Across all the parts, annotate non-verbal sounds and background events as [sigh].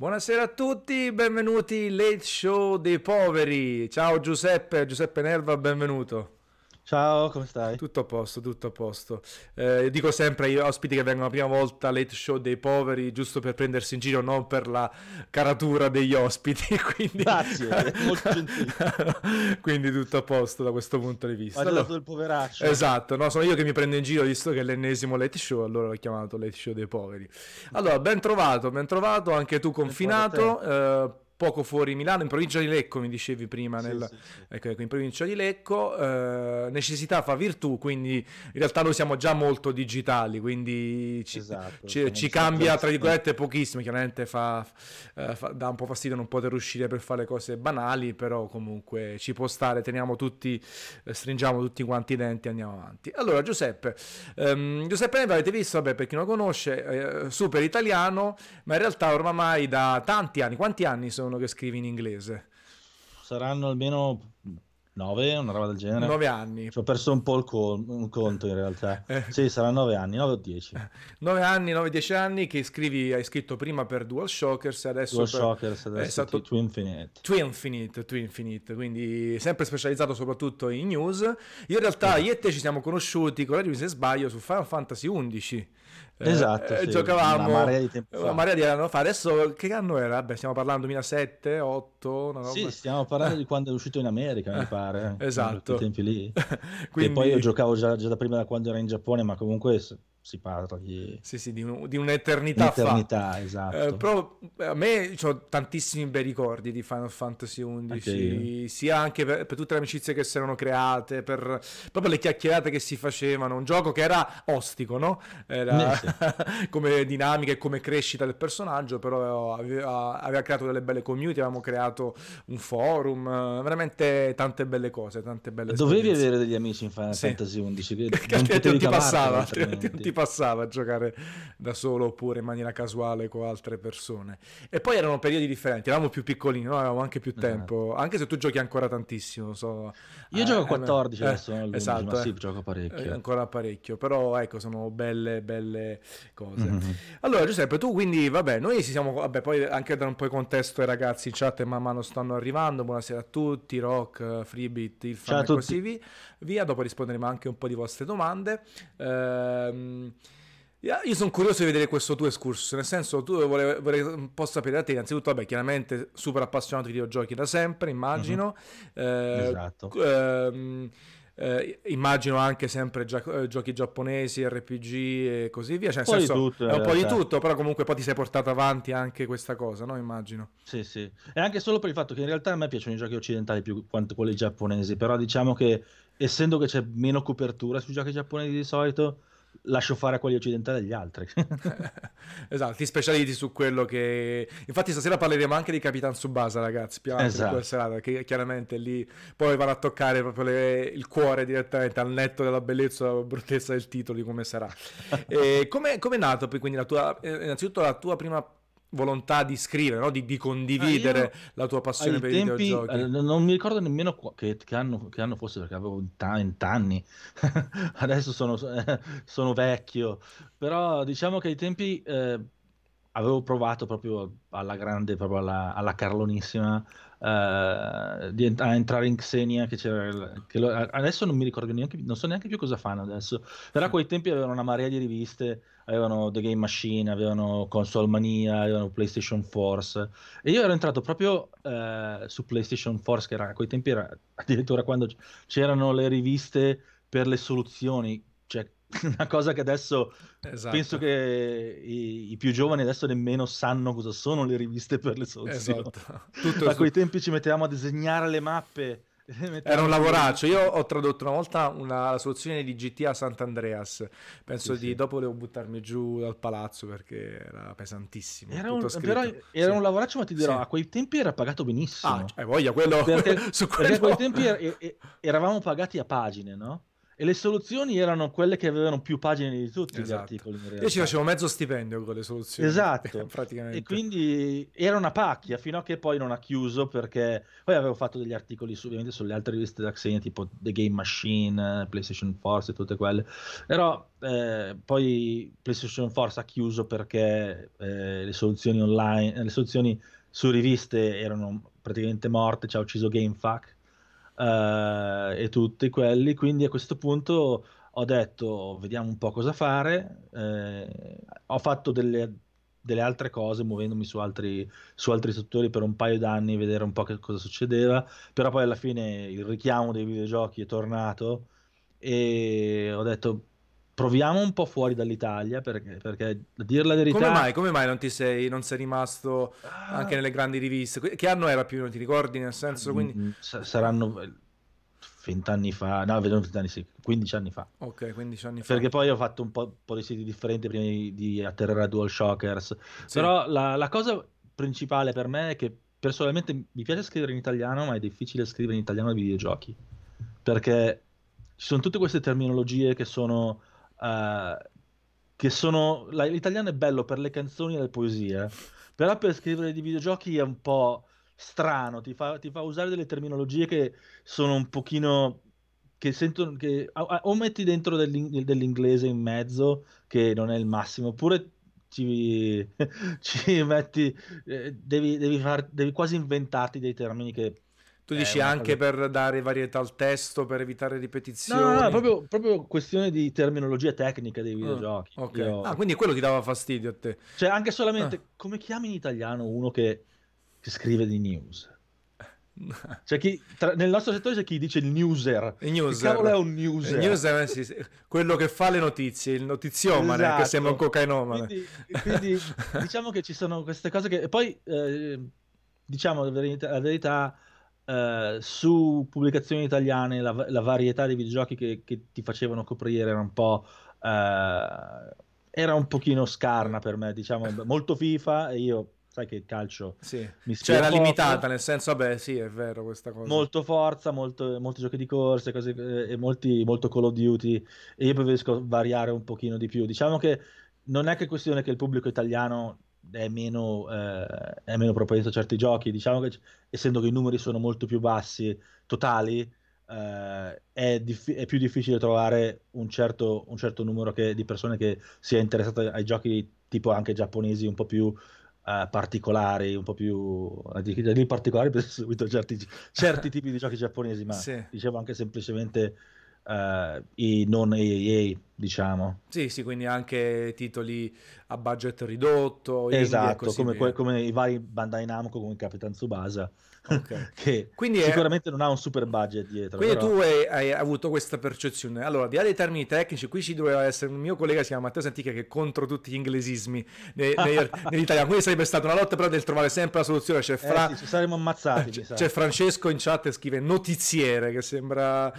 Buonasera a tutti, benvenuti Late Show dei Poveri. Ciao Giuseppe, Giuseppe Nerva, benvenuto. Ciao, come stai? Tutto a posto, tutto a posto. Eh, dico sempre agli ospiti che vengono la prima volta Late Show dei Poveri, giusto per prendersi in giro, non per la caratura degli ospiti. [laughs] Quindi... Grazie, [laughs] molto gentile. quindi tutto a posto da questo punto di vista. Allora... dato il poveraccio. Esatto, no, sono io che mi prendo in giro, visto che è l'ennesimo Late Show, allora l'ho chiamato Late Show dei Poveri. Allora, ben trovato, ben trovato, anche tu confinato. Poco fuori Milano, in provincia di Lecco mi dicevi prima, nel, sì, sì, ecco, ecco, in provincia di Lecco, eh, necessità fa virtù, quindi in realtà noi siamo già molto digitali, quindi ci, esatto, ci, ci cambia tra virgolette pochissimo, chiaramente fa, eh, fa, dà un po' fastidio non poter uscire per fare cose banali, però comunque ci può stare, teniamo tutti, eh, stringiamo tutti quanti i denti e andiamo avanti. Allora Giuseppe, ehm, Giuseppe Neve avete visto, vabbè per chi non lo conosce, eh, super italiano, ma in realtà ormai da tanti anni, quanti anni sono? uno che scrive in inglese? Saranno almeno 9, una roba del genere. Nove anni. Ci ho perso un po' il con- conto in realtà. eh. Sì, sarà 9 anni, nove o 10. 9 [laughs] anni, 9-10 anni che scrivi, hai scritto prima per Dual Shockers e adesso Dual per Shockers, adesso eh, è stato Twinfinite. Twinfinite, Twinfinite, quindi sempre specializzato soprattutto in news. Io In realtà eh. io e te ci siamo conosciuti con se sbaglio, su Final Fantasy 11 esatto, eh, sì, giocavamo una marea di tempo fa. Una marea di anni fa. Adesso che anno era? Vabbè, stiamo parlando 2007, 8, no, Sì, stiamo parlando di quando è uscito in America, mi pare. [laughs] Esatto. quei tempi lì. [laughs] Quindi... E poi io giocavo già, già da prima da quando ero in Giappone, ma comunque si parla di, sì, sì, di, un, di un'eternità, un'eternità fa. esatto. Eh, però a me ho tantissimi bei ricordi di Final Fantasy XI, sia anche per, per, tutte le amicizie che si erano create, per proprio le chiacchierate che si facevano. Un gioco che era ostico, no? Era sì. [laughs] come dinamica e come crescita del personaggio, però aveva, aveva, creato delle belle community, avevamo creato un forum, veramente tante belle cose, tante belle Dovevi avere degli amici in Final sì. Fantasy XI che, [laughs] che non, non ti passava, [laughs] ti ti passava a giocare da solo oppure in maniera casuale con altre persone. E poi erano periodi differenti, eravamo più piccolini, no? avevamo anche più tempo, anche se tu giochi ancora tantissimo. So, Io eh, gioco 14 eh, adesso, eh, esatto, sì, gioco parecchio. ancora parecchio, però ecco, sono belle, belle cose. Mm-hmm. Allora Giuseppe, tu quindi, vabbè, noi ci siamo, vabbè, poi anche da un po' di contesto ai ragazzi in chat man mano stanno arrivando, buonasera a tutti, Rock, Freebit, il fan e così via, dopo risponderemo anche un po' di vostre domande. Ehm, io sono curioso di vedere questo tuo escurso, nel senso tu vorrei, vorrei un po' sapere da te, innanzitutto vabbè chiaramente super appassionato di videogiochi da sempre, immagino. Uh-huh. Eh, esatto. Ehm, eh, immagino anche sempre gia- eh, giochi giapponesi, RPG e così via. Cioè, un po' senso, di tutto. È un po' di tutto, però comunque poi ti sei portato avanti anche questa cosa, no? Immagino. Sì, sì. E anche solo per il fatto che in realtà a me piacciono i giochi occidentali più quanto quelli giapponesi, però diciamo che essendo che c'è meno copertura sui giochi giapponesi di solito lascio fare a quelli occidentali agli altri. [laughs] esatto, ti specializzi su quello che... Infatti stasera parleremo anche di Capitan Subasa, ragazzi, più avanti esatto. serata, che chiaramente lì poi vanno a toccare proprio le... il cuore direttamente al netto della bellezza e della bruttezza del titolo, di come sarà. [laughs] e come è nato poi quindi la tua... Eh, innanzitutto la tua prima volontà di scrivere, no? di, di, condividere ah, la tua passione per tempi, i videogiochi. Eh, non mi ricordo nemmeno che, che, anno, che, anno, fosse perché avevo 20 anni, [laughs] adesso sono, eh, [laughs] sono, vecchio, però diciamo che ai tempi eh, avevo provato proprio alla grande, proprio alla, alla carlonissima uh, di, a entrare in Xenia che c'era che lo, adesso non mi ricordo neanche non so neanche più cosa fanno adesso però a quei tempi avevano una marea di riviste avevano The Game Machine avevano Console Mania avevano PlayStation Force e io ero entrato proprio uh, su PlayStation Force che era a quei tempi era [laughs] addirittura quando c'erano le riviste per le soluzioni cioè [laughs] una cosa che adesso esatto. penso che i, i, più giovani adesso nemmeno sanno cosa sono le riviste per le soluzioni. Esatto. [laughs] a quei tempi ci mettevamo a disegnare le mappe. [laughs] Era un lavoraccio. Io ho tradotto una volta una, soluzione di GTA Sant'Andreas. Penso sì, di sì. dopo volevo buttarmi giù dal palazzo perché era pesantissimo. Era, un, però era sì. un lavoraccio, ma ti dirò, a quei tempi era pagato benissimo. Ah, cioè, voglia quello perché, [laughs] su quello... perché a quei tempi er- er- eravamo pagati a pagine, no? E le soluzioni erano quelle che avevano più pagine di tutti Esatto. gli articoli. in Io ci facevo mezzo stipendio con le soluzioni. Esatto. [laughs] praticamente. E quindi era una pacchia fino a che poi non ha chiuso perché poi avevo fatto degli articoli su, ovviamente sulle altre riviste da Xenia tipo The Game Machine, PlayStation Force e tutte quelle. Però eh, poi PlayStation Force ha chiuso perché eh, le soluzioni online, le soluzioni su riviste erano praticamente morte, ci ha ucciso GameFAQ eh, e tutti quelli, quindi a questo punto ho detto vediamo un po' cosa fare, eh, ho fatto delle, delle altre cose muovendomi su altri, su altri settori per un paio d'anni, vedere un po' che cosa succedeva, però poi alla fine il richiamo dei videogiochi è tornato e ho detto proviamo un po' fuori dall'Italia perché, perché a dire la verità... Come mai, come mai non ti sei, non sei rimasto Ah, anche nelle grandi riviste? Che anno era più meno, ti ricordi? Nel senso, quindi... mm, sa- saranno 20 anni fa, no, vedo 20 anni sì, 15 anni fa. Ok, 15 anni fa. Perché poi ho fatto un po', po' di siti differenti prima di, di atterrare a DualShockers. Sì. Però la, la cosa principale per me è che personalmente mi piace scrivere in italiano, ma è difficile scrivere in italiano ai videogiochi. Perché ci sono tutte queste terminologie che sono... eh, che sono la- l'italiano è bello per le canzoni e le poesie, però per scrivere di videogiochi è un po' strano, ti fa, ti fa usare delle terminologie che sono un pochino che sentono che o- o metti dentro dell'in- dell'inglese in mezzo che non è il massimo, oppure ci, [laughs] ci metti eh, devi, devi, far- devi quasi inventarti dei termini che Tu è dici anche cosa- per dare varietà al testo, per evitare ripetizioni. No, no, no, proprio, proprio questione di terminologia tecnica dei videogiochi. Ok. Io- Ah, quindi quello ti dava fastidio a te. Cioè, anche solamente Ah. come chiami in italiano uno che, che scrive di news? [laughs] Cioè, chi, tra- nel nostro settore c'è chi dice il newser. Il Che newser. cavolo è un newser? Il newser, eh, sì, sì. quello che fa le notizie, il notiziomane, Esatto. che sembra un cocainomane. Quindi, quindi [laughs] diciamo che ci sono queste cose che... E poi, eh, diciamo la verità, la verità, eh, su pubblicazioni italiane la, la varietà di videogiochi che, che ti facevano coprire era un po'... eh, era un pochino scarna per me, diciamo, [laughs] molto FIFA e io, sai che il calcio Sì. mi Cioè, era poco. limitata, nel senso, vabbè, sì, è vero questa cosa. molto forza, molto- molti giochi di corse cose, eh, e molti, molto Call of Duty e io preferisco variare un pochino di più. Diciamo che non è che questione che il pubblico italiano è meno, eh, è meno propenso a certi giochi, diciamo che essendo che i numeri sono molto più bassi totali, eh, è, diffi- è più difficile trovare un certo, un certo numero che- di persone che sia interessato ai giochi tipo anche giapponesi un po' più eh, particolari, un po' più a dire particolari perché [laughs] ho seguito certi, certi tipi di giochi giapponesi, ma Sì. dicevo anche semplicemente eh, i non AAA, diciamo. Sì, sì, quindi anche titoli a budget ridotto, Esatto, come, que- come i vari Bandai Namco come Capitan Tsubasa, Ok. [laughs] che Quindi è- sicuramente non ha un super budget dietro. Quindi però- tu hai, hai avuto questa percezione. Allora, di là dei termini tecnici, qui ci doveva essere un mio collega, si chiama Matteo Santica, che è contro tutti gli inglesismi ne- [laughs] nei- nell'italiano. Quindi sarebbe stata una lotta però del trovare sempre la soluzione. C'è, Eh Fra- sì, ci saremmo ammazzati, [laughs] c'è- c'è Francesco in chat che scrive notiziere, che sembra...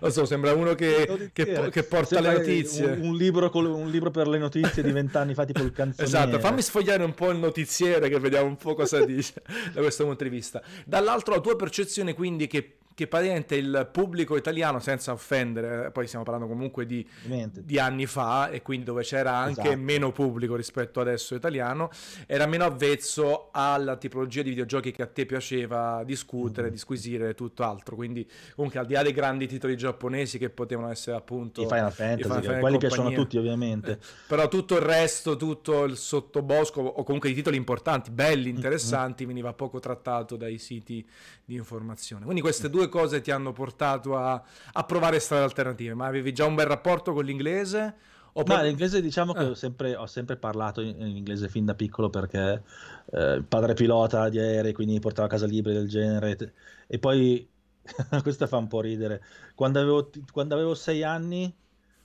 non so, sembra uno che, che, che porta le notizie. Un, un libro col- un libro per le notizie di vent'anni fa, tipo il canzoniere. Esatto, fammi sfogliare un po' il notiziere che vediamo un po' cosa dice [laughs] da questo punto di vista. Dall'altro la tua percezione quindi che, che praticamente il pubblico italiano, senza offendere, eh, poi stiamo parlando comunque di, di anni fa e quindi dove c'era anche Esatto. meno pubblico rispetto adesso italiano, era meno avvezzo alla tipologia di videogiochi che a te piaceva discutere, Mhm. disquisire e tutto altro. Quindi comunque al di là dei grandi titoli giapponesi che potevano essere appunto... I Final Fantasy, Final Fantasy quelli piacciono a tutti ovviamente. Però tutto il resto, tutto il sottobosco o comunque i titoli importanti, belli, Mm-hmm. interessanti, veniva poco trattato dai siti di informazione. Quindi queste due cose ti hanno portato a, a provare strade alternative. Ma avevi già un bel rapporto con l'inglese? O No, l'inglese diciamo che Ah. ho sempre, ho sempre parlato in, in inglese fin da piccolo perché eh, padre pilota di aerei, quindi portava a casa libri del genere. Te- E poi, [laughs] questa fa un po' ridere, quando avevo, quando avevo sei anni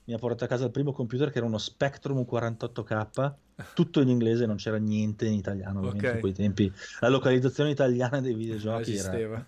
mi ha portato a casa il primo computer che era uno Spectrum 48K, tutto in inglese, non c'era niente in italiano ovviamente Ok. in quei tempi. La localizzazione italiana dei videogiochi era esisteva.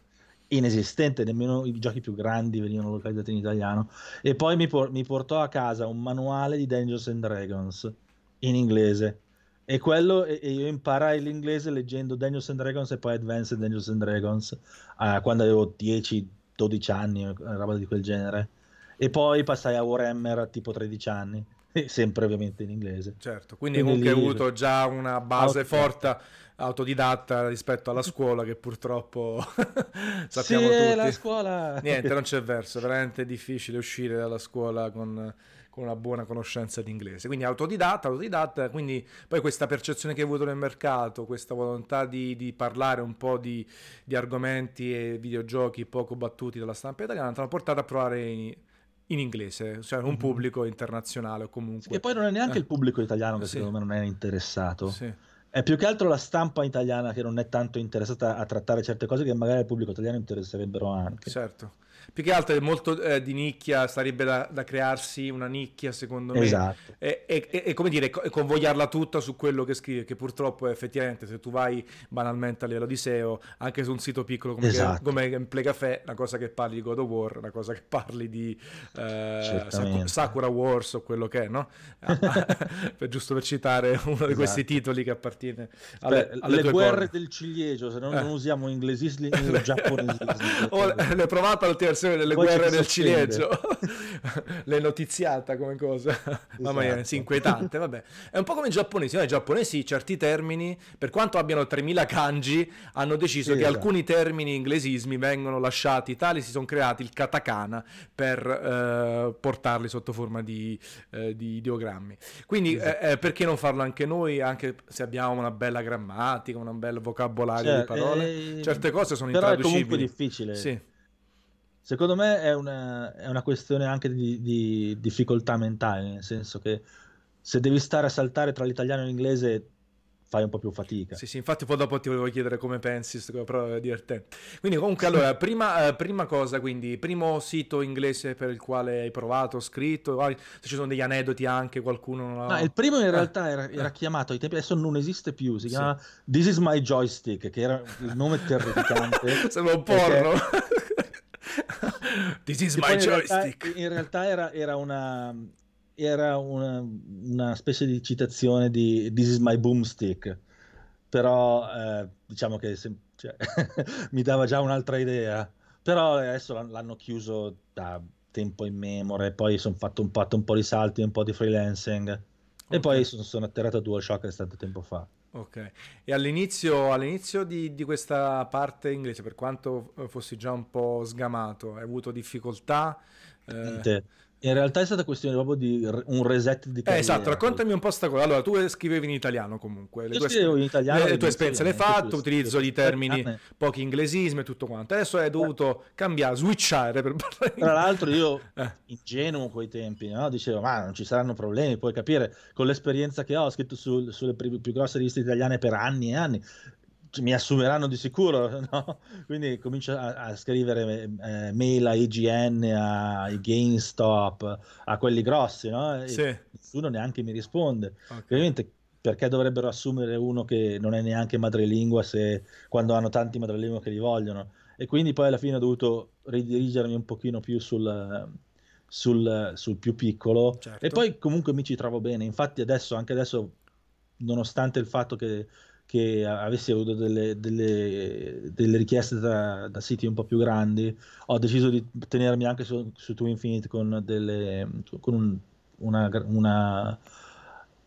Inesistente, nemmeno i giochi più grandi venivano localizzati in italiano. E poi mi, por- mi portò a casa un manuale di Dungeons and Dragons in inglese. E quello, e, io imparai l'inglese leggendo Dungeons and Dragons e poi Advanced Dungeons and Dragons eh, quando avevo 10-12 anni, una roba di quel genere. E poi passai a Warhammer a tipo 13 anni, [laughs] sempre ovviamente in inglese. Certo, quindi, quindi comunque hai avuto già una base forte autodidatta rispetto alla scuola che purtroppo [laughs] sappiamo sì, tutti. la scuola... Niente, non c'è verso, è veramente difficile uscire dalla scuola con, con una buona conoscenza di inglese. Quindi autodidatta, autodidatta, quindi poi questa percezione che hai avuto nel mercato, questa volontà di, di parlare un po' di, di, argomenti e videogiochi poco battuti dalla stampa italiana ti hanno portato a provare in, in inglese, cioè un mm-hmm. pubblico internazionale o comunque... E poi non è neanche eh. il pubblico italiano che sì. secondo me non è interessato. Sì. È più che altro la stampa italiana che non è tanto interessata a trattare certe cose che magari il pubblico italiano interesserebbero anche. Certo più che altro è molto eh, di nicchia, sarebbe da, da, crearsi una nicchia secondo me esatto. e, e, e, come dire, convogliarla tutta su quello che scrive, che purtroppo effettivamente se tu vai banalmente a livello di SEO, anche su un sito piccolo come, esatto. che, come Gameplay Café, una cosa che parli di God of War, una cosa che parli di eh, Sakura Wars o quello che è, no? [laughs] per, giusto per citare uno esatto. di questi esatto. titoli che appartiene alle, Beh, alle le guerre corde. del ciliegio, se non, eh. non usiamo inglesismi [laughs] o giapponesismi. l'hai provato al versione delle Poi guerre del ciliegio, [laughs] le notiziata come cosa, esatto. [laughs] mamma mia, sì, inquietante, vabbè. È un po' come i giapponesi, no? i giapponesi certi termini, per quanto abbiano 3000 kanji, hanno deciso sì, che esatto. alcuni termini inglesismi vengono lasciati tali, si sono creati il katakana per eh, portarli sotto forma di, eh, di ideogrammi. Quindi esatto. eh, perché non farlo anche noi, anche se abbiamo una bella grammatica, un bel vocabolario cioè, di parole, eh, certe cose sono però intraducibili. È comunque difficile. Sì Secondo me è una, è una questione anche di, di, difficoltà mentale, nel senso che se devi stare a saltare tra l'italiano e l'inglese fai un po' più fatica. Sì, sì, infatti poi dopo ti volevo chiedere come pensi, però è divertente. Quindi comunque allora, prima, eh, prima, cosa, quindi, primo sito inglese per il quale hai provato, scritto, se ci sono degli aneddoti anche, qualcuno... Non ha... no, il primo in eh. realtà era, era eh. chiamato, ai tempi adesso non esiste più, si chiama This is my joystick, che era il nome terrificante. [laughs] Sembra un porno. This is my in joystick. Realtà, in realtà era, era, una, era una, una, specie di citazione di This is my boomstick, però eh, diciamo che se, cioè, [laughs] mi dava già un'altra idea. Però adesso l'hanno chiuso da tempo in memoria, poi sono fatto un, fatto un po' di salti, un po' di freelancing. Okay. E poi sono, sono atterrato a DualShock è stato tempo fa. Ok, e all'inizio, all'inizio di, di, questa parte inglese, per quanto fossi già un po' sgamato, hai avuto difficoltà? Eh... In realtà è stata questione proprio di un reset di carriera. Eh, esatto, raccontami un po' sta cosa. Allora, tu scrivevi in italiano comunque. Le Io tue, scrivevo in italiano. Le, le tue esperienze le hai fatte, utilizzo di termini, pochi inglesismi e tutto quanto. Adesso hai dovuto cambiare, switchare per parlare. Tra l'altro io, [laughs] eh. ingenuo quei tempi, no? dicevo, ma non ci saranno problemi, puoi capire, con l'esperienza che ho, ho scritto su, sulle più grosse riviste italiane per anni e anni, mi assumeranno di sicuro, [laughs] no? Quindi comincio a, a scrivere eh, mail a IGN, ai GameStop, a quelli grossi, no? Sì. nessuno neanche mi risponde. Okay. Ovviamente perché dovrebbero assumere uno che non è neanche madrelingua se quando hanno tanti madrelingua che li vogliono? E quindi poi alla fine ho dovuto ridirigermi un pochino più sul, sul, sul più piccolo certo. e poi comunque mi ci trovo bene. Infatti adesso, anche adesso, nonostante il fatto che che avessi avuto delle, delle, delle richieste da, da, siti un po' più grandi, ho deciso di tenermi anche su, su To Infinite con, delle, con un, una, una,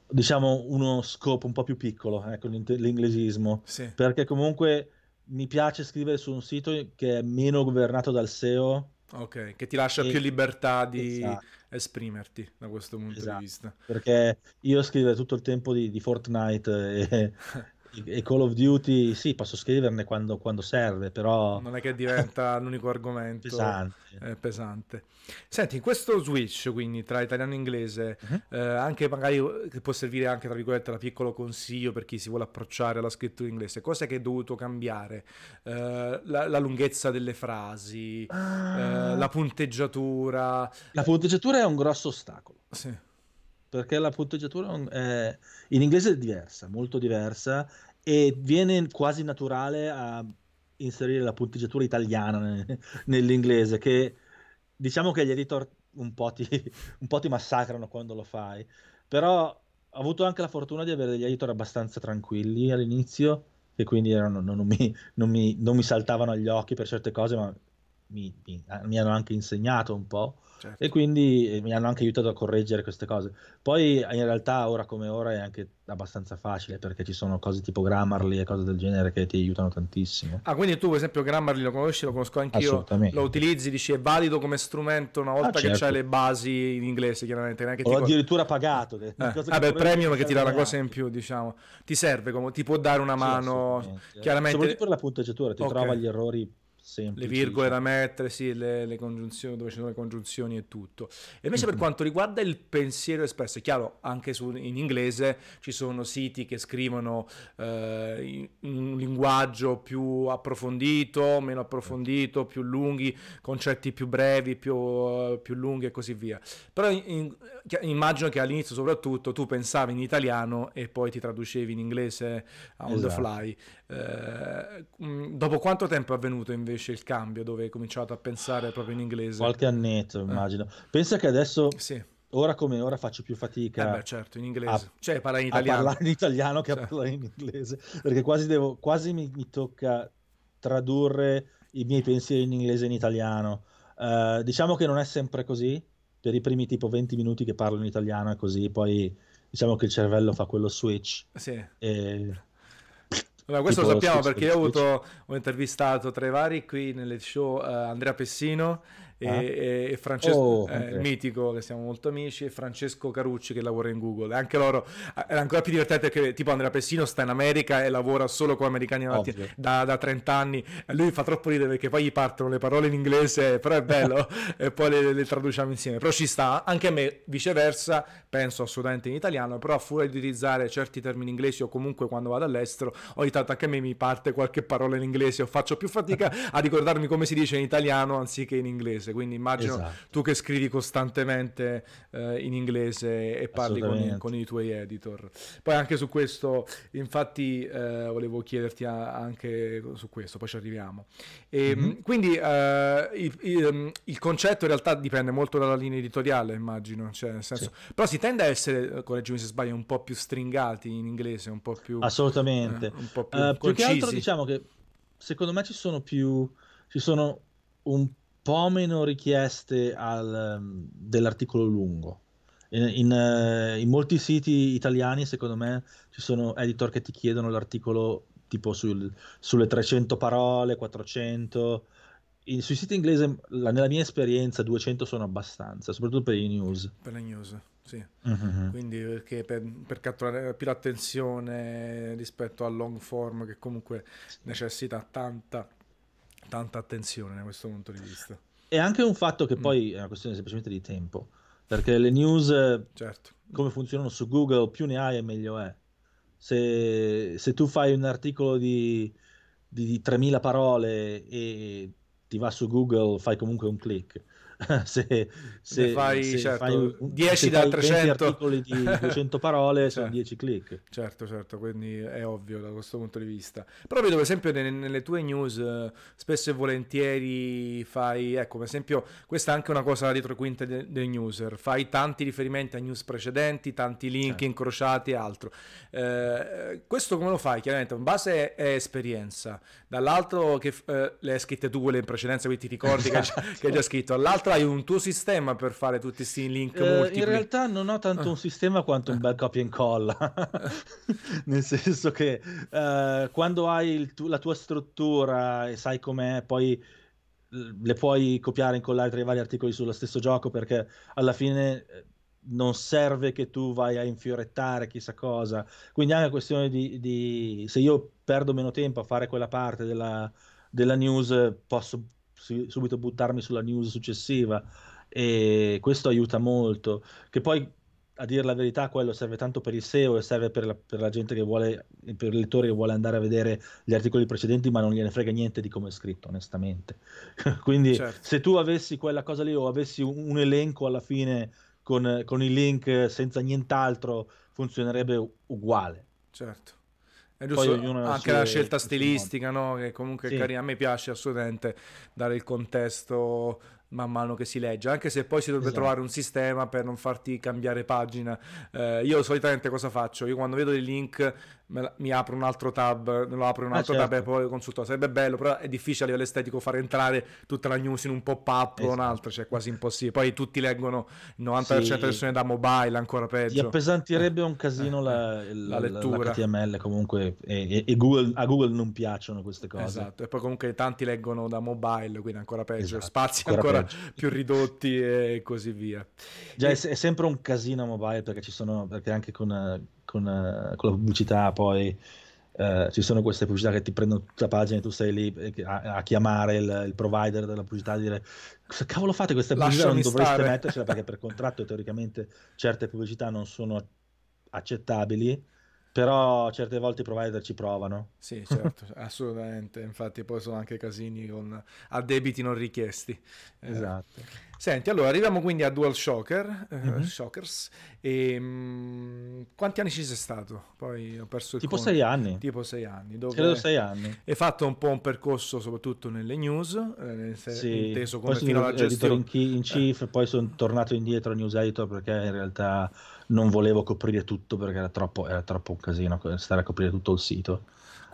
diciamo uno scopo un po' più piccolo, ecco l'inglesismo, sì. perché comunque mi piace scrivere su un sito che è meno governato dal SEO. Ok, che ti lascia e... più libertà di esatto. esprimerti da questo punto esatto. di vista. Perché io scrivo tutto il tempo di, di Fortnite e, [laughs] e Call of Duty, sì, posso scriverne quando, quando serve, però... Non è che diventa [laughs] l'unico argomento pesante. Eh, pesante. Senti, in questo switch, quindi, tra italiano e inglese, uh-huh. eh, anche magari che può servire anche, tra virgolette, da piccolo consiglio per chi si vuole approcciare alla scrittura inglese, cosa che è dovuto cambiare? Eh, la, la, lunghezza delle frasi, uh... la punteggiatura... La punteggiatura è un grosso ostacolo. Sì perché la punteggiatura è, in inglese è diversa, molto diversa e viene quasi naturale a inserire la punteggiatura italiana [laughs] nell'inglese che diciamo che gli editor un po, ti, [laughs] un po' ti massacrano quando lo fai. Però ho avuto anche la fortuna di avere degli editor abbastanza tranquilli all'inizio che quindi erano, non, non, mi, non, mi, non mi saltavano agli occhi per certe cose ma mi, mi, mi hanno anche insegnato un po' Certo. e quindi eh, mi hanno anche aiutato a correggere queste cose. Poi in realtà ora come ora è anche abbastanza facile perché ci sono cose tipo Grammarly e cose del genere che ti aiutano tantissimo. Ah, quindi tu per esempio Grammarly lo conosci, lo conosco anch'io, lo utilizzi, dici è valido come strumento una volta Ah, che certo. c'hai le basi in inglese, chiaramente. Neanche Ho ti... addirittura pagato. che- Eh, che vabbè, il premium che ti dà una cosa in più, diciamo. Ti serve, come, ti può dare una mano, chiaramente Soprattutto per la punteggiatura, ti Ok. trova gli errori semplici. le virgole da mettere, sì, le, le congiunzioni, dove ci sono le congiunzioni e tutto. E invece [clears throat] per quanto riguarda il pensiero espresso, è chiaro, anche su- in inglese ci sono siti che scrivono eh, in un linguaggio più approfondito, meno approfondito, più lunghi, concetti più brevi, più, eh, più lunghi e così via. Però in- immagino che all'inizio soprattutto tu pensavi in italiano e poi ti traducevi in inglese on the Esatto. fly. Eh, mh, dopo quanto tempo è avvenuto invece il cambio dove hai cominciato a pensare proprio in inglese? Qualche annetto, immagino. Pensa che adesso, Sì, eh ora come ora, faccio più fatica beh, certo, in inglese. a- cioè, parla in a italiano. parlare in italiano che Cioè. a parlare in inglese, perché quasi, devo, quasi mi, mi tocca tradurre i miei pensieri in inglese e in italiano. Eh, diciamo che non è sempre così, per i primi tipo 20 minuti che parlo in italiano è così, poi diciamo che il cervello fa quello switch. Sì. E... Allora, questo lo sappiamo perché io ho, avuto, ho intervistato tra i vari qui nelle show eh, Andrea Pessino e, Ah. e- Francesco, Oh, eh, mitico che siamo molto amici, e Francesco Carucci che lavora in Google. E anche loro è ancora più divertente perché tipo Andrea Pessino sta in America e lavora solo con americani da, da 30 anni lui fa troppo ridere perché poi gli partono le parole in inglese, però è bello [laughs] e poi le, le traduciamo insieme. Però ci sta, anche a me viceversa, penso assolutamente in italiano, però a furia di utilizzare certi termini inglesi o comunque quando vado all'estero, ogni tanto anche a me mi parte qualche parola in inglese o faccio più fatica [laughs] a ricordarmi come si dice in italiano anziché in inglese, quindi immagino Esatto. tu che scrivi costantemente eh, in inglese e parli con i, con i tuoi editor. Poi anche su questo, infatti, eh, volevo chiederti a- anche su questo, poi ci arriviamo. E, Mhm. Quindi eh, il, il- il concetto in realtà dipende molto dalla linea editoriale, immagino, cioè, nel senso, però si tende a essere, eh, correggimi se sbaglio, un po' più stringati in inglese, un po' più, Assolutamente. eh, un po' più Eh, più che altro diciamo che secondo me ci sono più ci sono un po' meno richieste al, ehm, dell'articolo lungo. In, in, eh, in molti siti italiani, secondo me, ci sono editor che ti chiedono l'articolo tipo sul- sulle 300 parole, 400. In- sui siti inglesi, la- nella mia esperienza, 200 sono abbastanza, soprattutto per i news. per le news, sì. Mhm. Quindi perché per, per catturare più l'attenzione rispetto al long form che comunque necessita tanta, tanta attenzione da questo punto di vista. E anche un fatto che Mm. poi è una questione semplicemente di tempo, perché le news Certo. come funzionano su Google, più ne hai e meglio è. Se, se tu fai un articolo di, di, di 3000 parole e ti va su Google, fai comunque un click. [laughs] se, se- fai, se certo, fai un- 10 se da fai 20 300. articoli di [laughs] 200 parole, sono Certo. 10 click. Certo, certo, quindi è ovvio da questo punto di vista. Però vedo per esempio nelle, nelle tue news eh, spesso e volentieri fai, ecco, per esempio, questa è anche una cosa dietro quinte de- dei newser, fai tanti riferimenti a news precedenti, tanti link Certo. incrociati e altro. Eh, questo come lo fai? Chiaramente, in base è esperienza, dall'altro che eh, le hai scritte tu quelle in precedenza, quindi ti ricordi che, hai già- [laughs] che hai già scritto, dall'altro hai un tuo sistema per fare tutti questi link Eh, multipli. in realtà non ho tanto un sistema quanto un bel copia e incolla, [laughs] nel senso che eh, quando hai tu- la tua struttura e sai com'è, poi le puoi copiare e incollare tra i vari articoli sullo stesso gioco perché alla fine eh, non serve che tu vai a infiorettare chissà cosa. Quindi è una questione di, di- se io perdo meno tempo a fare quella parte della, della news, posso subito buttarmi sulla news successiva e questo aiuta molto. Che poi, a dire la verità, quello serve tanto per il SEO e serve per la, per la gente che vuole, per il lettore che vuole andare a vedere gli articoli precedenti, ma non gliene frega niente di come è scritto, onestamente. [laughs] Quindi, Certo. se tu avessi quella cosa lì o avessi un, un elenco alla fine con, con i link senza nient'altro, funzionerebbe uguale. Certo. È giusto anche la scelta stilistica, no? Che comunque è Sì. carina. A me piace assolutamente dare il contesto man mano che si legge, anche se poi si dovrebbe Esatto. trovare un sistema per non farti cambiare pagina. Eh, io solitamente cosa faccio? Io quando vedo dei link mi apro un altro tab, me lo apro un ah, altro ah, certo. tab e poi consulto. Sarebbe bello, però è difficile a livello estetico far entrare tutta la news in un pop-up esatto. o un'altra, cioè quasi impossibile. Poi tutti leggono il 90% sì. delle persone da mobile, ancora peggio. Ti appesantirebbe un casino la, la, la lettura. HTML comunque e, e, Google, a Google non piacciono queste cose. Esatto, e poi comunque tanti leggono da mobile, quindi ancora peggio, esatto. spazi ancora, ancora più ridotti e così via. Già, e... è, è, sempre un casino mobile perché ci sono, perché anche con con, uh, con la pubblicità poi uh, ci sono queste pubblicità che ti prendono tutta la pagina e tu stai lì eh, a, a chiamare il, il, provider della pubblicità e dire cosa cavolo fate queste pubblicità non dovreste stare. mettercela perché per contratto teoricamente certe pubblicità non sono accettabili però certe volte i provider ci provano. Sì, certo, [laughs] assolutamente. Infatti poi sono anche casini con addebiti non richiesti. Eh, esatto. Eh. Senti, allora arriviamo quindi a Dual Shocker, mm-hmm. Shockers. E, um, quanti anni ci sei stato? Poi ho perso il Tipo conto. sei anni. Tipo sei anni. Dove Credo sei anni. Hai fatto un po' un percorso soprattutto nelle news, eh, sì. inteso come fino alla gestione. In, in eh. poi sono tornato indietro a news editor perché in realtà non volevo coprire tutto perché era troppo, era troppo un casino stare a coprire tutto il sito.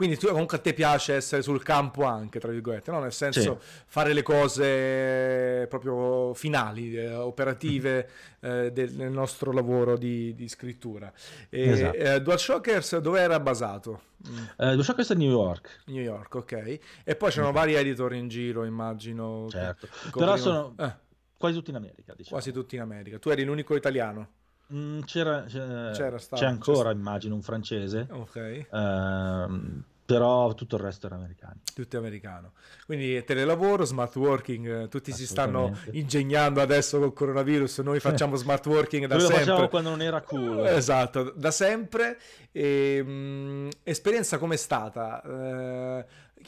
Quindi tu, comunque a te piace essere sul campo anche, tra virgolette, no? nel senso sì. fare le cose proprio finali, eh, operative eh, del, nel nostro lavoro di, di scrittura. E, esatto. eh, DualShockers dove era basato? Mm. Uh, DualShockers è New York. New York, ok. E poi c'erano mm. vari editor in giro, immagino. Certo, però sono eh. quasi tutti in America. Diciamo. Quasi tutti in America. Tu eri l'unico italiano? Mm, c'era, c'era, c'era stato, c'è ancora, c'è immagino, un francese. Ok. Uh, però tutto il resto era americano. Tutto americano. Quindi telelavoro, smart working, eh, tutti si stanno ingegnando adesso col coronavirus, noi [laughs] facciamo smart working da noi sempre. Lo facciamo quando non era cool. Esatto, da sempre. E, mh, mm, esperienza com'è stata? Eh,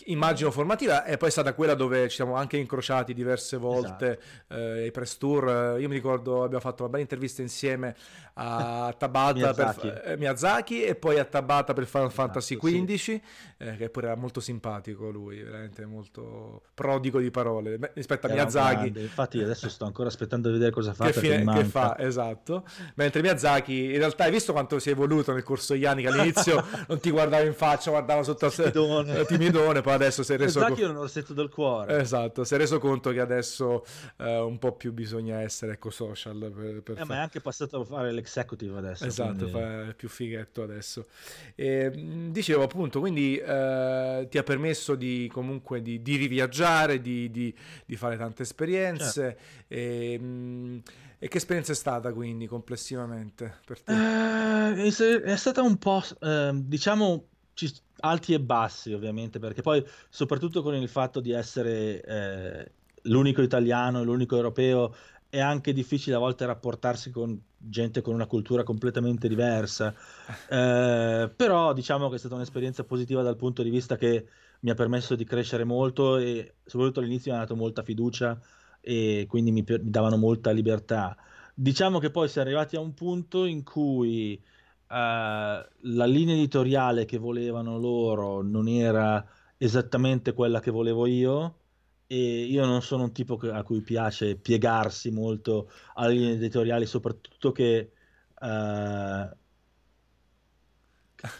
immagino formativa e poi è stata quella dove ci siamo anche incrociati diverse volte esatto. eh, i press tour io mi ricordo abbiamo fatto una bella intervista insieme a Tabata Miyazaki. Per, eh, Miyazaki e poi a Tabata per Final esatto, Fantasy XV sì. eh, che pure era molto simpatico lui veramente molto prodigo di parole rispetto a era Miyazaki grande. infatti adesso sto ancora aspettando di vedere cosa fa che, fine, che fa esatto mentre Miyazaki in realtà hai visto quanto si è evoluto nel corso degli anni che all'inizio [laughs] non ti guardava in faccia guardava sotto il timidone, timidone poi adesso si è reso conto... un orsetto del cuore. Esatto, si è reso conto che adesso eh, un po' più bisogna essere ecco social. Per, per eh, ma è anche passato a fare l'executive adesso. Esatto, quindi... fa più fighetto adesso. E, dicevo appunto, quindi eh, ti ha permesso di comunque di, di riviaggiare, di, di, di, fare tante esperienze. Certo. E, mh, e che esperienza è stata quindi complessivamente per te? Eh, è stata un po', eh, diciamo, ci, alti e bassi ovviamente, perché poi soprattutto con il fatto di essere eh, l'unico italiano, l'unico europeo, è anche difficile a volte rapportarsi con gente con una cultura completamente diversa, eh, però diciamo che è stata un'esperienza positiva dal punto di vista che mi ha permesso di crescere molto e soprattutto all'inizio mi ha dato molta fiducia e quindi mi, mi davano molta libertà. Diciamo che poi si è arrivati a un punto in cui uh, la linea editoriale che volevano loro non era esattamente quella che volevo io e io non sono un tipo a cui piace piegarsi molto alle linee editoriali, soprattutto che uh,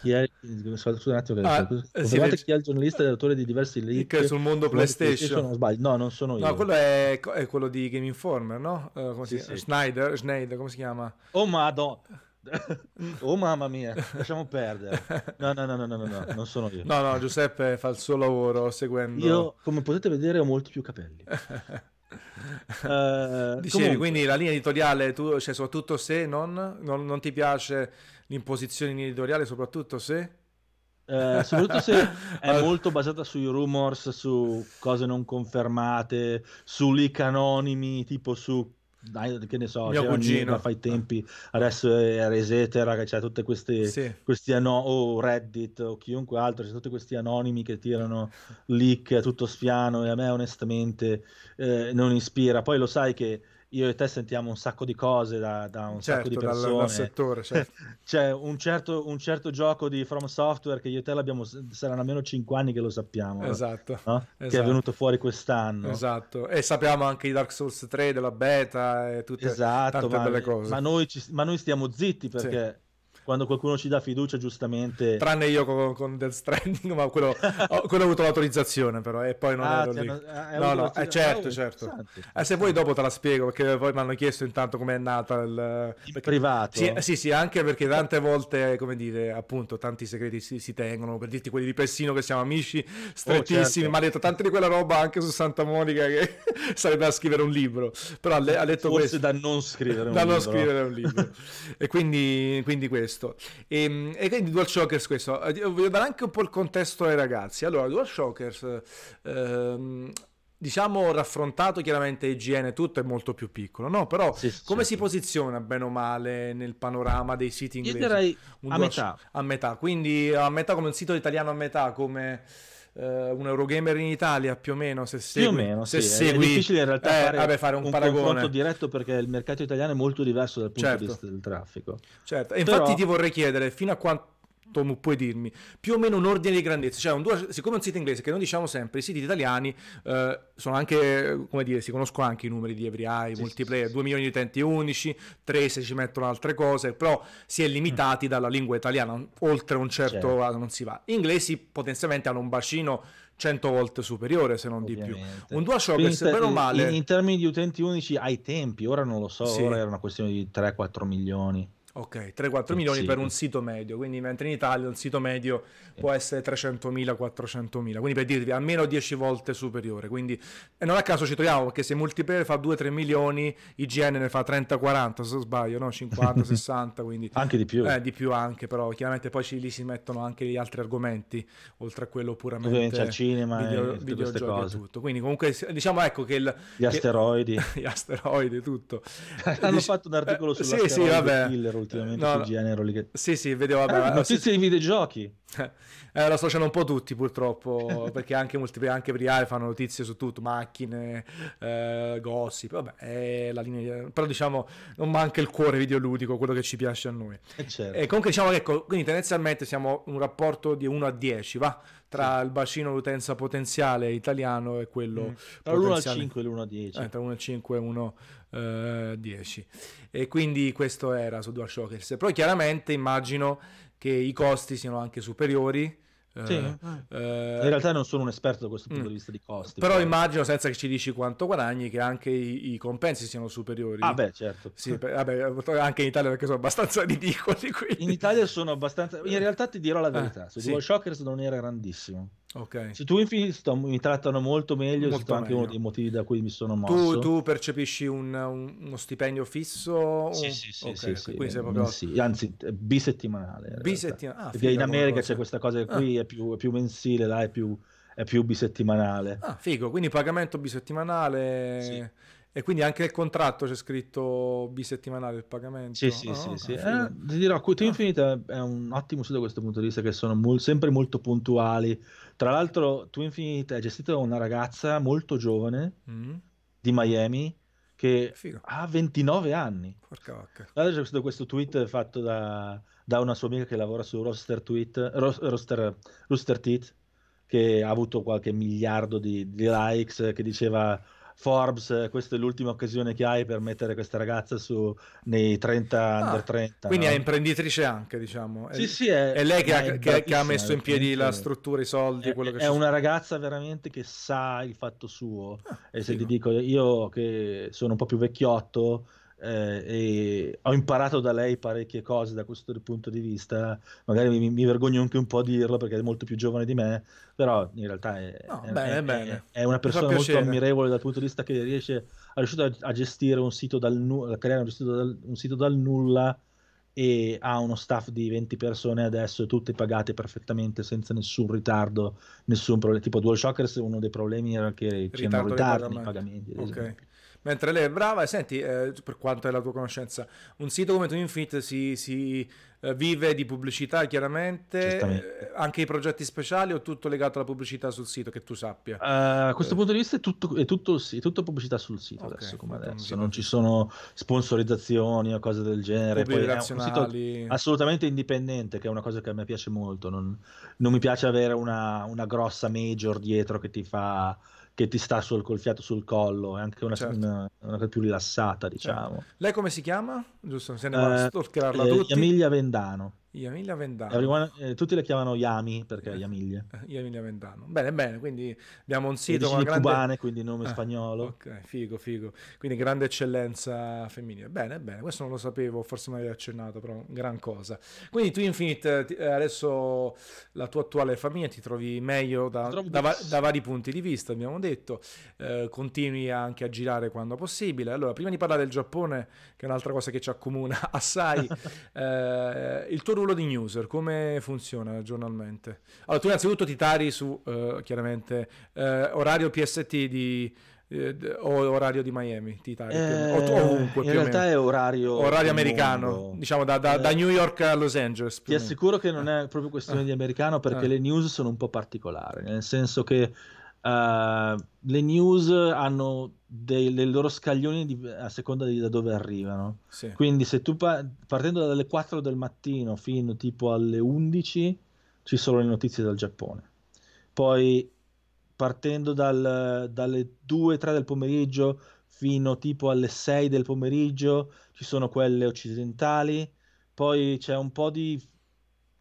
chi è, scusate un attimo, ah, sì, chi è il giornalista e l'autore di diversi leak sul mondo PlayStation. PlayStation non sbaglio. No, non sono io. No, quello è, è quello di Game Informer, no? Uh, come sì, si sì. Schneider, Schneider, come si chiama? Oh, madonna. [laughs] oh mamma mia, lasciamo perdere. No, no, no, no, no, no, non sono io. No, no, Giuseppe fa il suo lavoro seguendo. Io, come potete vedere, ho molti più capelli. uh, [laughs] Dicevi, comunque... quindi la linea editoriale, tu, cioè, soprattutto se non, non, non ti piace l'imposizione in editoriale, soprattutto se... Eh, soprattutto se è [laughs] molto basata sui rumors, su cose non confermate, su leak anonimi, tipo su dai, che ne so, mio cugino fa i tempi, adesso è Resetera che c'è tutte queste sì. questi ano- o Reddit o chiunque altro, c'è tutti questi anonimi che tirano leak tutto spiano e a me onestamente eh, non ispira. Poi lo sai che io e te sentiamo un sacco di cose da, da un certo, sacco di persone. Dal, dal settore, [laughs] certo. C'è un certo, un certo, gioco di From Software che io e te l'abbiamo, saranno almeno 5 anni che lo sappiamo. Esatto, no? esatto. Che è esatto. venuto fuori quest'anno. Esatto, e sappiamo anche di Dark Souls 3, della beta e tutte esatto, tante ma, belle cose. Ma noi, ci, ma noi stiamo zitti perché... Sì quando qualcuno ci dà fiducia, giustamente. Tranne io con, con Death Stranding, ma quello, quello ho avuto l'autorizzazione, però, e poi non ah, ero lì. Hanno, no, no, eh, certo, certo. Eh, se vuoi dopo te la spiego, perché poi mi hanno chiesto intanto com'è nata il. In privato. Sì, sì, sì, anche perché tante volte, come dire, appunto, tanti segreti si, si tengono, per dirti quelli di Pessino che siamo amici strettissimi, oh, certo. ma ha detto tante di quella roba anche su Santa Monica che [laughs] sarebbe da scrivere un libro. Però ha, ha detto Forse questo. da non scrivere un da libro. non scrivere un libro. [laughs] e quindi, quindi questo. E, ehm, e quindi DualShockers questo. Eh, voglio dare anche un po' il contesto ai ragazzi. Allora, DualShockers... Ehm, diciamo raffrontato chiaramente IGN tutto è molto più piccolo no? Però sì, come sì, si posiziona bene o male nel panorama dei siti inglesi? io direi a metà. A metà. Quindi a metà come un sito italiano a metà come Uh, un Eurogamer in Italia più o meno se segui, più o meno se sì. segui, è difficile in realtà eh, fare, vabbè, fare un, un paragone confronto diretto perché il mercato italiano è molto diverso dal punto certo. di vista del traffico certo e infatti Però... ti vorrei chiedere fino a quanto tu puoi dirmi più o meno un ordine di grandezza, cioè un due, siccome è un sito inglese che noi diciamo sempre, i siti italiani eh, sono anche, come dire, si conoscono anche i numeri di Every sì, multiplayer, sì, 2 milioni di utenti unici, 3 se ci mettono altre cose, però si è limitati mm. dalla lingua italiana, oltre un certo certo. non si va. Gli inglesi potenzialmente hanno un bacino 100 volte superiore se non Ovviamente. di più. Un DualShock se bene o male... In, in, termini di utenti unici ai tempi, ora non lo so, sì. ora era una questione di 3-4 milioni. Ok, 3-4 milioni sì. per un sito medio, quindi mentre in Italia un sito medio sì. può essere 300.000, 400.000, quindi per dirvi almeno 10 volte superiore. Quindi, e non a caso ci troviamo perché se multiplayer fa 2-3 milioni, IGN ne fa 30-40 se sbaglio, no? 50-60, [laughs] quindi... anche di più. Eh, di più anche, però chiaramente poi ci, lì si mettono anche gli altri argomenti, oltre a quello puramente... Ovviamente al cinema video, e videogiochi e tutto. Quindi comunque diciamo ecco che il... Gli asteroidi. [laughs] gli asteroidi, tutto. [laughs] Hanno Dic- fatto un articolo sulla sì, sì, vabbè. Killer ultimamente no, sul genere. Lì che... Sì, sì, vedevo. Vabbè, eh, notizie di videogiochi. [laughs] Eh, lo so, un po' tutti purtroppo, [laughs] perché anche multiplayer, anche Priare fanno notizie su tutto, macchine, eh, gossip, vabbè, è la linea, però diciamo non manca il cuore videoludico, quello che ci piace a noi. Eh certo. E comunque diciamo che ecco, quindi tendenzialmente siamo un rapporto di 1 a 10, va? Tra sì. il bacino d'utenza potenziale italiano e quello mm. Tra l'1 al 5 e l'1 a 10. Eh, tra 1 al 5 e 1 a 10. E quindi questo era su DualShockers. Però chiaramente immagino che i costi siano anche superiori sì. Eh, eh, in realtà non sono un esperto da questo punto mm. di vista di costi. Però poi. immagino, senza che ci dici quanto guadagni, che anche i, i compensi siano superiori. Ah, beh, certo. Sì, vabbè, anche in Italia perché sono abbastanza [laughs] ridicoli. Quindi. In Italia sono abbastanza. In realtà ti dirò la verità: eh, su sì. DualShockers non era grandissimo. Okay. Su Twin Infinite mi trattano molto meglio, molto è anche uno dei motivi da cui mi sono mosso. Tu, tu percepisci un, un, uno stipendio fisso? Sì, sì, sì, okay, sì, sì, proprio... sì, anzi bisettimanale. bisettimanale. Ah, Perché in America c'è questa cosa qui, ah. è, più, è, più, mensile, là è più, è più bisettimanale. Ah, figo, quindi pagamento bisettimanale. Sì. E quindi anche nel contratto c'è scritto bisettimanale il pagamento? Sì, sì, oh, sì. sì. Eh, ti dirò, Twin Infinite è un ottimo sito da questo punto di vista, che sono mol- sempre molto puntuali. Tra l'altro, Twin Infinite è gestito da una ragazza molto giovane mm. di Miami che Figo. ha 29 anni. Porca vacca. Allora c'è questo tweet fatto da, da, una sua amica che lavora su Roster, tweet, Roster, Rooster Teeth, che ha avuto qualche miliardo di, di likes, che diceva Forbes, questa è l'ultima occasione che hai per mettere questa ragazza su nei 30 ah, under 30. Quindi no? è imprenditrice anche, diciamo. Sì, sì, è, è lei che, ha, che, che ha, messo in piedi la struttura, i soldi, è, quello che È una ragazza veramente che sa il fatto suo. Ah, e se ti dico, io che sono un po' più vecchiotto, eh, e ho imparato da lei parecchie cose da questo punto di vista, magari mi, mi, vergogno anche un po' a dirlo perché è molto più giovane di me, però in realtà è, no, è, bene, è, bene. è una persona molto ammirevole dal punto di vista che riesce, a, a gestire un sito dal, a creare un sito dal, un sito dal nulla e ha uno staff di 20 persone adesso, tutte pagate perfettamente senza nessun ritardo, nessun problema. Tipo DualShockers, uno dei problemi era che c'erano ritardi nei pagamenti. Ok mentre lei è brava. E senti, eh, per quanto è la tua conoscenza, un sito come Twinfit si, si eh, vive di pubblicità chiaramente, eh, anche i progetti speciali o tutto legato alla pubblicità sul sito, che tu sappia? Uh, a questo punto di vista è tutto, è tutto, sì, tutto pubblicità sul sito okay, adesso, come adesso. non ci sono sponsorizzazioni o cose del genere. Poi è un sito assolutamente indipendente, che è una cosa che a me piace molto. Non, non mi piace avere una, una grossa major dietro che ti fa che ti sta sul, col fiato sul collo, è anche una, certo. una, una cosa più rilassata, certo. diciamo. Certo. Lei come si chiama? Giusto, se ne va a stalkerarla eh, tutti. Emilia Vendano. Yamilia Vendano. Everyone, eh, tutti le chiamano Yami perché è Yamilia. Eh, Yamilia Vendano. Bene, bene, quindi abbiamo un sito con grande... cubane, quindi nome ah, spagnolo. Ok, figo, figo. Quindi grande eccellenza femminile. Bene, bene, questo non lo sapevo, forse mi avevi accennato, però gran cosa. Quindi tu Infinite, eh, adesso la tua attuale famiglia ti trovi meglio da, da, da, da vari punti di vista, abbiamo detto. Eh, continui anche a girare quando possibile. Allora, prima di parlare del Giappone, che è un'altra cosa che ci accomuna [laughs] assai, [laughs] eh, il tuo ruolo di newser, come funziona giornalmente? Allora, tu innanzitutto ti tari su, uh, chiaramente, uh, orario PST di eh, o orario di Miami ti tari eh, o ovunque in realtà è orario orario americano mondo. diciamo da, da, eh, da, New York a Los Angeles ti assicuro che non è proprio questione di americano perché le news sono un po' particolari nel senso che uh, le news hanno dei, dei loro scaglioni di, a seconda di da dove arrivano. Sì. Quindi se tu pa- partendo dalle 4 del mattino fino tipo alle 11 ci sono le notizie dal Giappone. Poi partendo dal, dalle 2-3 del pomeriggio fino tipo alle 6 del pomeriggio ci sono quelle occidentali. Poi c'è un po' di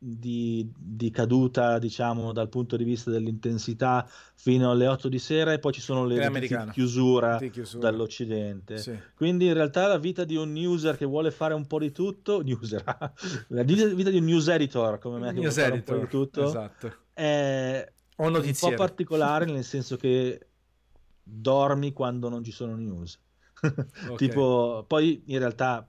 di, di, caduta, diciamo, dal punto di vista dell'intensità fino alle 8 di sera e poi ci sono le di chiusura, di chiusura dall'Occidente. Sì. Quindi in realtà la vita di un user che vuole fare un po' di tutto, [laughs] user, la vita di un news editor come me che news vuole editor, fare un po' di tutto, esatto. è un po' particolare [laughs] nel senso che dormi quando non ci sono news. [laughs] Okay. tipo, poi in realtà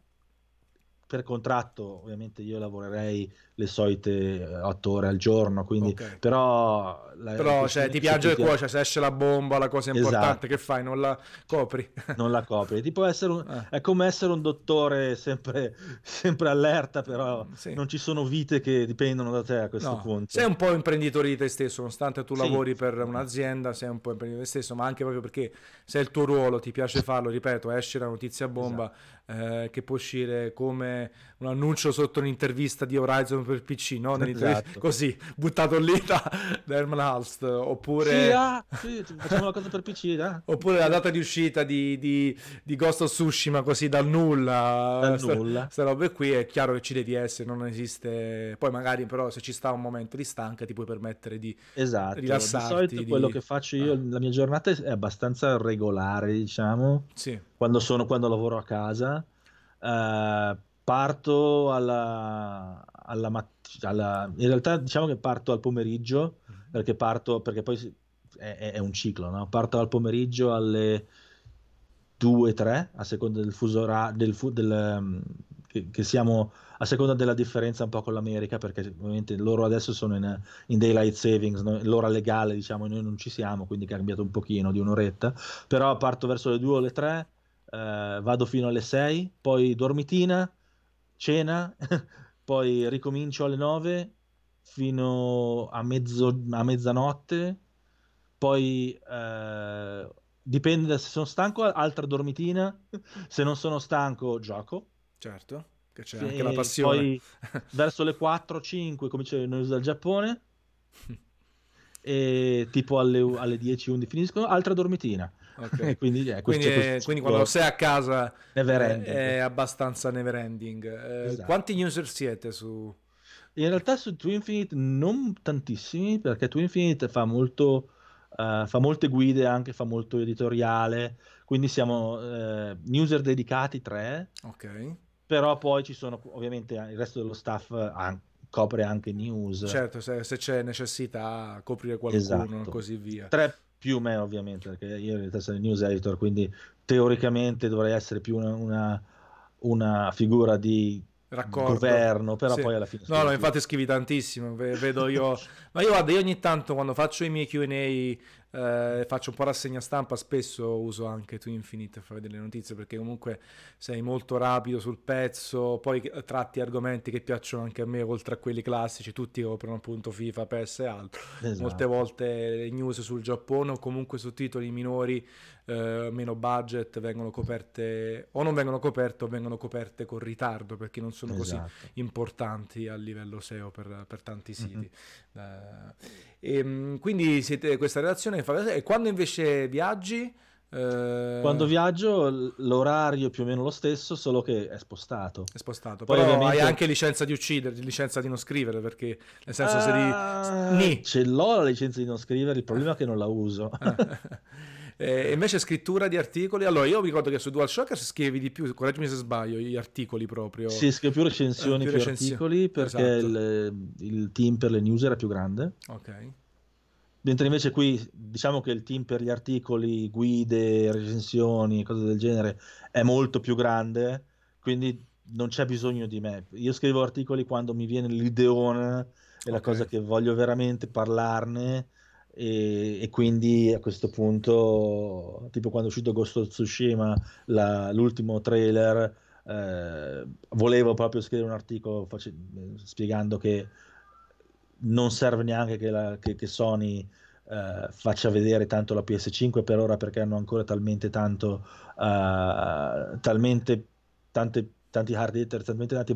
per contratto ovviamente io lavorerei le solite 8 ore al giorno, quindi okay. però... La, però cioè, ti piange il cuore, cioè, se esce la bomba, la cosa importante esatto. che fai, non la copri. [laughs] non la copri, tipo essere un, ah. [laughs] è come essere un dottore sempre, sempre allerta, però sì. non ci sono vite che dipendono da te a questo no. punto. Sei un po' imprenditore di te stesso, nonostante tu sì. lavori per un'azienda, sei un po' imprenditore di te stesso, ma anche proprio perché se è il tuo ruolo, ti piace farlo, ripeto, esce la notizia bomba esatto. eh, che può uscire come un annuncio sotto un'intervista di Horizon per PC, no? Esatto. Così, buttato lì da, da Herman Halst, oppure... Sì, ah, sì, facciamo la cosa per PC, eh? Oppure la data di uscita di, di, di Ghost of Tsushima, così dal nulla. Dal sta, nulla. Queste robe qui, è chiaro che ci devi essere, non esiste... Poi magari però se ci sta un momento di stanca ti puoi permettere di esatto. rilassarti. Di solito di... quello che faccio io, ah. la mia giornata è abbastanza regolare, diciamo. Sì. Quando sono, quando lavoro a casa. Uh, parto alla, alla mattina, in realtà diciamo che parto al pomeriggio, mm-hmm. perché parto, perché poi è, è un ciclo, no? parto al pomeriggio alle 2-3, a seconda del fuso orario, del, fu- del, um, che, che, siamo a seconda della differenza un po' con l'America, perché ovviamente loro adesso sono in, in daylight savings, no? l'ora legale diciamo, noi non ci siamo, quindi è cambiato un pochino di un'oretta, però parto verso le 2 o le 3, eh, vado fino alle 6, poi dormitina, cena, [laughs] poi ricomincio alle 9 fino a, mezzo, a mezzanotte, poi eh, dipende da se sono stanco, altra dormitina, se non sono stanco gioco. Certo, che c'è anche la passione. Poi [laughs] verso le 4-5 comincio le news dal Giappone [laughs] e tipo alle, alle 10-11 finiscono, altra dormitina. Okay. [laughs] quindi, eh, quindi, è, quindi, quando sei a casa è, è abbastanza never ending. Eh, esatto. Quanti user siete su? In realtà su Twinfinite non tantissimi, perché Twinfinite fa molto... Uh, fa molte guide, anche fa molto editoriale, quindi siamo uh, user dedicati tre. Ok. Però poi ci sono ovviamente il resto dello staff an- copre anche news. Certo, se, se c'è necessità coprire qualcuno esatto. e così via. Tre più me ovviamente, perché io in realtà sono il news editor, quindi teoricamente dovrei essere più una, una, una figura di Raccordo. governo, però sì. poi alla fine... No, no, infatti scrivi tantissimo, vedo io... Ma io guarda, io ogni tanto quando faccio i miei Q&A eh, faccio un po' rassegna stampa, spesso uso anche tu Infinite per fare delle notizie perché comunque sei molto rapido sul pezzo, poi tratti argomenti che piacciono anche a me oltre a quelli classici, tutti coprono appunto FIFA, PES e altro. Esatto. Molte volte le news sul Giappone o comunque su titoli minori eh, meno budget vengono coperte o non vengono coperte o vengono coperte con ritardo perché non sono esatto. così importanti a livello SEO per, per tanti siti. Mm-hmm. Eh, e, quindi siete, questa relazione fa... E quando invece viaggi? Eh... Quando viaggio l'orario è più o meno lo stesso, solo che è spostato. È spostato. Poi Però ovviamente... hai anche licenza di uccidere, licenza di non scrivere, perché nel senso uh... se di... Ah, ce l'ho la licenza di non scrivere, il problema è che non la uso. [laughs] [laughs] Eh, invece scrittura di articoli, allora io mi ricordo che su DualShocker scrivi di più, correggimi se sbaglio, gli articoli proprio. Sì, scrivo più recensioni, eh, più, più articoli perché esatto. il, il, team per le news era più grande. Ok. Mentre invece qui diciamo che il team per gli articoli, guide, recensioni, cose del genere è molto più grande, quindi non c'è bisogno di me. Io scrivo articoli quando mi viene l'ideone e okay. la cosa che voglio veramente parlarne e, e, quindi a questo punto, tipo quando è uscito Ghost of Tsushima, la, l'ultimo trailer, eh, volevo proprio scrivere un articolo face- spiegando che non serve neanche che, la, che, che Sony eh, faccia vedere tanto la PS5 per ora perché hanno ancora talmente tanto, uh, talmente tante, tanti hard hitter, talmente tanti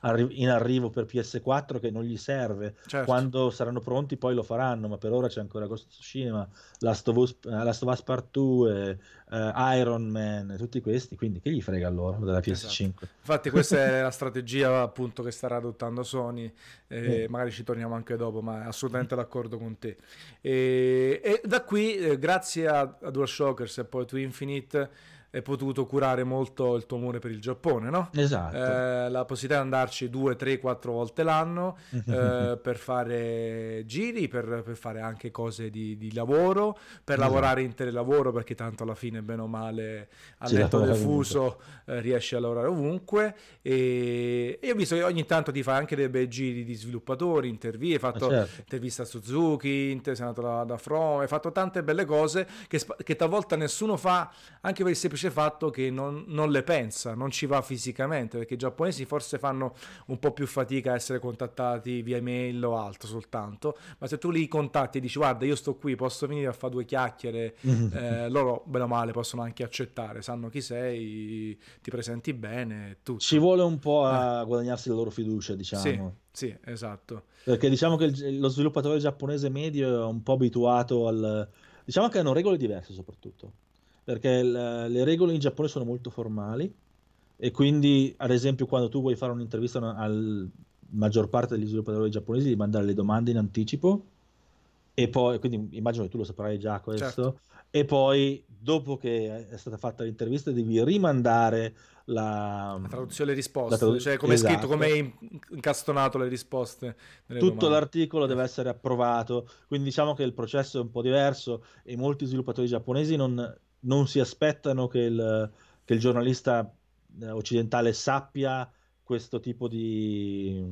blockbusters in arrivo per PS4 che non gli serve. Certo. Quando saranno pronti poi lo faranno, ma per ora c'è ancora Ghost of Tsushima, Last of Us, uh, Last of Us Part 2, uh, Iron Man, tutti questi, quindi che gli frega loro della PS5? Esatto. Infatti questa è la strategia appunto che starà adottando Sony, eh, mm. magari ci torniamo anche dopo, ma assolutamente d'accordo con te. E, e da qui, eh, grazie a, a DualShockers e poi to Infinite, potuto curare molto il tuo amore per il Giappone, no? Esatto. Eh, la possibilità di andarci due, tre, quattro volte l'anno [laughs] eh, per fare giri, per, per fare anche cose di, di lavoro, per esatto. lavorare in telelavoro perché tanto alla fine, bene o male, al netto del fuso eh, riesci a lavorare ovunque. E, e, ho visto che ogni tanto ti fai anche dei bei giri di sviluppatori, interviste, hai fatto certo. intervista a Suzuki, sei andato da, da From, hai fatto tante belle cose che, che talvolta nessuno fa anche per il semplice semplice fatto che non, non, le pensa, non ci va fisicamente, perché i giapponesi forse fanno un po' più fatica a essere contattati via email o altro soltanto, ma se tu li contatti e dici guarda io sto qui, posso venire a fare due chiacchiere, mm-hmm. eh, loro bene o male possono anche accettare, sanno chi sei, ti presenti bene, tutto. Ci vuole un po' a eh. guadagnarsi la loro fiducia, diciamo. Sì. Sì, esatto. Perché diciamo che il, lo sviluppatore giapponese medio è un po' abituato al... Diciamo che hanno regole diverse soprattutto perché l- le regole in Giappone sono molto formali e quindi ad esempio quando tu vuoi fare un'intervista alla maggior parte degli sviluppatori giapponesi devi mandare le domande in anticipo e poi quindi immagino che tu lo saprai già questo certo. e poi dopo che è stata fatta l'intervista devi rimandare la, la traduzione delle risposte, tradu- cioè come esatto. è scritto, come è incastonato le risposte. Tutto domande. l'articolo deve essere approvato, quindi diciamo che il processo è un po' diverso e molti sviluppatori giapponesi non, non si aspettano che il, che il giornalista eh, occidentale sappia questo tipo, di,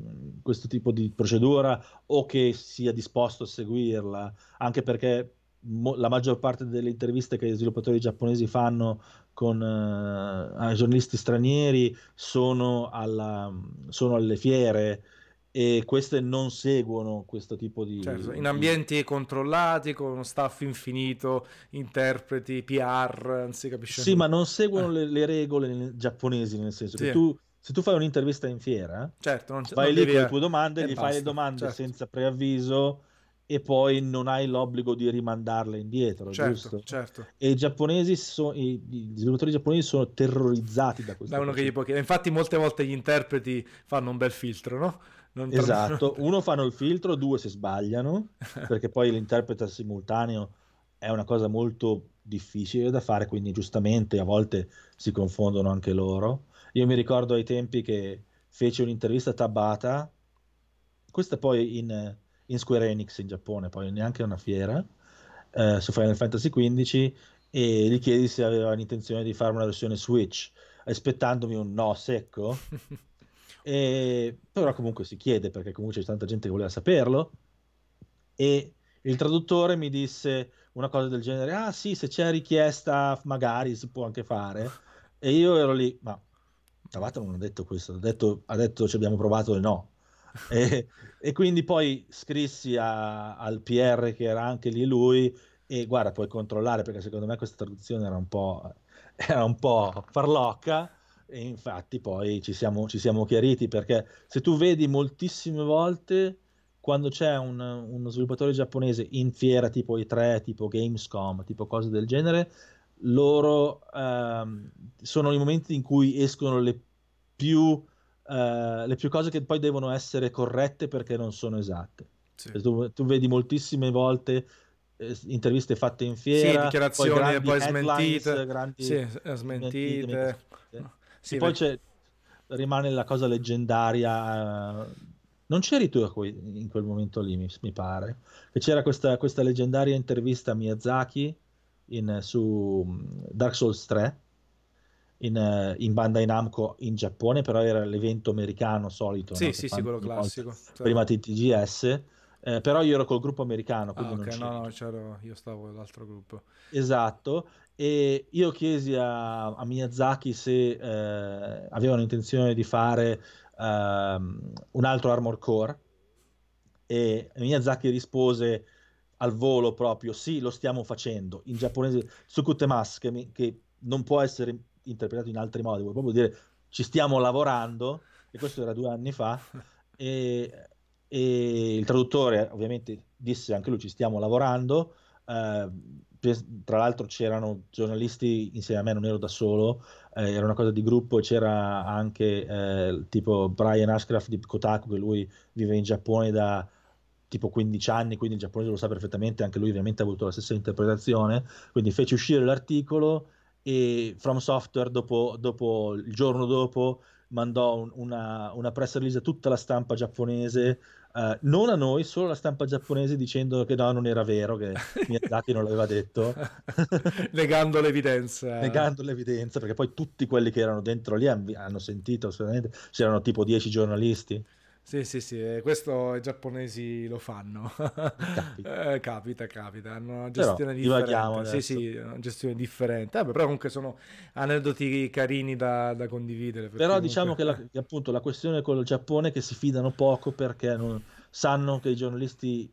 questo tipo di procedura o che sia disposto a seguirla, anche perché mo- la maggior parte delle interviste che gli sviluppatori giapponesi fanno con ai giornalisti stranieri sono, alla, sono alle fiere e queste non seguono questo tipo di... Certo, in ambienti controllati, con uno staff infinito, interpreti, PR, non si capisce. Sì, nulla. ma non seguono eh. le, le, regole giapponesi, nel senso sì. che tu, se tu fai un'intervista in fiera, certo, non, vai non lì con le tue domande, gli basta, fai le domande certo. senza preavviso e poi non hai l'obbligo di rimandarle indietro, certo, giusto? Certo. E i giapponesi, so, i, gli sviluppatori giapponesi sono terrorizzati da questo. Da uno che gli può Infatti molte volte gli interpreti fanno un bel filtro, no? Non esatto, uno fanno il filtro, due se sbagliano, [laughs] perché poi l'interprete simultaneo è una cosa molto difficile da fare, quindi giustamente a volte si confondono anche loro. Io mi ricordo ai tempi che fece un'intervista a Tabata, questa poi in, in Square Enix in Giappone, poi neanche una fiera, eh, su Final Fantasy XV, e gli chiesi se aveva l'intenzione di fare una versione Switch, aspettandomi un no secco. [laughs] E, però comunque si chiede perché comunque c'è tanta gente che voleva saperlo. E il traduttore mi disse una cosa del genere ah sì se c'è richiesta magari si può anche fare. E io ero lì ma Tabata non ha detto questo ha detto, ha detto ci abbiamo provato e no. [laughs] E, e quindi poi scrissi a, al PR che era anche lì lui e guarda puoi controllare perché secondo me questa traduzione era un po', [laughs] era un po farlocca e infatti poi ci siamo, ci siamo chiariti perché se tu vedi moltissime volte quando c'è un, uno sviluppatore giapponese in fiera tipo i3, tipo Gamescom, tipo cose del genere, loro ehm, sono i momenti in cui escono le più, eh, le più cose che poi devono essere corrette perché non sono esatte. Sì. Tu, tu, vedi moltissime volte eh, interviste fatte in fiera, sì, dichiarazioni e poi smentite, grandi sì, smentite. smentite. Sì, poi c'è, rimane la cosa leggendaria. Non c'eri tu in quel momento lì, mi, mi pare, che c'era questa, questa leggendaria intervista a Miyazaki in, su mm, Dark Souls 3 in, eh, in Bandai Namco in Giappone, però era l'evento americano solito. Sì, no? sì, sì, quello classico. Prima TTGS. Eh, però io ero col gruppo americano, quindi ah, okay, no, no, c'ero, io stavo nell'altro gruppo. Esatto, e io chiesi a, a Miyazaki se eh, avevano intenzione di fare um, un altro Armor Core. E Miyazaki rispose al volo proprio sì, lo stiamo facendo, in giapponese Tsukutemasu, che, che non può essere interpretato in altri modi, vuol proprio dire ci stiamo lavorando, e questo era due anni fa, [laughs] e, e il traduttore ovviamente disse anche lui ci stiamo lavorando, eh, tra l'altro c'erano giornalisti insieme a me, non ero da solo, eh, era una cosa di gruppo, c'era anche eh, tipo Brian Ashcraft di Kotaku, che lui vive in Giappone da tipo 15 anni, quindi il giapponese lo sa perfettamente, anche lui ovviamente ha avuto la stessa interpretazione, quindi fece uscire l'articolo e From Software dopo, dopo il giorno dopo mandò un, una, una, press release a tutta la stampa giapponese, uh, non a noi, solo la stampa giapponese dicendo che no, non era vero, che Miyazaki non l'aveva detto. [laughs] Negando l'evidenza. Negando l'evidenza, perché poi tutti quelli che erano dentro lì hanno sentito, c'erano tipo 10 giornalisti. Sì, sì, sì, eh, questo i giapponesi lo fanno. Capita, [laughs] eh, capita, capita. hanno una gestione però, differente. Sì, sì, una gestione differente. Vabbè, però comunque sono aneddoti carini da, da condividere. Però comunque... diciamo che, la, che, appunto la questione con il Giappone è che si fidano poco perché non, sanno che i giornalisti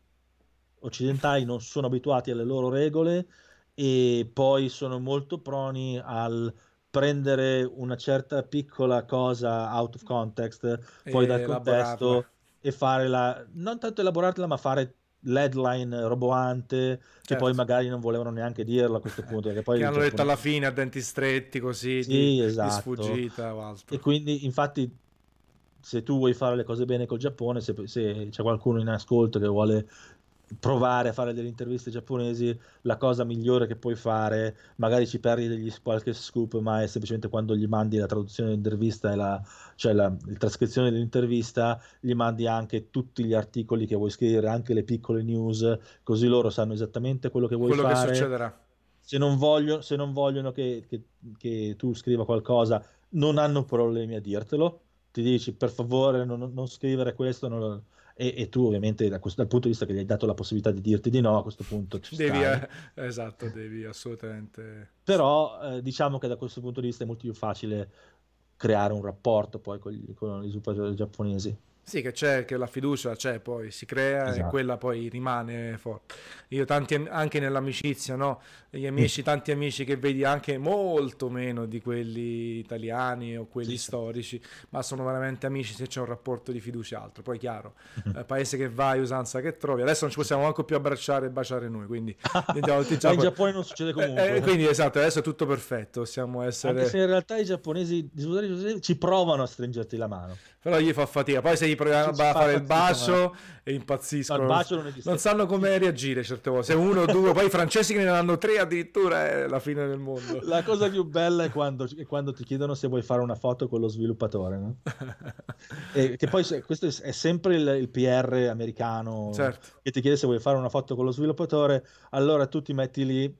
occidentali non sono abituati alle loro regole e poi sono molto proni al prendere una certa piccola cosa out of context, fuori dal contesto e fare la non tanto elaborarla, ma fare l'headline roboante certo. che poi magari non volevano neanche dirlo a questo [laughs] punto perché poi che hanno detto alla fine a denti stretti così sì, di, esatto. di sfuggita o altro e quindi infatti se tu vuoi fare le cose bene col Giappone se, se c'è qualcuno in ascolto che vuole provare a fare delle interviste giapponesi, la cosa migliore che puoi fare, magari ci perdi degli, qualche scoop, ma è semplicemente quando gli mandi la traduzione dell'intervista e la, cioè la, la trascrizione dell'intervista, gli mandi anche tutti gli articoli che vuoi scrivere, anche le piccole news, così loro sanno esattamente quello che vuoi quello fare. Che succederà. Se non, voglio, se non vogliono che, che, che, tu scriva qualcosa, non hanno problemi a dirtelo. Ti dici per favore non, non scrivere questo, non, e, e tu ovviamente da questo, dal punto di vista che gli hai dato la possibilità di dirti di no, a questo punto ci devi, eh, esatto, devi assolutamente... Però eh, diciamo che da questo punto di vista è molto più facile creare un rapporto poi con gli, con gli sviluppatori giapponesi. Sì, che c'è, che la fiducia c'è, poi si crea esatto. e quella poi rimane forte. Io tanti, anche nell'amicizia, no? Gli amici, tanti amici che vedi anche molto meno di quelli italiani o quelli sì, storici, ma sono veramente amici se c'è un rapporto di fiducia altro. Poi chiaro, [laughs] eh, paese che vai, usanza che trovi. Adesso non ci possiamo manco più abbracciare e baciare noi, quindi [laughs] andiamo tutti in Giappone non succede comunque. Eh, quindi esatto, adesso è tutto perfetto, possiamo essere... Anche se in realtà i giapponesi ci provano a stringerti la mano. Però gli fa fatica, poi se gli proviamo a fare il bacio e impazziscono. No, bacio non, non, sanno come reagire certe volte. Se uno due, poi i francesi che ne hanno tre addirittura è la fine del mondo. La cosa più bella è quando, quando ti chiedono se vuoi fare una foto con lo sviluppatore, no? [laughs] e che poi questo è sempre il, il PR americano certo. che ti chiede se vuoi fare una foto con lo sviluppatore, allora tu ti metti lì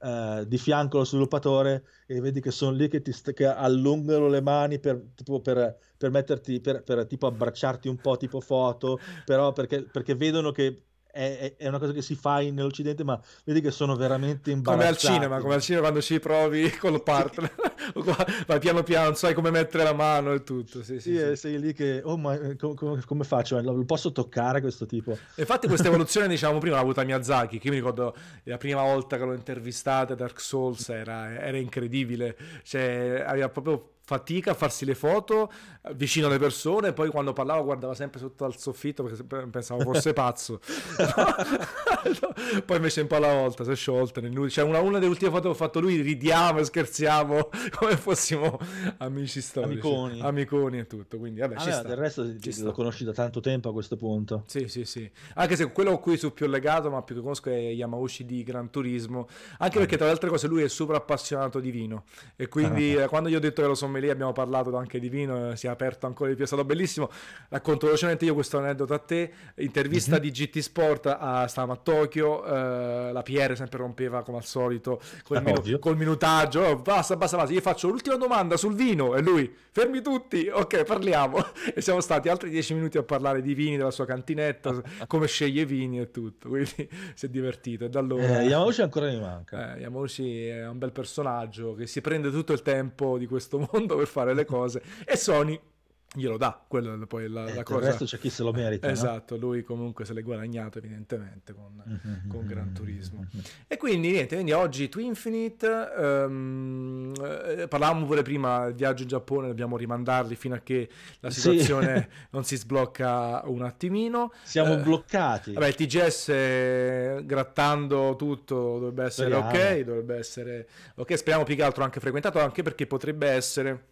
Uh, di fianco allo sviluppatore e vedi che sono lì che, ti che allungano le mani per, tipo per, per metterti per, per, tipo abbracciarti un po' tipo foto però perché, perché vedono che è, è, una cosa che si fa in, nell'Occidente, ma vedi che sono veramente imbarazzati. Come al cinema, come al cinema quando ci provi [laughs] con il partner, vai piano piano, non sai come mettere la mano e tutto. Sì, sì, sì, sì. sei lì che, oh ma come, come faccio? Lo posso toccare questo tipo? Infatti questa evoluzione, diciamo, prima l'ha avuta Miyazaki, che io mi ricordo la prima volta che l'ho intervistata Dark Souls era, era incredibile, cioè aveva proprio fatica a farsi le foto eh, vicino alle persone, poi quando parlava guardava sempre sotto al soffitto perché pensavo fosse pazzo. [laughs] poi invece un po' alla volta si è sciolta. Cioè una, una, delle ultime foto che ho fatto lui, ridiamo e scherziamo [laughs] come fossimo amici storici. Amiconi. Amiconi e tutto. Quindi vabbè, ah, ci sta. Del resto ci lo conosci da tanto tempo a questo punto. Sì, sì, sì. Anche se quello a cui sono più legato, ma più che conosco è Yamauchi di Gran Turismo. Anche ah, perché tra le altre cose lui è super appassionato di vino. E quindi ah, quando gli ho detto che lo sommelier abbiamo parlato anche di vino, si è aperto ancora di più, è stato bellissimo. Racconto velocemente io questo aneddoto a te, intervista mm-hmm. di GT Sport, a, stavamo a Tokyo, eh, la PR sempre rompeva come al solito col, minu- col minutaggio, oh, basta, basta, basta, io faccio l'ultima domanda sul vino e lui, fermi tutti, ok parliamo. [laughs] E siamo stati altri dieci minuti a parlare di vini, della sua cantinetta, [laughs] come sceglie i vini e tutto, quindi [laughs] si è divertito. E da allora... Eh, Yamauchi ancora mi manca. Eh, Yamauchi è un bel personaggio che si prende tutto il tempo di questo mondo per fare le cose. E Sony glielo dà, quello è poi la, eh, la cosa. Il resto c'è chi se lo merita. Esatto, no? lui comunque se l'è guadagnato evidentemente con, mm-hmm, con Gran Turismo. Mm-hmm. E quindi niente, quindi oggi Twinfinite, um, eh, parlavamo pure prima del viaggio in Giappone, dobbiamo rimandarli fino a che la situazione sì. [laughs] non si sblocca un attimino. Siamo uh, bloccati. Vabbè, il TGS grattando tutto dovrebbe essere Speriamo. ok, dovrebbe essere ok, speriamo più che altro anche frequentato, anche perché potrebbe essere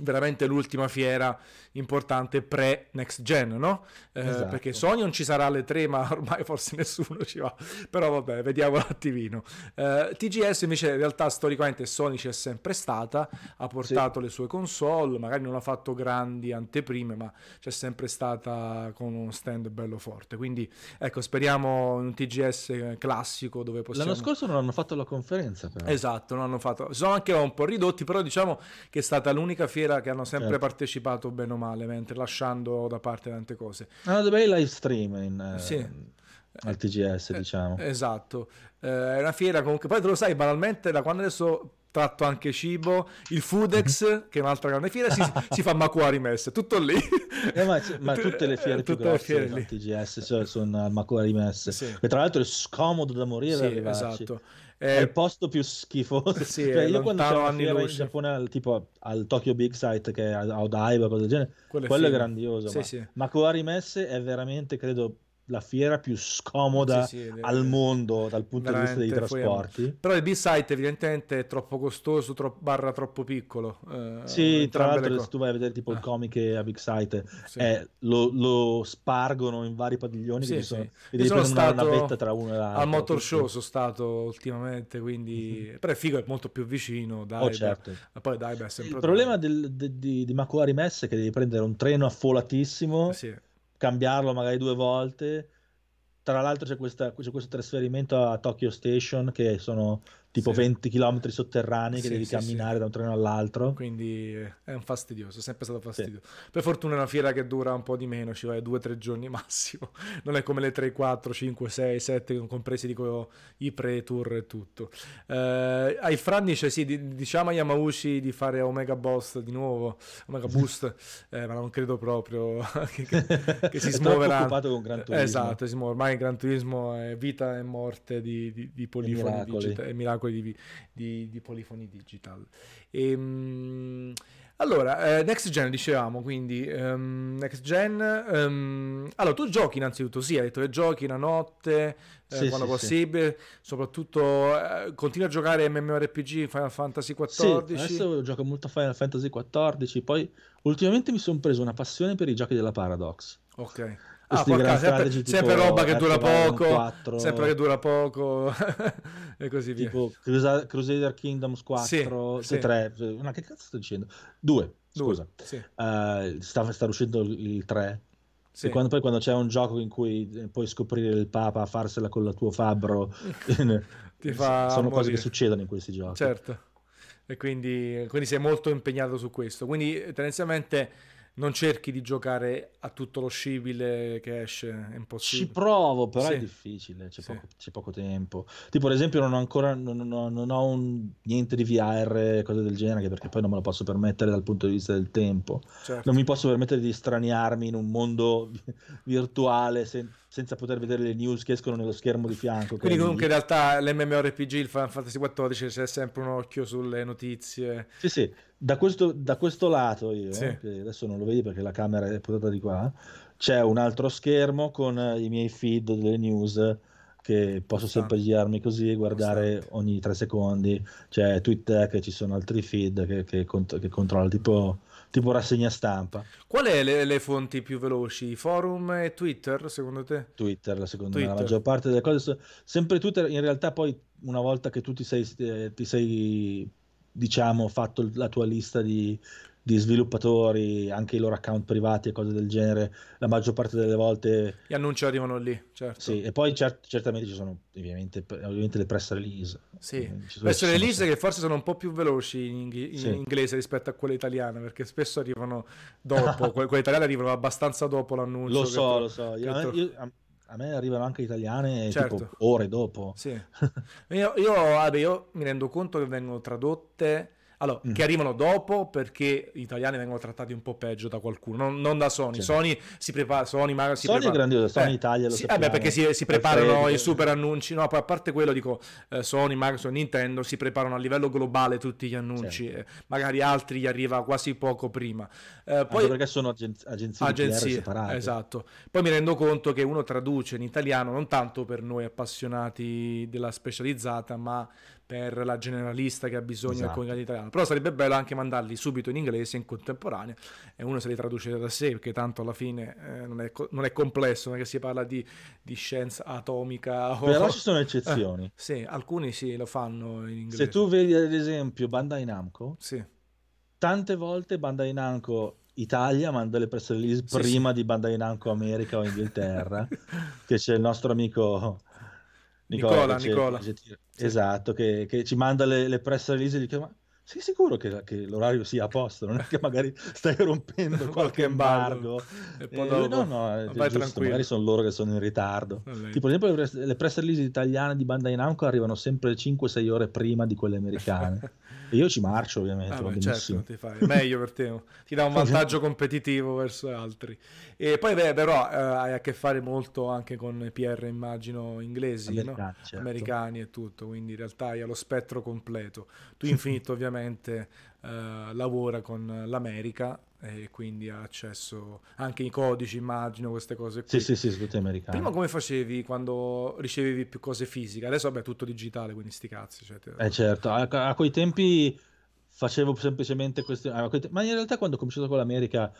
veramente l'ultima fiera importante pre next gen no? Eh, esatto. perché Sony non ci sarà alle 3 ma [laughs] ormai forse nessuno ci va però vabbè vediamo un attimino eh, TGS invece in realtà storicamente Sony ci è sempre stata ha portato sì. le sue console magari non ha fatto grandi anteprime ma c'è sempre stata con uno stand bello forte quindi ecco speriamo un TGS classico dove possiamo l'anno scorso non hanno fatto la conferenza però. esatto non hanno fatto sono anche un po' ridotti però diciamo che è stata l'unica fiera fiera che hanno sempre certo. partecipato bene o male, mentre lasciando da parte tante cose. Hanno dei bei live stream in, eh, sì. al TGS, eh, diciamo. Esatto, eh, è una fiera comunque, poi te lo sai, banalmente da quando adesso tratto anche cibo, il Foodex, che è un'altra grande fiera, si, si fa Macquarie Mess, tutto lì. [laughs] Eh, ma, ma, tutte le fiere [laughs] tutte più grosse le fiere TGS cioè, sono al Macquarie Mess, sì. che tra l'altro è scomodo da morire sì, esatto. È il posto più schifoso. [laughs] Sì, cioè, io quando c'ero anni in Giappone, al, tipo al Tokyo Big Site, che è a Odaiba, cose del genere, quello, quello è, è, grandioso. Sì, ma, sì. ma Koari Messe è veramente, credo, la fiera più scomoda sì, sì, al mondo dal punto di vista dei trasporti. Però il B-Site evidentemente è troppo costoso, tro- barra troppo piccolo. Eh, sì, tra l'altro se tu vai a vedere tipo il ah. comic a Big Site, sì. eh, lo, lo, spargono in vari padiglioni sì, che sono, sì. devi sono stato una navetta tra uno e l'altro. Al Motor Show sono stato ultimamente, quindi... Mm-hmm. Però è figo, è molto più vicino, dai. Oh, certo. Ma poi dai, beh, Il problema del, de, di, di Macquarie Mess è che devi prendere un treno affolatissimo. Sì cambiarlo magari due volte. Tra l'altro c'è, questa, c'è questo trasferimento a Tokyo Station che sono tipo sì. 20 km sotterranei che sì, devi sì, camminare da un treno all'altro. Quindi è un fastidioso, è sempre stato fastidioso. Per fortuna è una fiera che dura un po' di meno, ci vai due o tre giorni [laughs] massimo. Non è come le 3, 4, 5, 6, 7, compresi dico i pre-tour e tutto. Eh, ai Fran dice sì, diciamo a Yamauchi di fare Omega Boss di nuovo, Omega [laughs] Boost, eh, ma non credo proprio [laughs] che, che, che si smuoverà. occupato con Gran Turismo. Esatto, si muove. ormai il Gran Turismo è vita e morte di, di, di polifoni digitali, miracoli di, di, di Polifoni Digital. E, ehm, allora, eh, Next Gen dicevamo, quindi um, Next Gen... Um, allora, tu giochi innanzitutto, sì, hai detto che giochi la notte, eh, sì, quando sì, possibile, sì. soprattutto eh, continui a giocare MMORPG, Final Fantasy XIV. Sì, adesso gioco molto Final Fantasy XIV, poi ultimamente mi sono preso una passione per i giochi della Paradox. Ok ah, porca, sempre, sempre roba che dura poco, 4, sempre che dura poco [laughs] e così via. Tipo Crusader Kingdoms 4, sì, 3, sì. ma che cazzo sto dicendo? 2, scusa. Sì. Uh, sta, sta uscendo il 3. Sì. E quando, poi quando c'è un gioco in cui puoi scoprire il Papa, farsela con il tuo fabbro, [laughs] [laughs] Ti fa sono morire. cose che succedono in questi giochi. Certo. E quindi, quindi sei molto impegnato su questo. Quindi tendenzialmente non cerchi di giocare a tutto lo scibile che esce, è impossibile. Ci provo, però sì. è difficile, c'è, sì. poco, c'è, poco, tempo. Tipo, ad esempio, non ho ancora non, non, non ho un, niente di VR, cose del genere, perché poi non me lo posso permettere dal punto di vista del tempo. Certo. Non mi posso permettere di straniarmi in un mondo [laughs] virtuale sen- senza poter vedere le news che escono nello schermo di fianco. Quindi comunque in realtà l'MMORPG, il Final Fantasy XIV c'è sempre un occhio sulle notizie. Sì, sì da questo, da questo lato io, Sì. che adesso non lo vedi perché la camera è portata di qua, c'è un altro schermo con eh, i miei feed delle news che posso sempre girarmi così e guardare Costante. ogni tre secondi. C'è Twitter che ci sono altri feed che, che, cont- che controllo, tipo, tipo rassegna stampa. Qual è le, le fonti più veloci? Forum e Twitter, secondo te? Twitter, la secondo me, la Twitter. maggior parte delle cose, sempre Twitter, in realtà poi una volta che tu ti sei, eh, ti sei diciamo, fatto la tua lista di, di sviluppatori, anche i loro account privati e cose del genere, la maggior parte delle volte Gli annunci arrivano lì, certo. sì, e poi cer- certamente ci sono ovviamente, ovviamente le press release. Sì, Eh, ci sono- release che forse sono un po' più veloci in, inghi- in Sì. inglese rispetto a quelle italiane, perché spesso arrivano [laughs] dopo, que- quelle italiane arrivano abbastanza dopo l'annuncio. Lo so, tu- lo so. Io- tu- io- a- me arrivano anche italiane Certo. tipo ore dopo. Sì. [laughs] Io, io, vabbè, io mi rendo conto che vengono tradotte, allora, Mm. che arrivano dopo perché gli italiani vengono trattati un po' peggio da qualcuno, non, non da Sony. Sì. Sony si prepara, Sony, ma si Sony è prepara- grandioso, Sony Eh, Italia lo sì, sappiamo. vabbè, perché si, si preparano Freddy, i super annunci, no, poi a parte quello dico, eh, Sony, Microsoft, Nintendo si preparano a livello globale tutti gli annunci, Certo. eh, magari altri gli arriva quasi poco prima. Eh, Anche poi perché sono agen- agenzie, agenzie, separate. esatto. Poi mi rendo conto che uno traduce in italiano non tanto per noi appassionati della specializzata, ma per la generalista che ha bisogno del Esatto. comunicato italiano. Però sarebbe bello anche mandarli subito in inglese in contemporanea e uno se li traduce da sé, perché tanto alla fine eh, non, è, non è complesso, non è che si parla di, di scienza atomica. o- Però ci sono [laughs] eccezioni. Sì, alcuni sì, lo fanno in inglese. Se tu vedi ad esempio Bandai Namco, Sì, tante volte Bandai Namco Italia manda le press release Sì, prima di Bandai Namco America o Inghilterra, [laughs] che c'è il nostro amico Nicola, che Nicola. che Sì. Esatto, che, che ci manda le, le press release e chiede ma sei sicuro che, che l'orario sia a posto? Non è che magari stai rompendo [laughs] qualche embargo. E poi lui, dopo, no, no, vai giusto, tranquillo. magari sono loro che sono in ritardo. Vabbè. Tipo, ad esempio, le press, le press release italiane di Bandai Namco arrivano sempre 5-6 ore prima di quelle americane. [laughs] e io ci marcio, ovviamente, Ah, beh, certo, ti fai. meglio per te, ti dà un [laughs] vantaggio competitivo verso altri. E poi, beh, però, eh, hai a che fare molto anche con PR, immagino, inglesi, no? Americani, certo. americani e tutto, quindi in realtà hai lo spettro completo. Tu Infinito [laughs] ovviamente eh, lavora con l'America e quindi ha accesso anche ai codici, immagino, queste cose qui. Sì, sì, sì, tutti americani. Prima come facevi quando ricevevi più cose fisiche? Adesso vabbè, tutto digitale, quindi sti cazzi. Cioè, te- Eh certo, a, a quei tempi facevo semplicemente queste... Ma in realtà quando ho cominciato con l'America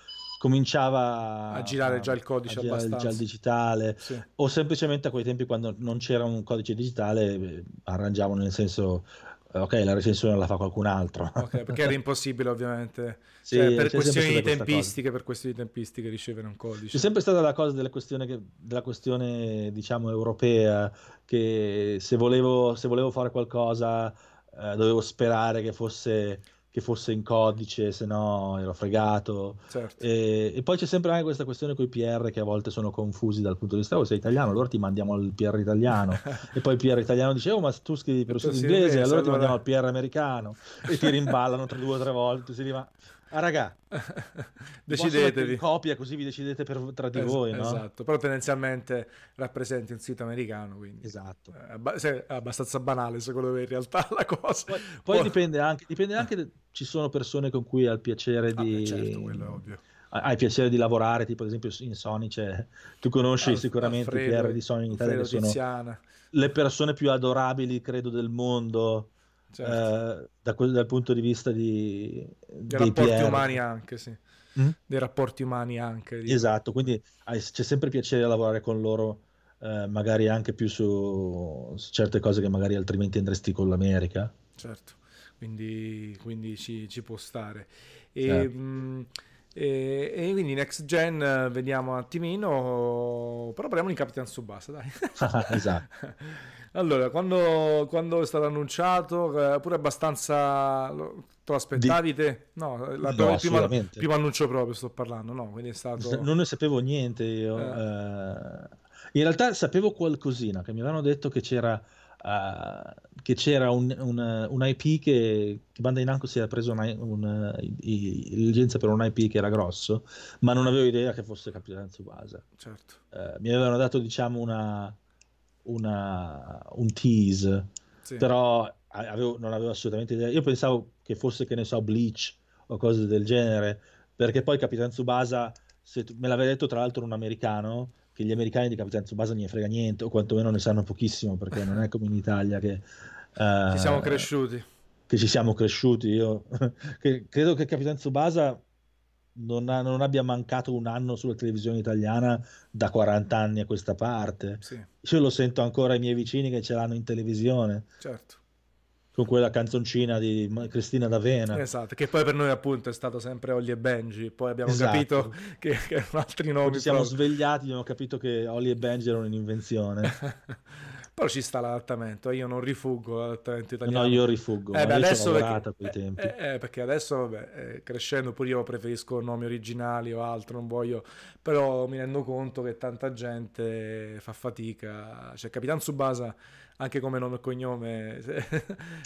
cominciava A girare già il codice a girare già il digitale. Sì. o semplicemente a quei tempi quando non c'era un codice digitale eh, arrangiavo nel senso ok la recensione la fa qualcun altro. Ok, perché era impossibile ovviamente, [laughs] Sì, Cioè, per questioni di tempistiche, per questioni di tempistiche ricevere un codice. C'è sempre stata la cosa della questione, che- della questione diciamo, europea, che se volevo, se volevo fare qualcosa eh, dovevo sperare che fosse, che fosse in codice, se no ero fregato. Certo. E, e poi c'è sempre anche questa questione con i PR che a volte sono confusi dal punto di vista, oh sei italiano, allora ti mandiamo al PR italiano. [laughs] e poi il PR italiano dice, oh ma tu scrivi per sei inglese, inglese, allora ti allora- mandiamo al PR americano. E ti rimballano tra due o tre volte, tu si dici, ma... Ah raga, [laughs] Decidetevi. copia così vi decidete per, tra di Es- voi, no? Esatto, però tendenzialmente rappresenti un sito americano, quindi Esatto. è se- è abbastanza banale secondo me in realtà [laughs] la cosa. Poi, poi Oh. dipende anche, dipende anche, da- ci sono persone con cui hai il piacere Vabbè, di... certo, quello è ovvio. Hai piacere di lavorare, tipo ad esempio in Sony c'è... Tu conosci Al- sicuramente i Alfredo- PR di Sony in Italia che sono Tiziana, le persone più adorabili, credo, del mondo certo. eh, da dal punto di vista di, dei rapporti PR. umani anche, sì. Mm? Dei rapporti umani anche. dico. Esatto, quindi c'è sempre piacere a lavorare con loro, eh, magari anche più su, su certe cose che magari altrimenti andresti con l'America. Certo, quindi, quindi ci, ci può stare. E, Certo. mh, e- e quindi next gen vediamo un attimino, però parliamo di Capitan Tsubasa, dai. [laughs] Esatto. [laughs] Allora, quando, quando è stato annunciato, eh, pure abbastanza... lo- Te lo aspettavi te? No, la- No, il primo, assolutamente. primo annuncio proprio sto parlando, no? Quindi è stato... Non ne sapevo niente io. Eh. eh. in realtà sapevo qualcosina, che mi avevano detto che c'era, eh, che c'era un, un, un IP che, che Bandai Namco si era preso un, un, i- i- licenza per un IP che era grosso, ma non avevo idea che fosse Capitan Tsubasa. Certo. Eh, mi avevano dato, diciamo, una, una- un tease, Sì. però avevo- non avevo assolutamente idea. Io pensavo che fosse, che ne so, Bleach o cose del genere, perché poi Capitan Tsubasa, se tu, me l'aveva detto tra l'altro un americano, che gli americani di Capitan Tsubasa ne frega niente, o quantomeno ne sanno pochissimo, perché non è come in Italia che... Uh, ci siamo cresciuti. Che ci siamo cresciuti, io [laughs] che, credo che Capitan Tsubasa non, ha, non, abbia mancato un anno sulla televisione italiana da 40 anni a questa parte. Sì. Io lo sento ancora ai miei vicini che ce l'hanno in televisione. Certo. Con quella canzoncina di Cristina D'Avena. Esatto, che poi per noi appunto è stato sempre Olly e Benji, poi abbiamo esatto. capito che, che erano [laughs] altri nomi. Poi ci siamo proprio. svegliati abbiamo capito che Olly e Benji erano un'invenzione. [laughs] Però ci sta l'adattamento, io non rifuggo l'adattamento italiano. No, io rifuggo, eh, beh, adesso perché, quei tempi. Eh, eh, perché adesso, vabbè, eh, crescendo pure io preferisco nomi originali o altro, non voglio... Però mi rendo conto che tanta gente fa fatica. Cioè, Capitan Tsubasa anche come nome e cognome, [laughs] eh,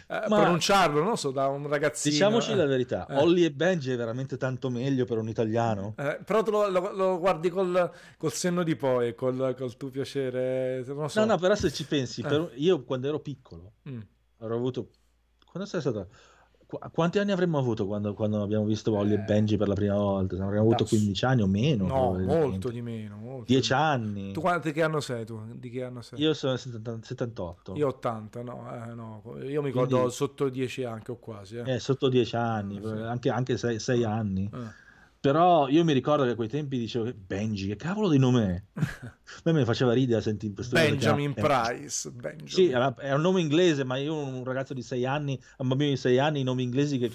pronunciarlo, non so, da un ragazzino. Diciamoci eh. la verità, eh. Olly e Benji è veramente tanto meglio per un italiano. Eh, però lo, lo, lo, guardi col, col, senno di poi, col, col tuo piacere, non so. No, no, però se ci pensi, per, eh. io quando ero piccolo, mm. avrò avuto... Quando sei stato? Qu- quanti anni avremmo avuto quando, quando abbiamo visto Wally eh, e Benji per la prima volta? Avremmo avuto 15 anni o meno? No, molto di meno. Molto 10 anni. Tu quanti che anno sei tu? Di che anno sei? Io sono 78. Io 80, no, eh, no. Io mi ricordo Quindi, sotto 10 anche o quasi. Eh, eh sotto 10 anni, sì. anche, anche 6, 6 anni. Eh. Però io mi ricordo che a quei tempi dicevo Benji, che cavolo di nome è? [laughs] a me mi faceva ridere sentire questo Benjamin Price. Benjamin. Sì, è un nome inglese, ma io un ragazzo di 6 anni, un bambino di 6 anni, i nomi inglesi che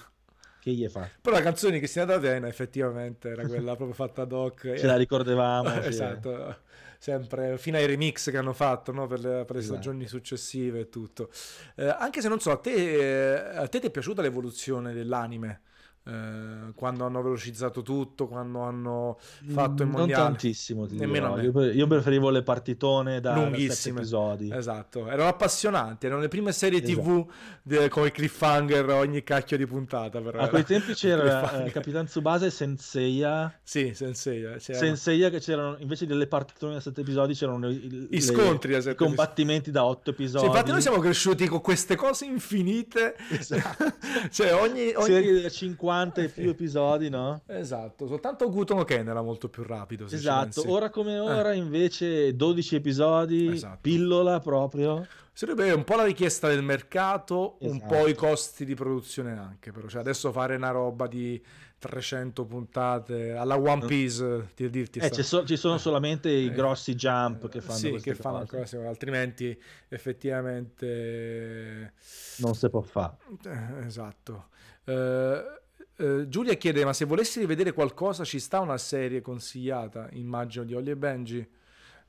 che gli fa. Però la canzone di Cristina D'Avena effettivamente era quella proprio fatta ad hoc. [laughs] Ce la ricordavamo. [laughs] esatto, sì. sempre fino ai remix che hanno fatto no? per, le, per le esatto. stagioni successive e tutto. Eh, anche se non so, a te, a te ti è piaciuta l'evoluzione dell'anime? Eh, quando hanno velocizzato tutto, quando hanno fatto il mondiale. Non tantissimo, ti Nemmeno io, io, preferivo le partitone da lunghissime episodi. Esatto, erano appassionanti, erano le prime serie esatto. TV de, come cliffhanger ogni cacchio di puntata. Però A quei tempi [laughs] c'era eh, Capitan Tsubasa e Senseiya. Sì, Senseiya. C'era. Senseiya che c'erano invece delle partitone da 7 episodi c'erano i, i scontri 7 combattimenti da 8 episodi. Sì, infatti noi siamo cresciuti con queste cose infinite. Esatto. [laughs] cioè ogni, ogni... serie da 50 50 e più [laughs] episodi, no? Esatto, soltanto Gutono Ken era molto più rapido. Esatto, ora come eh. ora eh. invece 12 episodi, esatto. pillola proprio. Sarebbe un po' la richiesta del mercato, esatto. un po' i costi di produzione anche, però cioè adesso fare una roba di 300 puntate alla One Piece ti dirti eh, so, ci sono solamente i eh, grossi jump che fanno sì, che fanno cose, altrimenti effettivamente non si può fare eh, esatto eh, eh, Giulia chiede: Ma se volessi rivedere qualcosa, ci sta una serie consigliata? Immagino di Ollie e Benji.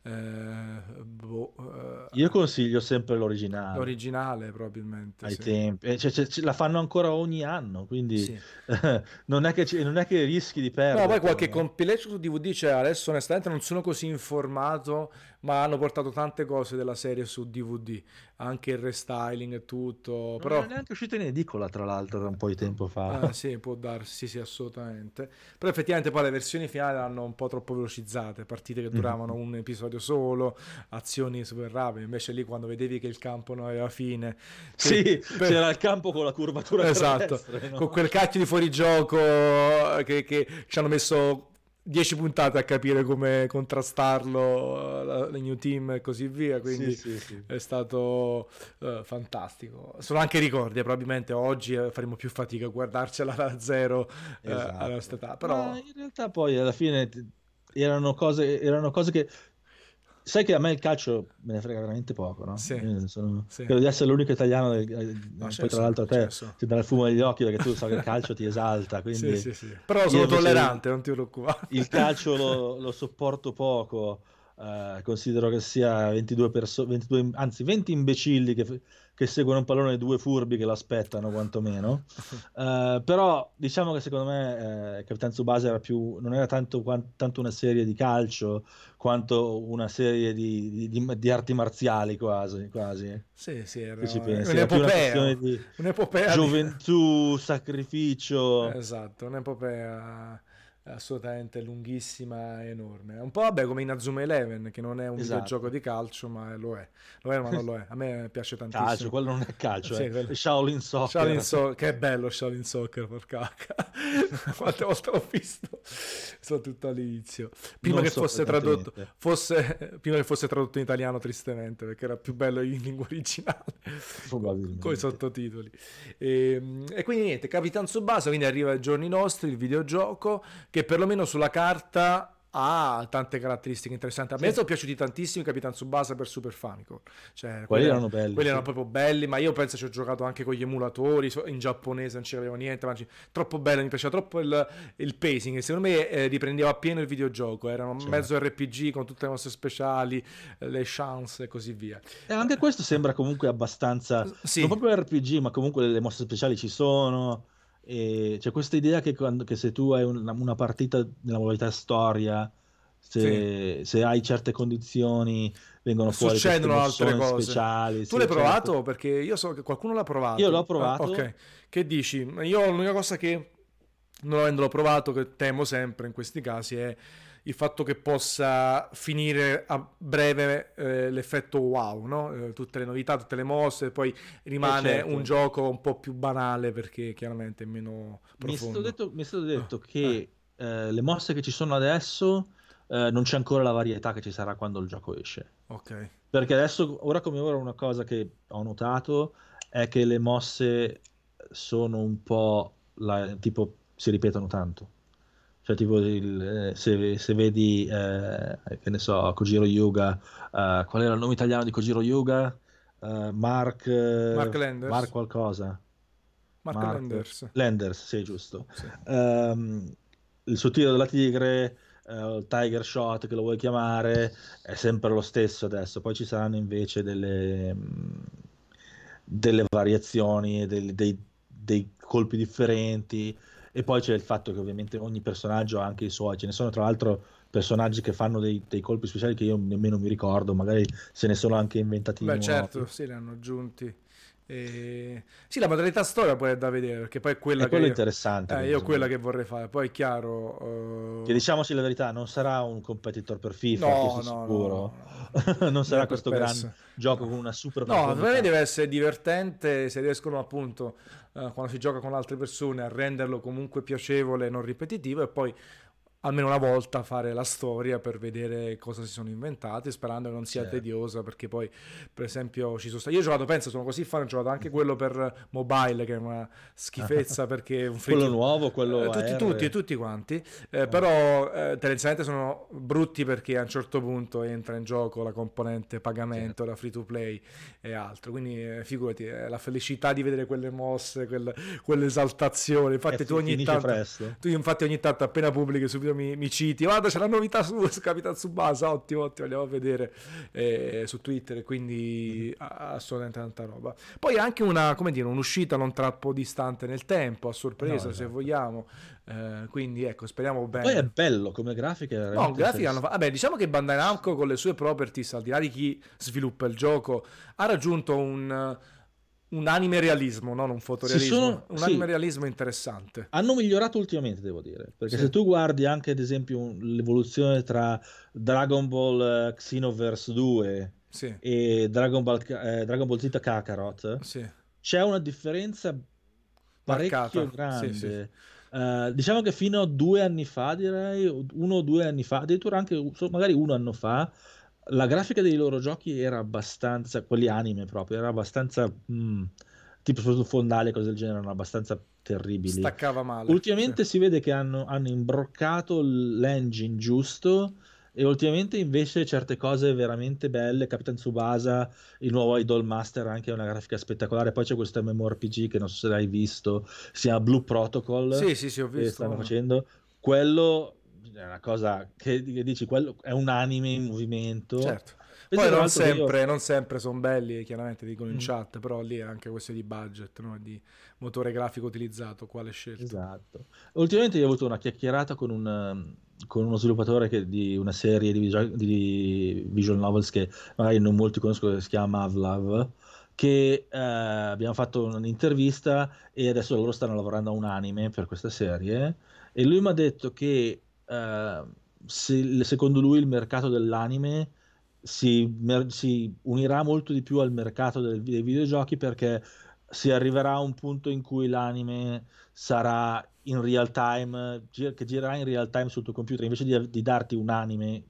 Eh, boh, eh, Io consiglio sempre l'originale. L'originale, probabilmente. Ai sì. tempi, cioè, cioè, la fanno ancora ogni anno, quindi sì. [laughs] non, è che, non, è che, rischi di perdere. No, poi qualche compilation su DVD c'è. Cioè, adesso, onestamente, non sono così informato ma hanno portato tante cose della serie su DVD, anche il restyling e tutto. Però... Non è neanche uscito in edicola, tra l'altro, da un po' di tempo fa. Ah, sì, può darsi, sì, sì, assolutamente. Però effettivamente poi le versioni finali hanno un po' troppo velocizzate, partite che mm. duravano mm. un episodio solo, azioni super rapide, invece lì quando vedevi che il campo non aveva fine... Sì, per... c'era il campo con la curvatura esatto, no? con quel cacchio di fuorigioco che, che ci hanno messo 10 puntate a capire come contrastarlo, le new team e così via, quindi sì, sì, sì. è stato uh, fantastico. Sono anche ricordi, eh, probabilmente oggi eh, faremo più fatica a guardarcela da zero esatto. uh, alla nostra età, però... Ma in realtà poi alla fine erano cose, erano cose che Sai che a me il calcio me ne frega veramente poco, no? Sì. Sono... sì. Credo di essere l'unico italiano, del... poi certo, tra l'altro a te ti dà il fumo negli occhi perché tu sai che il calcio ti esalta. Quindi... Sì, sì, sì. Però sono tollerante, non ti preoccupare. Il calcio lo, [laughs] lo sopporto poco, uh, considero che sia 22 persone, anzi 20 imbecilli che che seguono un pallone due furbi che lo aspettano quantomeno. uh, [laughs] però diciamo che secondo me eh, Capitan Tsubasa era più, non era tanto, quant, tanto, una serie di calcio quanto una serie di, di, di, arti marziali quasi. quasi. Sì, sì, era, ci pensi, un'epopea, era un'epopea gioventù, sacrificio. Esatto, un'epopea assolutamente lunghissima e enorme. Un po' vabbè come in Azuma Eleven, che non è un Esatto. videogioco di calcio, ma lo è. Lo è, ma non lo è. A me piace tantissimo. Calcio, quello non è calcio, Sì, è quello- Shaolin Soccer. Shaolin So- che è bello Shaolin Soccer, porca [laughs] Quante volte l'ho visto, soprattutto all'inizio. Prima Non che so fosse tradotto, fosse, prima che fosse tradotto in italiano, tristemente, perché era più bello in lingua originale, con i sottotitoli. E, e quindi niente, Capitan Tsubasa, quindi arriva ai giorni nostri, il videogioco, che perlomeno sulla carta ha tante caratteristiche interessanti. A me Sì. sono piaciuti tantissimo Capitan Tsubasa per Super Famicom. Cioè, Quelli quelli erano belli. quelli sì. erano proprio belli, ma io penso ci ho giocato anche con gli emulatori, in giapponese non avevo niente, ma troppo bello, mi piaceva troppo il, il pacing, e secondo me eh, riprendeva appieno il videogioco, era un Certo. mezzo RPG con tutte le mosse speciali, eh, le chance e così via. E anche questo sembra comunque abbastanza Sì, non proprio RPG, ma comunque le mosse speciali ci sono. E c'è questa idea che, quando, che se tu hai una, una partita nella modalità storia, se, se hai certe condizioni, vengono fuori Succedono altre cose. speciali. tu sì, l'hai certo. provato? Perché io so che qualcuno l'ha provato. Io l'ho Ah, provato. ok, che dici? Io l'unica cosa che non avendolo provato, che temo sempre in questi casi, è il fatto che possa finire a breve eh, l'effetto wow, no? Eh, tutte le novità, tutte le mosse, poi rimane certo. un gioco un po' più banale perché chiaramente è meno Mi è stato profondo. detto, mi è stato detto che eh, le mosse che ci sono adesso eh, non c'è ancora la varietà che ci sarà quando il gioco esce. Ok, Perché adesso, ora come ora, una cosa che ho notato è che le mosse sono un po' la- tipo si ripetono tanto. Cioè, tipo, il- eh, se, se vedi, eh, che ne so, Kojiro Yuga, eh, qual era il nome italiano di Kojiro Yuga? Eh, Mark, eh, Mark Landers. Mark qualcosa. Mark Mark- Landers. Landers, sì, giusto. Sì. Ehm, il suo tiro della tigre, il tiger shot che lo vuoi chiamare, è sempre lo stesso adesso. Poi ci saranno invece delle, mh, delle variazioni, dei, dei- dei colpi differenti. E poi c'è il fatto che ovviamente ogni personaggio ha anche i suoi. Ce ne sono tra l'altro personaggi che fanno dei, dei colpi speciali che io nemmeno mi ricordo, magari se ne sono anche inventati Beh, nuovi. certo, sì, li hanno aggiunti. E... Sì, la modalità storia poi è da vedere, perché poi è quella E che è io... interessante. Eh, io quella che vorrei fare. Poi è chiaro... eh, Che diciamoci la verità, non sarà un competitor per FIFA, No, no, sicuro. no, [laughs] non sarà questo gran gioco con una super No, per me deve essere divertente se riescono appunto, eh, quando si gioca con altre persone, a renderlo comunque piacevole e non ripetitivo e poi almeno una volta fare la storia per vedere cosa si sono inventati, sperando che non sia Certo. tediosa, perché poi per esempio ci sono stati... Io ho giocato, penso, sono così fan, ho giocato anche quello per mobile, che è una schifezza [laughs] perché un free Quello nuovo, quello eh, tutti, tutti, tutti quanti, Eh, però eh, tendenzialmente sono brutti perché a un certo punto entra in gioco la componente pagamento, la free to play e altro, quindi eh, figurati, eh, la felicità di vedere quelle mosse, quel- quell'esaltazione, infatti E tu ogni tanto... presto. Tu infatti ogni tanto appena pubblichi subito mi, mi citi, guarda c'è la novità su, [laughs] su Capitan Tsubasa, ottimo, ottimo, andiamo a vedere eh, su Twitter, quindi a- assolutamente tanta roba. Poi anche una, come dire, un'uscita non troppo distante nel tempo, a sorpresa No, se esatto. vogliamo, Eh, quindi ecco, speriamo bene. Poi è bello come grafica. No, grafica hanno interessante. fa- Vabbè, diciamo che Bandai Namco con le sue properties, al di là di chi sviluppa il gioco, ha raggiunto un, un anime realismo, non un fotorealismo, sono- un sì. anime realismo interessante. Hanno migliorato ultimamente, devo dire. Perché Sì. se tu guardi anche, ad esempio, l'evoluzione tra Dragon Ball eh, Xenoverse 2 Sì, e Dragon Ball, eh, Dragon Ball Z Kakarot, c'è una differenza parecchio Marcata, grande. Eh, diciamo che fino a due anni fa, direi, uno o due anni fa, addirittura anche magari un anno fa, la grafica dei loro giochi era abbastanza, quelli anime proprio, era abbastanza, mm, tipo soprattutto fondali e cose del genere, erano abbastanza terribili. Staccava male. Ultimamente si vede che hanno, hanno imbroccato l'engine giusto e ultimamente invece certe cose veramente belle, Capitan Tsubasa, il nuovo Idol Master anche una grafica spettacolare, poi c'è questo MMORPG che non so se l'hai visto, si chiama Blue Protocol, Sì, sì, sì, ho che visto. stanno facendo, quello è una cosa che, che dici, quello è un anime in movimento. Certo. Poi non che io- sempre, non sempre sono belli, chiaramente dicono in Mm. chat, però lì è anche questione di budget, no? di motore grafico utilizzato, quale scelta. Esatto. Ultimamente io ho avuto una chiacchierata con, un, con uno sviluppatore che- di una serie di, visua- di visual novels che magari non molti conoscono, che si chiama Avlav, che eh, abbiamo fatto un'intervista e adesso loro stanno lavorando a un anime per questa serie e lui mi ha detto che eh, se, secondo lui il mercato dell'anime si, si, unirà molto di più al mercato del, dei videogiochi perché si arriverà a un punto in cui l'anime sarà in real time, che girerà in real time sul tuo computer invece di, di darti un anime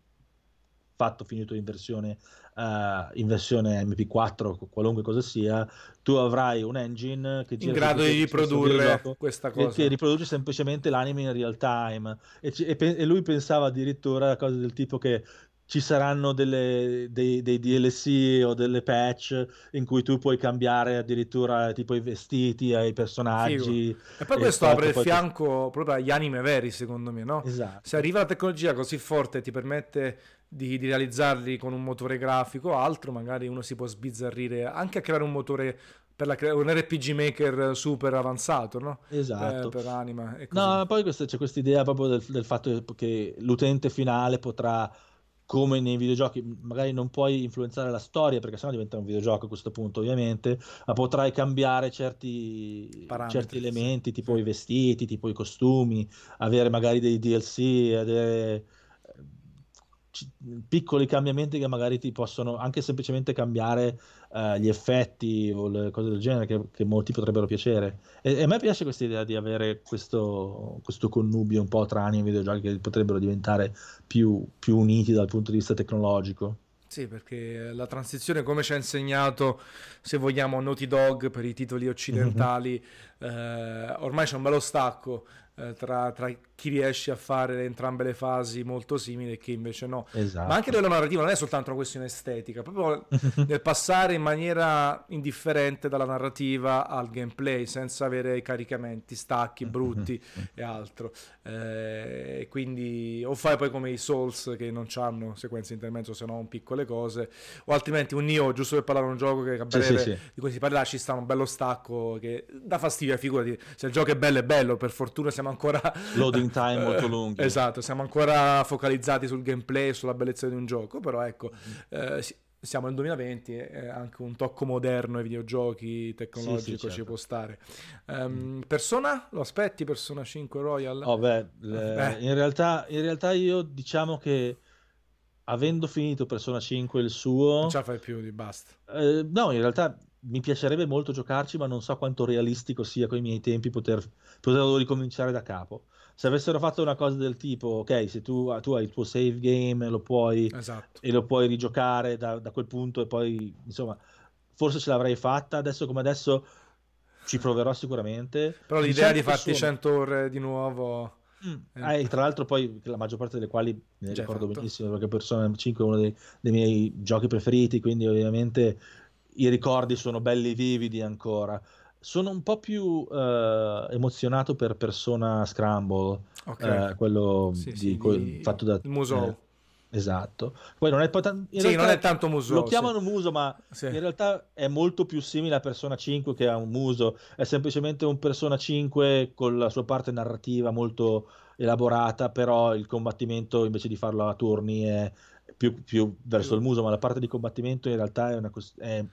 fatto finito in versione, uh, in versione MP4 qualunque cosa sia tu avrai un engine che gira in grado di riprodurre questa cosa che, che, riproduce semplicemente l'anime in real time e, e, e lui pensava addirittura a cose del tipo che ci saranno delle, dei, dei, DLC o delle patch in cui tu puoi cambiare addirittura tipo i vestiti ai personaggi. Figo. E poi questo apre il fianco ti... proprio agli anime veri, secondo me, no? Esatto. Se arriva la tecnologia così forte e ti permette di, di, realizzarli con un motore grafico o altro, magari uno si può sbizzarrire anche a creare un motore per la, un RPG maker super avanzato, no? Esatto. Eh, per anima. No, poi questa, c'è questa idea proprio del, del fatto che l'utente finale potrà come nei videogiochi, magari non puoi influenzare la storia perché sennò diventa un videogioco a questo punto ovviamente, ma potrai cambiare certi, certi elementi sì. tipo i vestiti, tipo i costumi, avere magari dei DLC, avere piccoli cambiamenti che magari ti possono anche semplicemente cambiare uh, gli effetti o le cose del genere che, che molti potrebbero piacere e, e, a me piace questa idea di avere questo, questo connubio un po' tra anime e videogiochi che potrebbero diventare più, più uniti dal punto di vista tecnologico sì, perché la transizione, come ci ha insegnato, se vogliamo, Naughty Dog per i titoli occidentali, mm-hmm. eh, ormai c'è un bello stacco eh, tra, tra, chi riesce a fare entrambe le fasi molto simili e chi invece no. Esatto. Ma anche a livello narrativo non è soltanto una questione estetica, proprio [laughs] nel passare in maniera indifferente dalla narrativa al gameplay senza avere caricamenti, stacchi brutti [laughs] e altro. Eh, quindi o fai poi come i Souls che non hanno sequenze intermezzo se non piccole cose, o altrimenti un Nio, giusto per parlare di un gioco che a breve sì, sì, sì. di cui si parlerà, ci sta un bello stacco che dà fastidio, figurati, se il gioco è bello è bello, per fortuna siamo ancora loading time molto lunghi. Esatto, siamo ancora focalizzati sul gameplay e sulla bellezza di un gioco, però ecco, mm-hmm. eh, siamo nel 2020 e anche un tocco moderno ai videogiochi tecnologico sì, sì, certo. ci può stare. Um, persona? Lo aspetti Persona 5 Royal? Oh, beh, le... in, realtà, in realtà io diciamo che avendo finito Persona 5 il suo... Non ce la fai più di basta. Eh, no, in realtà mi piacerebbe molto giocarci, ma non so quanto realistico sia con i miei tempi poter, poterlo ricominciare da capo. Se avessero fatto una cosa del tipo, ok, se tu, tu hai il tuo save game lo puoi, esatto. e lo puoi rigiocare da, da, quel punto e poi, insomma, forse ce l'avrei fatta. Adesso come adesso ci proverò sicuramente. Però l'idea di farti sono... 100 ore di nuovo... Mm. Eh, tra l'altro poi la maggior parte delle quali mi ne ricordo fatto. benissimo perché Persona 5 è uno dei, dei miei giochi preferiti quindi ovviamente i ricordi sono belli vividi ancora. Sono un po' più eh, emozionato per Persona Scramble, okay. eh, quello sì, di, sì, di... fatto da... Musou. Eh, esatto. Poi non è, in sì, realtà, non è tanto muso. Lo chiamano muso, ma in realtà è molto più simile a Persona 5 che a un muso. È semplicemente un Persona 5 con la sua parte narrativa molto elaborata, però il combattimento invece di farlo a turni è più, più verso il muso, ma la parte di combattimento in realtà è, una, è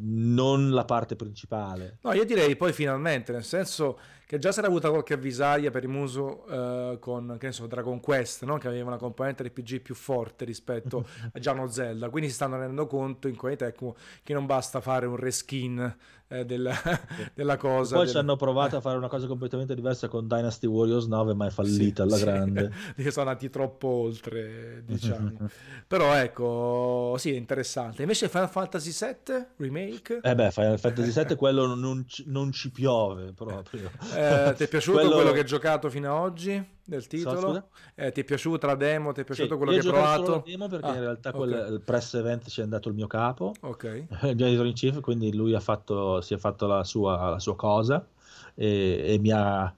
non la parte principale. No, io direi poi finalmente, nel senso che già si era avuta qualche avvisaglia per il muso uh, con, che ne so, Dragon Quest, no? che aveva una componente RPG più forte rispetto [laughs] a già uno Zelda, quindi si stanno rendendo conto in Koei Tecmo che non basta fare un reskin eh, della, [laughs] della, cosa. poi del... ci hanno provato a fare una cosa completamente diversa con Dynasty Warriors 9, ma è fallita sì, alla sì. grande. [laughs] sono andati troppo oltre, diciamo. [laughs] Però ecco, sì, è interessante. Invece Final Fantasy VII Remake? Eh beh, Final Fantasy VII quello non ci, non ci piove proprio. Eh, ti è piaciuto quello... quello che hai giocato fino ad oggi? Del titolo. Eh, ti è piaciuta la demo? Ti è piaciuto sì, quello che hai provato? La demo perché ah, in realtà okay. quel, il press event ci è andato il mio capo, ok, [laughs] il editor in chief, quindi lui ha fatto, si è fatto la sua, la sua cosa e, e mi ha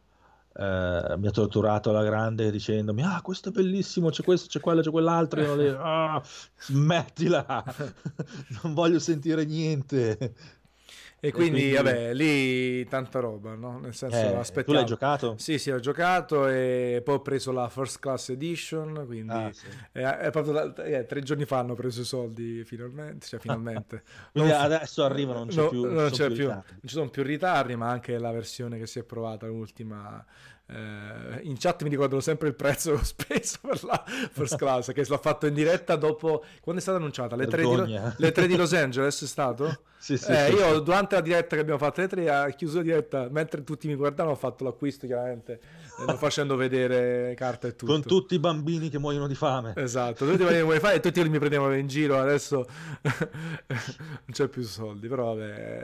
Uh, mi ha torturato alla grande dicendomi ah questo è bellissimo c'è questo c'è quello c'è quell'altro io lì, ah, smettila [laughs] non voglio sentire niente E quindi, quindi, vabbè, lì tanta roba, no? Nel senso, eh, aspettavo. Tu l'hai giocato? Sì, sì, ho giocato e poi ho preso la First Class Edition, quindi ah, sì. è, è proprio da, eh, tre giorni fa hanno preso i soldi finalmente, cioè finalmente. [laughs] quindi [laughs] non, adesso arrivano, non c'è no, più, non, c'è più non ci sono più ritardi, ma anche la versione che si è provata, l'ultima eh, in chat mi ricordano sempre il prezzo che [laughs] ho speso per la first class che l'ho fatto in diretta dopo quando è stata annunciata? Le 3, di, le 3 di Los Angeles è stato? [laughs] sì, sì, eh, sì, io durante la diretta che abbiamo fatto le 3 a chiuso la diretta mentre tutti mi guardavano ho fatto l'acquisto chiaramente facendo vedere carte e tutto con tutti i bambini che muoiono di fame esatto tutti i bambini che muoiono di fame e tutti mi prendevano in giro adesso [laughs] non c'è più soldi però vabbè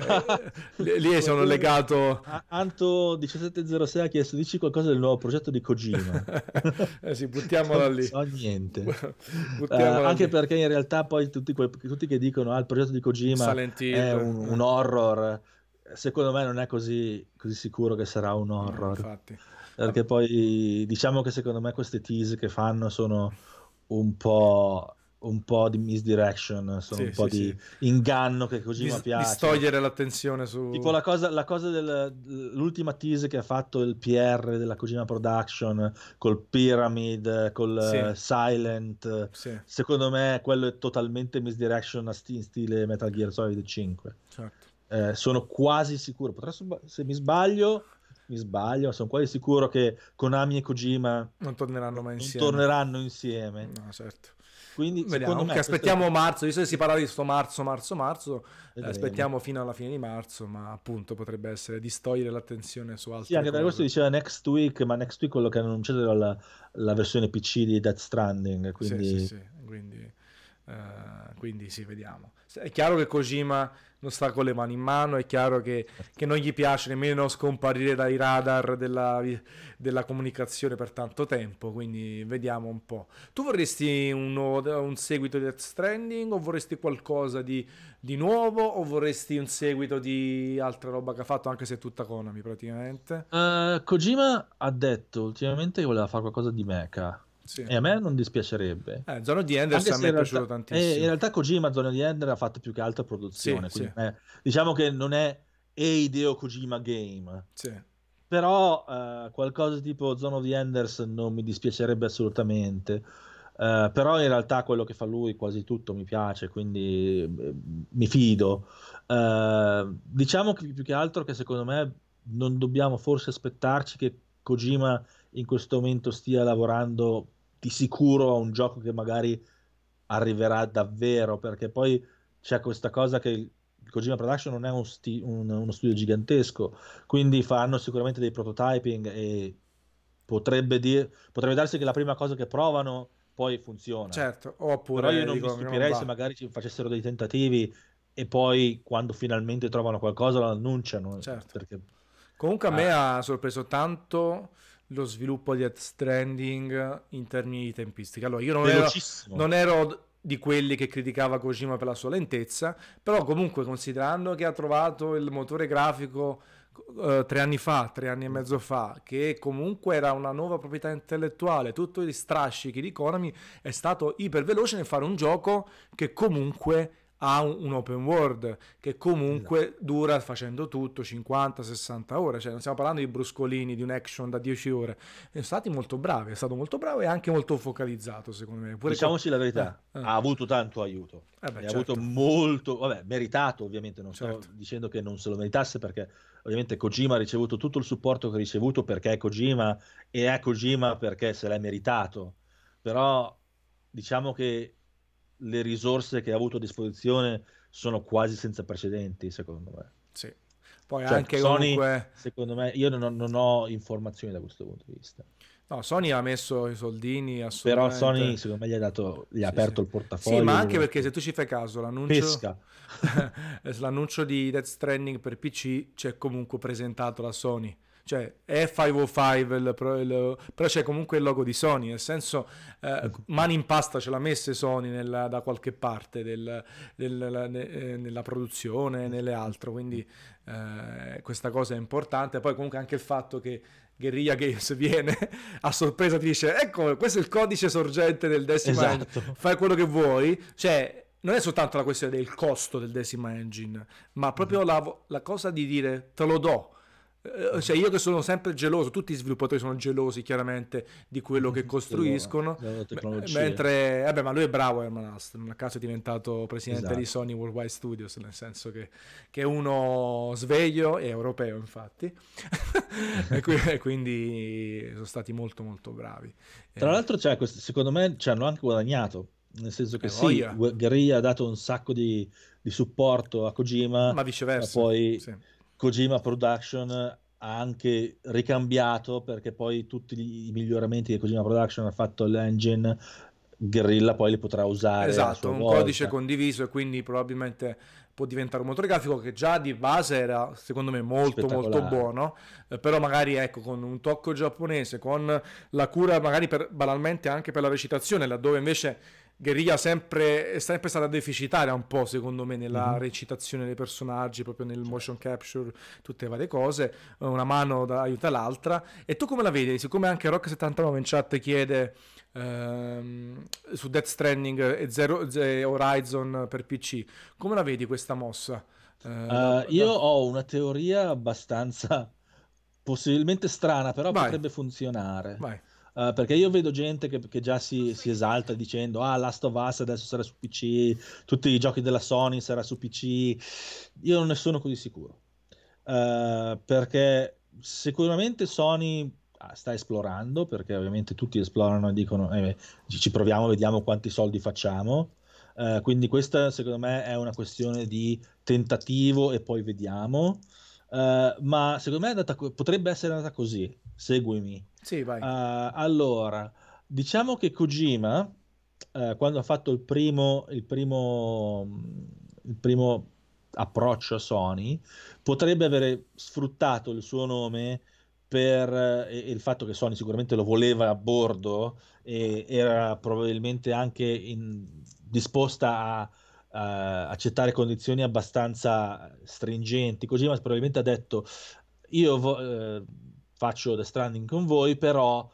[laughs] lì sono legato Anto 1706 ha chiesto dici qualcosa del nuovo progetto di Kojima. [laughs] eh sì, buttiamola lì. Non so niente. uh, anche lì. perché in realtà poi tutti, que- tutti che dicono ah, il progetto di Kojima è un, un, horror, secondo me non è così, così sicuro che sarà un horror. Infatti. Perché poi diciamo che secondo me queste tease che fanno sono un po' un po' di misdirection, sono sì, un po' sì, di sì. inganno che così mi piace. Distogliere l'attenzione su... Tipo la cosa, la cosa dell'ultima tease che ha fatto il PR della Kojima Production col Pyramid, col uh, Silent, secondo me quello è totalmente misdirection in stile Metal Gear Solid 5. Certo. Eh, sono quasi sicuro, Potrei, se mi sbaglio mi sbaglio, sono quasi sicuro che Konami e Kojima non torneranno mai insieme. torneranno insieme. No, certo. Quindi Vediamo, me, aspettiamo è... marzo, visto che si parla di questo marzo, marzo, marzo, eh, aspettiamo fino alla fine di marzo, ma appunto potrebbe essere distogliere l'attenzione su altri. Sì, anche per questo diceva next week, ma next week quello che hanno annunciato era la, la versione PC di Death Stranding, quindi... Sì, sì, sì. Quindi, uh, quindi sì, vediamo. È chiaro che Kojima non sta con le mani in mano, è chiaro che, che non gli piace nemmeno scomparire dai radar della, della, comunicazione per tanto tempo, quindi vediamo un po'. Tu vorresti un, un seguito di Death Stranding o vorresti qualcosa di, di, nuovo o vorresti un seguito di altra roba che ha fatto anche se è tutta Konami praticamente? Uh, Kojima ha detto ultimamente che voleva fare qualcosa di mecha. Sì. E a me non dispiacerebbe. Eh, Zona di Ender a me è piaciuto tantissimo. Eh, in realtà Kojima Zona di Ender ha fatto più che altro produzione. Sì, sì. Eh, diciamo che non è Eideo Kojima Game. Sì. Però eh, qualcosa tipo Zone of the Enders non mi dispiacerebbe assolutamente. Uh, però in realtà quello che fa lui quasi tutto mi piace, quindi eh, mi fido. Uh, diciamo che più che altro che secondo me non dobbiamo forse aspettarci che Kojima in questo momento stia lavorando di sicuro a un gioco che magari arriverà davvero, perché poi c'è questa cosa che il Kojima Production non è un sti- un, uno studio gigantesco, quindi fanno sicuramente dei prototyping e potrebbe, dire, potrebbe darsi che la prima cosa che provano poi funziona. Certo, oppure... Però io non mi stupirei se magari ci facessero dei tentativi e poi quando finalmente trovano qualcosa lo annunciano. Certo. Perché... Comunque a me ah. ha sorpreso tanto lo sviluppo di Death Stranding in termini di tempistica. Allora, io non ero, non ero, di quelli che criticava Kojima per la sua lentezza, però comunque considerando che ha trovato il motore grafico uh, tre anni fa, tre anni e mezzo fa, che comunque era una nuova proprietà intellettuale, tutto gli strascichi di Konami, è stato iper veloce nel fare un gioco che comunque ha un, open world che comunque esatto. dura facendo tutto 50-60 ore, cioè non stiamo parlando di bruscolini, di un action da 10 ore, sono stati molto bravi, è stato molto bravo e anche molto focalizzato secondo me. Pure Diciamoci con... la verità, eh, eh. ha avuto tanto aiuto, eh beh, ha certo. avuto molto, vabbè, meritato ovviamente, non certo. sto dicendo che non se lo meritasse perché ovviamente Kojima ha ricevuto tutto il supporto che ha ricevuto perché è Kojima e è Kojima perché se l'è meritato, però diciamo che le risorse che ha avuto a disposizione sono quasi senza precedenti, secondo me. Sì. Poi cioè, anche Sony, comunque... secondo me, io non, non, ho informazioni da questo punto di vista. No, Sony ha messo i soldini Però Sony, secondo me, gli ha, dato, gli ha sì, aperto sì. il portafoglio. Sì, ma anche perché se tu ci fai caso, l'annuncio, Pesca. [laughs] l'annuncio di Death Stranding per PC c'è comunque presentato da Sony cioè è 505 il, il, però c'è comunque il logo di Sony nel senso eh, mani in pasta ce l'ha messa Sony nella, da qualche parte del, del, ne, eh, nella produzione nelle altre quindi eh, questa cosa è importante poi comunque anche il fatto che Guerrilla Games viene [laughs] a sorpresa ti dice ecco questo è il codice sorgente del decimo esatto. fai quello che vuoi cioè non è soltanto la questione del costo del Decima Engine, ma proprio mm. la, la cosa di dire te lo do cioè io che sono sempre geloso, tutti i sviluppatori sono gelosi chiaramente di quello che costruiscono, mentre, vabbè ma lui è bravo Herman Aston, a caso è diventato presidente esatto. di Sony Worldwide Studios, nel senso che, che è uno sveglio e europeo infatti, [laughs] [laughs] e quindi sono stati molto molto bravi. Tra l'altro cioè, secondo me ci hanno anche guadagnato, nel senso che eh, sì, Guerrilla ha dato un sacco di, di supporto a Kojima, ma viceversa. Ma poi... Sì Kojima Production ha anche ricambiato perché poi tutti i miglioramenti che Kojima Production ha fatto all'engine Guerrilla poi li potrà usare esatto, un volta. codice condiviso e quindi probabilmente può diventare un motore grafico che già di base era secondo me molto molto buono eh, però magari ecco con un tocco giapponese con la cura magari per, banalmente anche per la recitazione laddove invece Guerriglia sempre, è sempre stata deficitaria un po' secondo me nella mm-hmm. recitazione dei personaggi, proprio nel motion capture, tutte le varie cose, una mano da, aiuta l'altra. E tu come la vedi? Siccome anche Rock79 in chat chiede ehm, su Death Stranding e, Zero, e Horizon per PC, come la vedi questa mossa? Uh, uh, io ho una teoria abbastanza possibilmente strana, però Vai. potrebbe funzionare. Vai. Uh, perché io vedo gente che, che già si, si, esalta dicendo ah Last of Us adesso sarà su PC, tutti i giochi della Sony sarà su PC. Io non ne sono così sicuro. Uh, perché sicuramente Sony ah, sta esplorando, perché ovviamente tutti esplorano e dicono eh, ci proviamo, vediamo quanti soldi facciamo. Uh, quindi questa secondo me è una questione di tentativo e poi vediamo. ma secondo me andata, potrebbe essere andata così. Seguimi sì, vai. Uh, allora, diciamo che Kojima, uh, quando ha fatto il primo, il primo, il primo approccio a Sony, potrebbe avere sfruttato il suo nome per eh, il fatto che Sony sicuramente lo voleva a bordo e era probabilmente anche in, disposta a, a, accettare condizioni abbastanza stringenti. Kojima probabilmente ha detto io vo- eh, faccio The Stranding con voi, però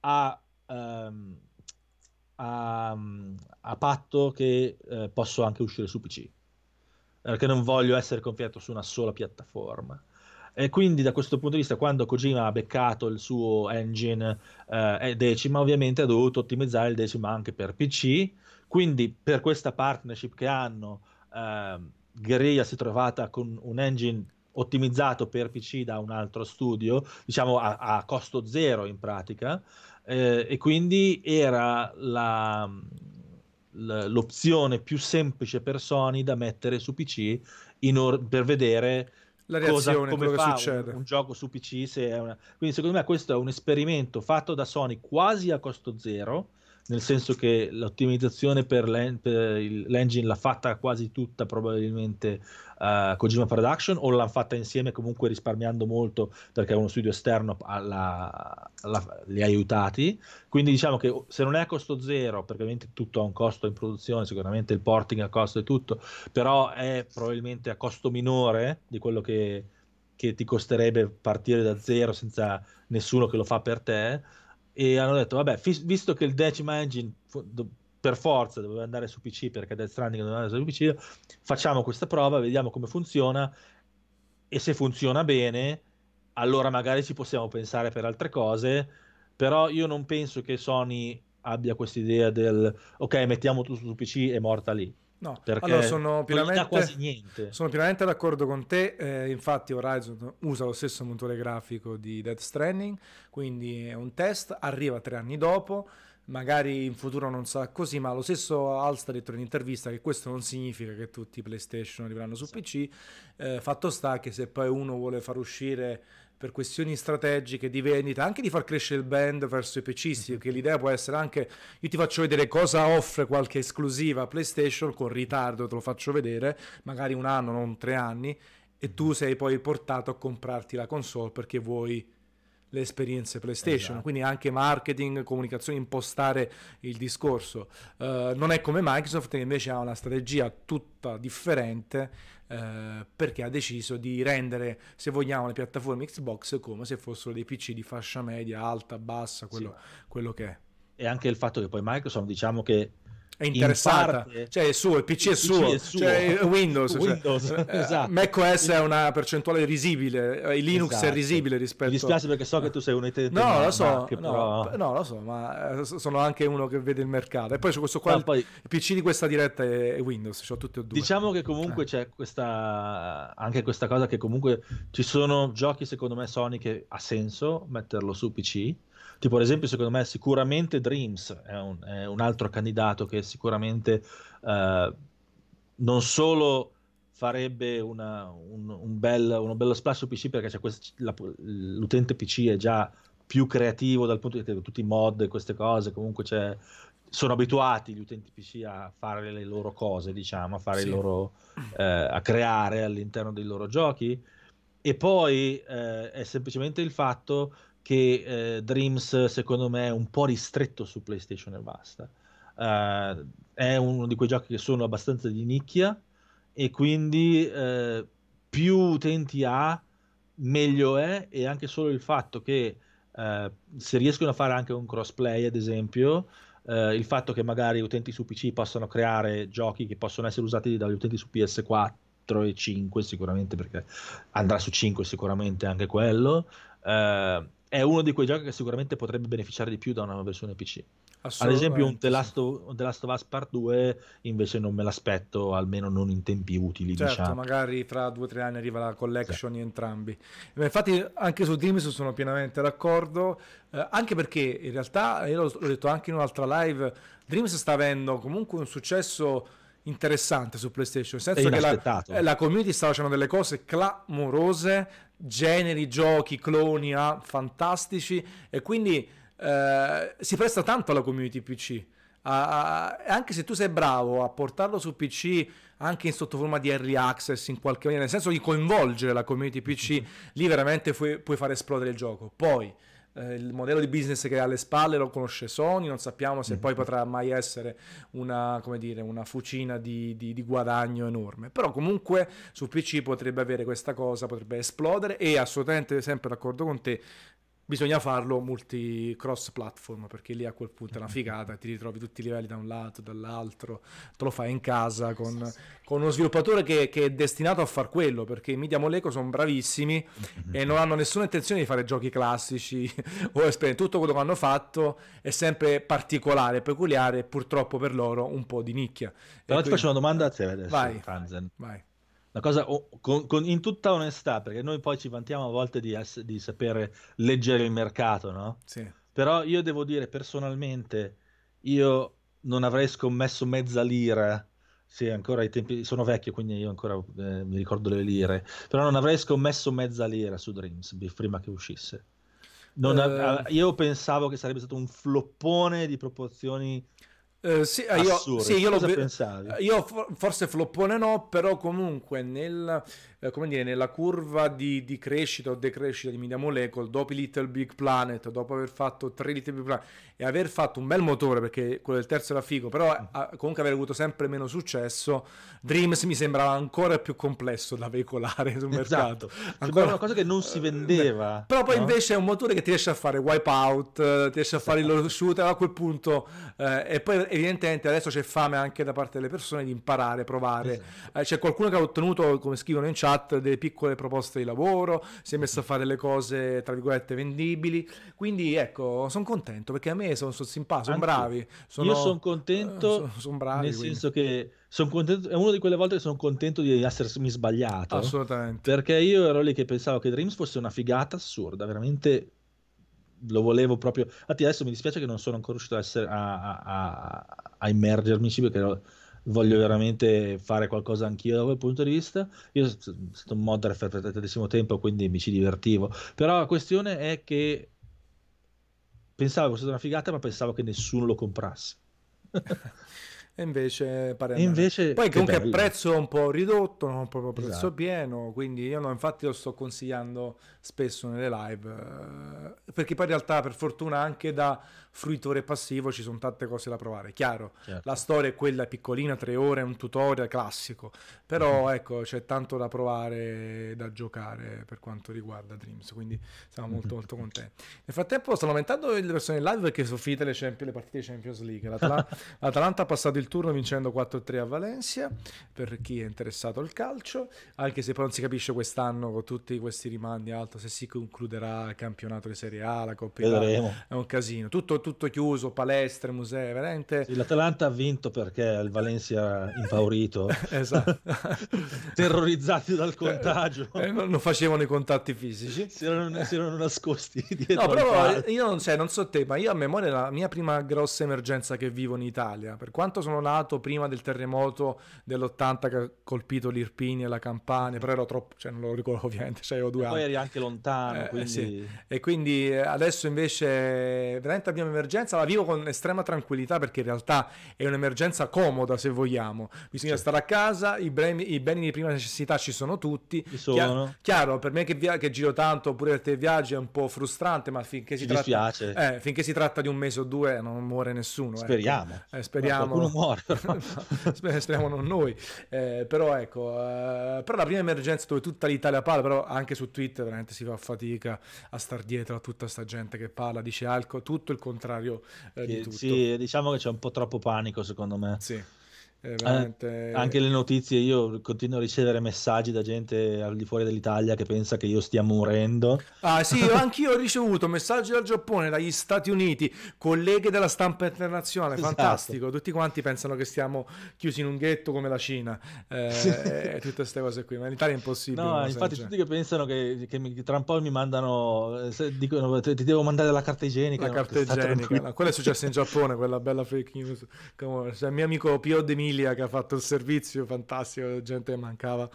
a, um, a, a patto che eh, posso anche uscire su PC, perché non voglio essere confiato su una sola piattaforma. E quindi da questo punto di vista, quando Kojima ha beccato il suo engine eh, decima, ovviamente ha dovuto ottimizzare il decima anche per PC. Quindi per questa partnership che hanno, eh, Guerrilla si è trovata con un engine ottimizzato per PC da un altro studio, diciamo a, a costo zero in pratica, eh, e quindi era la, l'opzione più semplice per Sony da mettere su PC or- per vedere la reazione, cosa, come fa un, un, gioco su PC. Una... Quindi secondo me questo è un esperimento fatto da Sony quasi a costo zero nel senso che l'ottimizzazione per, l'en- per l'engine l'ha fatta quasi tutta probabilmente uh, Kojima Production o l'ha fatta insieme comunque risparmiando molto perché uno studio esterno alla, alla, li ha aiutati. Quindi diciamo che se non è a costo zero perché ovviamente tutto ha un costo in produzione sicuramente il porting a costo e tutto però è probabilmente a costo minore di quello che, che ti costerebbe partire da zero senza nessuno che lo fa per te e hanno detto vabbè f- visto che il Decima Engine per forza doveva andare su PC perché Death Stranding doveva andare su PC facciamo questa prova vediamo come funziona e se funziona bene allora magari ci possiamo pensare per altre cose però io non penso che Sony abbia questa idea del ok mettiamo tutto su PC e morta lì No, allora sono pienamente, sono pienamente d'accordo con te. Eh, infatti, Horizon usa lo stesso motore grafico di Death Stranding, quindi è un test. Arriva tre anni dopo. Magari in futuro non sarà così, ma lo stesso Alsta ha detto in un'intervista che questo non significa che tutti i PlayStation arriveranno su PC. Eh, fatto sta che se poi uno vuole far uscire per questioni strategiche di vendita, anche di far crescere il brand verso i PCisti, che l'idea può essere anche, io ti faccio vedere cosa offre qualche esclusiva PlayStation con ritardo, te lo faccio vedere, magari un anno, non tre anni, e tu sei poi portato a comprarti la console perché vuoi le esperienze PlayStation, esatto. quindi anche marketing, comunicazione, impostare il discorso. Uh, non è come Microsoft che invece ha una strategia tutta differente Uh, perché ha deciso di rendere, se vogliamo, le piattaforme Xbox come se fossero dei PC di fascia media, alta, bassa, quello, sì. quello che è. E anche il fatto che poi Microsoft, diciamo che è interessata. In cioè è suo, il PC è suo, PC è suo. Cioè, Windows. Cioè, Windows cioè, [laughs] esatto. macOS è una percentuale risibile, eh, Linux esatto. è risibile rispetto... Mi dispiace perché so che tu sei un utente No, lo so, Mac, no, però... no, lo so, ma sono anche uno che vede il mercato. E poi c'è questo qua, no, il, poi... il, PC di questa diretta è Windows, ho tutti e due. Diciamo che comunque eh. c'è questa anche questa cosa che comunque ci sono giochi secondo me Sony che ha senso metterlo su PC Tipo, ad esempio, secondo me, sicuramente Dreams è un, è un altro candidato che sicuramente eh, non solo farebbe una, un, un bel, uno bello splash su PC perché quest- la, l'utente PC è già più creativo dal punto di vista di tutti i mod e queste cose, comunque c'è, sono abituati gli utenti PC a fare le loro cose, diciamo, a, fare sì. loro, eh, a creare all'interno dei loro giochi. E poi eh, è semplicemente il fatto che eh, Dreams secondo me è un po' ristretto su PlayStation e basta. Uh, è uno di quei giochi che sono abbastanza di nicchia e quindi uh, più utenti ha meglio è e anche solo il fatto che uh, se riescono a fare anche un crossplay ad esempio il fatto che magari utenti su PC possano creare giochi che possono essere usati dagli utenti su PS4 e 5 sicuramente perché andrà su 5 sicuramente anche quello è uno di quei giochi che sicuramente potrebbe beneficiare di più da una versione PC. Ad esempio, un The, Last of, un The Last of Us Part 2 invece non me l'aspetto, almeno non in tempi utili. Certo, diciamo. magari fra due o tre anni arriva la collection sì. di entrambi. Infatti, anche su Dreams sono pienamente d'accordo, eh, anche perché in realtà, io l'ho, l'ho detto anche in un'altra live, Dreams sta avendo comunque un successo interessante su PlayStation, nel senso che la, eh, la, community sta facendo delle cose clamorose, generi, giochi, cloni ah, fantastici e quindi eh, si presta tanto alla community PC. Uh, anche se tu sei bravo a portarlo su PC anche in sotto forma di early access in qualche maniera, nel senso di coinvolgere la community PC, [laughs] lì veramente puoi, puoi fare esplodere il gioco. Poi eh, il modello di business che ha alle spalle lo conosce Sony, non sappiamo se mm-hmm. poi potrà mai essere una, dire, una fucina di, di, di, guadagno enorme, però comunque su PC potrebbe avere questa cosa, potrebbe esplodere e assolutamente sempre d'accordo con te, bisogna farlo multi cross platform perché lì a quel punto è una figata ti ritrovi tutti i livelli da un lato dall'altro te lo fai in casa con, con uno sviluppatore che, che, è destinato a far quello perché i Media Moleco sono bravissimi e non hanno nessuna intenzione di fare giochi classici [laughs] o esperti tutto quello che hanno fatto è sempre particolare peculiare purtroppo per loro un po' di nicchia. Però e ti quindi... faccio una domanda a te adesso vai, Franzen vai una cosa oh, con, con, in tutta onestà, perché noi poi ci vantiamo a volte di, di sapere leggere il mercato, no? Sì. Però io devo dire personalmente, io non avrei scommesso mezza lira. Sì, ancora ai tempi sono vecchio, quindi io ancora eh, mi ricordo le lire. Però non avrei scommesso mezza lira su Dreams prima che uscisse. Non, uh... io pensavo che sarebbe stato un floppone di proporzioni Uh, sì, io, sì, io, lo, io, forse floppone no, però comunque nel, eh, come dire, nella curva di, di, crescita o decrescita di Media Molecule, dopo Little Big Planet, dopo aver fatto tre Little Big Planet e aver fatto un bel motore, perché quello del terzo era figo, però mm. a, comunque aver avuto sempre meno successo, Dreams mi sembrava ancora più complesso da veicolare sul esatto. mercato. Ancora una cosa che non si vendeva. Beh, però poi no? invece è un motore che ti riesce a fare wipeout, ti riesce a fare il shooter a quel punto, eh, e poi evidentemente adesso c'è fame anche da parte delle persone di imparare, provare. Esatto. Eh, c'è qualcuno che ha ottenuto, come scrivono in chat, chat delle piccole proposte di lavoro, si è messo a fare le cose tra virgolette vendibili. Quindi ecco, sono contento perché a me sono, sono simpatici, sono bravi. Sono, io sono contento, sono, sono bravi, nel quindi. senso che contento, è una di quelle volte che sono contento di essermi sbagliato. Assolutamente. Perché io ero lì che pensavo che Dreams fosse una figata assurda, veramente lo volevo proprio. Infatti, adesso mi dispiace che non sono ancora riuscito a, essere, a, a, a immergermi perché voglio veramente fare qualcosa anch'io da quel punto di vista. Io sono stato un modder per tantissimo tempo, quindi mi ci divertivo. Però la questione è che pensavo fosse una figata, ma pensavo che nessuno lo comprasse. [laughs] e invece pare e invece, poi comunque bello. prezzo un po' ridotto non proprio prezzo esatto. pieno quindi io no, infatti lo sto consigliando spesso nelle live eh, perché poi in realtà per fortuna anche da fruitore passivo ci sono tante cose da provare. Chiaro, certo. la storia è quella piccolina, tre ore, un tutorial classico, però mm-hmm. ecco c'è tanto da provare, da giocare per quanto riguarda Dreams, quindi siamo [laughs] molto mm-hmm. molto contenti. Nel frattempo stanno aumentando le persone in live perché sono finite le, Champions, le partite di Champions League, L'Atal- l'Atalanta [laughs] ha passato il turno vincendo 4-3 a Valencia, per chi è interessato al calcio, anche se poi non si capisce quest'anno con tutti questi rimandi alto se si concluderà il campionato di Serie A, la Coppa Italia, è un casino, tutto, tutto chiuso, palestre, musei, veramente... Sì, L'Atalanta ha vinto perché il Valencia impaurito, [laughs] esatto. [laughs] terrorizzati dal contagio. Eh, non, non, facevano i contatti fisici. Si erano, si erano nascosti [laughs] dietro No, però io non, so, non so te, ma io a memoria la mia prima grossa emergenza che vivo in Italia, per quanto sono nato prima del terremoto dell'80 che ha colpito l'Irpini e la Campania, però ero troppo, cioè non lo ricordo ovviamente, cioè avevo due e anni. Poi eri anche lontano, eh, quindi... Sì. E quindi eh, adesso invece veramente la prima emergenza la vivo con estrema tranquillità perché in realtà è un'emergenza comoda se vogliamo. Bisogna sì. stare a casa, i beni, i beni, di prima necessità ci sono tutti. Ci sono. chiaro, per me che, via- che, giro tanto, pure per te viaggi è un po' frustrante, ma finché si, tratta, eh, finché si tratta di un mese o due non muore nessuno. Ecco. Speriamo. Ecco. Eh, speriamo. qualcuno muore. [laughs] speriamo non noi. Eh, però ecco, eh, però la prima emergenza dove tutta l'Italia parla, però anche su Twitter veramente si fa fatica a star dietro a tutta sta gente che parla, dice alco, tutto il contrario eh, di tutto. Sì, diciamo che c'è un po' troppo panico secondo me. Sì. Eh, veramente... anche le notizie, io continuo a ricevere messaggi da gente al di fuori dell'Italia che pensa che io stia morendo. Ah sì, [laughs] anch'io ho ricevuto messaggi dal Giappone, dagli Stati Uniti, colleghe della stampa internazionale, esatto. fantastico, tutti quanti pensano che stiamo chiusi in un ghetto come la Cina eh, sì. e tutte queste cose qui, ma in Italia è impossibile. No, infatti tutti che pensano che, che, mi, tra un po' mi mandano, se dicono ti, devo mandare la carta igienica. La carta igienica, no, quella è successa in Giappone, quella bella fake news. Come, cioè, mio amico Pio De Emilia che ha fatto il servizio fantastico, gente mancava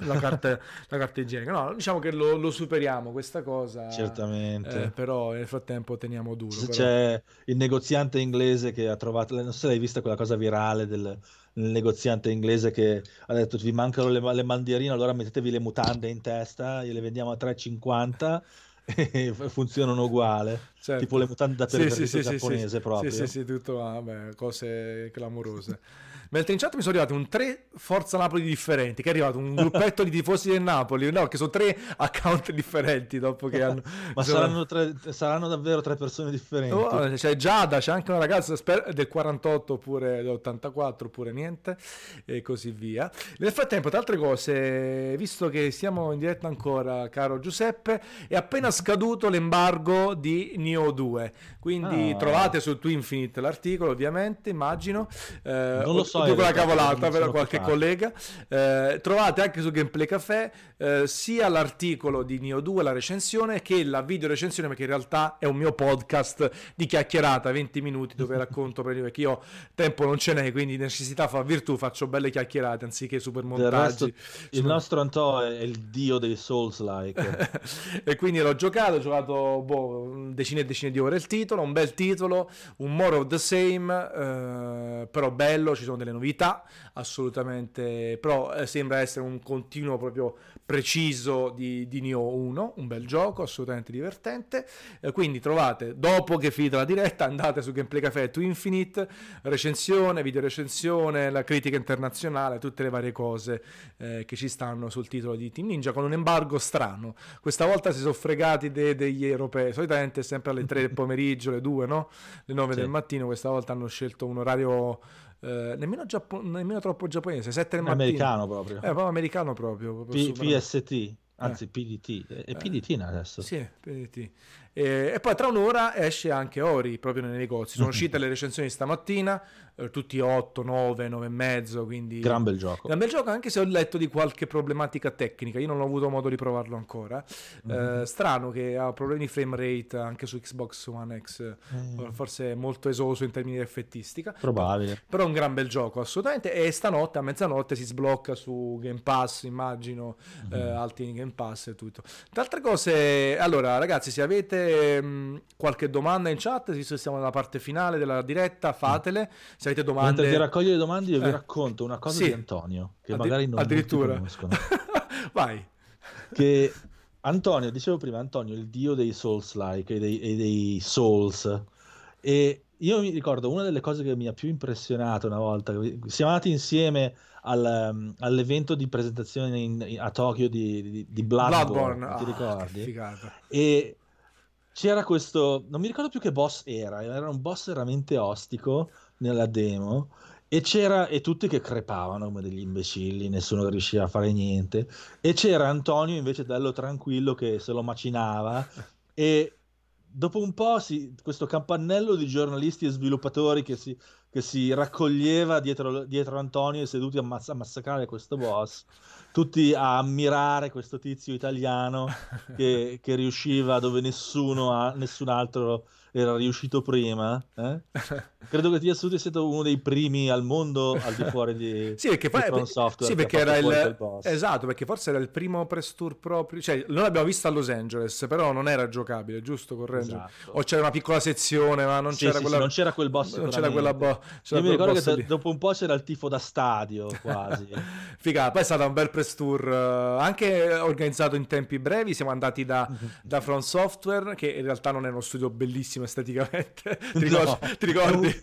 la carta, [laughs] la carta igienica. No, diciamo che lo, lo superiamo questa cosa. Certamente. Eh, però nel frattempo teniamo duro. Però... C'è il negoziante inglese che ha trovato, non so se l'hai vista quella cosa virale del, del negoziante inglese che ha detto vi mancano le, le mandierine, allora mettetevi le mutande in testa, gliele vendiamo a 3,50 e [laughs] funzionano uguale certo. tipo le mutande da per sì, sì, giapponese sì, proprio. sì sì tutto vabbè, cose clamorose Mentre in chat mi sono arrivati un tre Forza Napoli differenti, che è arrivato un gruppetto di tifosi del Napoli, no, che sono tre account [laughs] differenti dopo che hanno... [laughs] Ma sono... saranno, tre, saranno, davvero tre persone differenti? Oh, c'è Giada, c'è anche una ragazza del 48 oppure dell'84 oppure niente, e così via. Nel frattempo, tra altre cose, visto che siamo in diretta ancora, caro Giuseppe, è appena scaduto l'embargo di Neo 2, quindi ah. trovate su Twinfinite l'articolo, ovviamente, immagino. Eh, non lo so so. Dico la cavolata per qualche collega. Eh, trovate anche su Gameplay Café eh, sia l'articolo di Neo 2, la recensione, che la video recensione, perché in realtà è un mio podcast di chiacchierata, 20 minuti, dove [laughs] racconto perché io tempo non ce n'è, quindi necessità fa virtù, faccio belle chiacchierate anziché super montaggi. il super... nostro Antò è il dio dei Souls-like. [laughs] e quindi l'ho giocato, ho giocato boh, decine e decine di ore il titolo, un bel titolo, un more of the same, eh, però bello, ci sono delle novità, assolutamente, però eh, sembra essere un continuo proprio preciso di, di Neo 1, un bel gioco, assolutamente divertente. Eh, quindi trovate, dopo che finita la diretta, andate su Gameplay Café to Infinite, recensione, video recensione, la critica internazionale, tutte le varie cose eh, che ci stanno sul titolo di Team Ninja con un embargo strano. Questa volta si sono fregati de- degli europei, solitamente sempre alle 3 del [laughs] pomeriggio, le 2, no? Le 9 sì. del mattino, questa volta hanno scelto un orario eh, nemmeno, Giappo- nemmeno, troppo giapponese, 7 del mattino. Americano proprio. Eh, proprio americano proprio. proprio P- PST, anzi eh. PDT, è eh. PDT adesso. Sì, PDT. E, e, poi tra un'ora esce anche Ori proprio nei negozi. Sono uscite le recensioni stamattina, eh, tutti 8, 9, 9 e mezzo. Quindi... Gran bel gioco. Gran bel gioco, anche se ho letto di qualche problematica tecnica. Io non ho avuto modo di provarlo ancora. Mm-hmm. Eh, strano che ha problemi di frame rate anche su Xbox One X, mm. forse molto esoso in termini di effettistica. Probabile. Però è un gran bel gioco, assolutamente. E stanotte a mezzanotte si sblocca su Game Pass, immagino, mm-hmm. eh, alti Game Pass e tutto. Tra altre cose, allora ragazzi, se avete Ehm, qualche domanda in chat, visto che siamo nella parte finale della diretta, fatele. Se avete domande... Mentre ti raccoglie le domande io eh. vi racconto una cosa sì. di Antonio, che Addi- magari non addirittura. conoscono. [laughs] Vai. Che Antonio, dicevo prima, Antonio il dio dei Souls-like e dei, e dei Souls. E io mi ricordo una delle cose che mi ha più impressionato una volta, siamo andati insieme al, um, all'evento di presentazione in, a Tokyo di, di, di Bloodborne, Bloodborne. ti ah, ricordi? E c'era questo, non mi ricordo più che boss era, era un boss veramente ostico nella demo E c'era, e tutti che crepavano come degli imbecilli, nessuno riusciva a fare niente. E c'era Antonio invece bello tranquillo che se lo macinava. [laughs] E dopo un po' si, questo campanello di giornalisti e sviluppatori che si, che si raccoglieva dietro, dietro Antonio seduti a, mazz- a massacrare questo boss tutti a ammirare questo tizio italiano che, che riusciva dove nessuno, nessun altro era riuscito prima. Eh? [laughs] Credo che Tia Studio sia stato uno dei primi al mondo al di fuori di, sì, perché di Software. Sì, perché era il, esatto, perché forse era il primo press tour proprio. Cioè, noi l'abbiamo visto a Los Angeles, però non era giocabile, giusto? Correggio. Esatto. O c'era una piccola sezione, ma non sì, c'era sì, quella. Non c'era quel boss. Non c'era quella bo... C'era Io mi ricordo che lì. dopo un po' c'era il tifo da stadio quasi. [laughs] Figa, poi è stato un bel press tour, uh, anche organizzato in tempi brevi. Siamo andati da, [laughs] da From Software, che in realtà non è uno studio bellissimo esteticamente [laughs] ti ricordi? No, ti ricordi?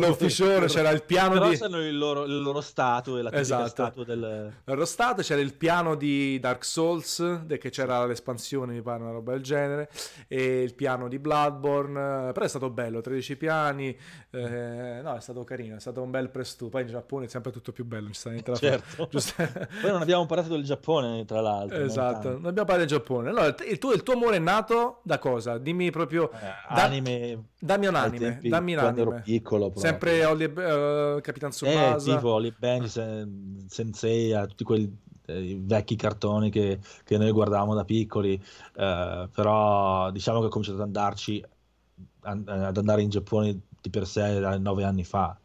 L'ufficione, c'era il piano Però di... sanno il loro, il loro stato e la esatto. statua del... Il loro stato, c'era il piano di Dark Souls, che c'era l'espansione, mi pare, una roba del genere, e il piano di Bloodborne, però è stato bello, 13 piani, eh, no, è stato carino, è stato un bel presto. Poi in Giappone è sempre tutto più bello, ci sta niente da [laughs] certo. fare. [laughs] Poi non abbiamo parlato del Giappone, tra l'altro. Esatto, non abbiamo parlato del Giappone. Allora, il tuo, il tuo amore è nato da cosa? Dimmi proprio... Eh, da... Anime Dammi un anime, dammi un anime. ero piccolo proprio. Sempre Holly, uh, Capitan Tsubasa. Eh, tipo Holly Benji, Sen- Sensei, tutti quei eh, vecchi cartoni che, che, noi guardavamo da piccoli, eh, però diciamo che ho cominciato ad andarci ad andare in Giappone di per sé da nove anni fa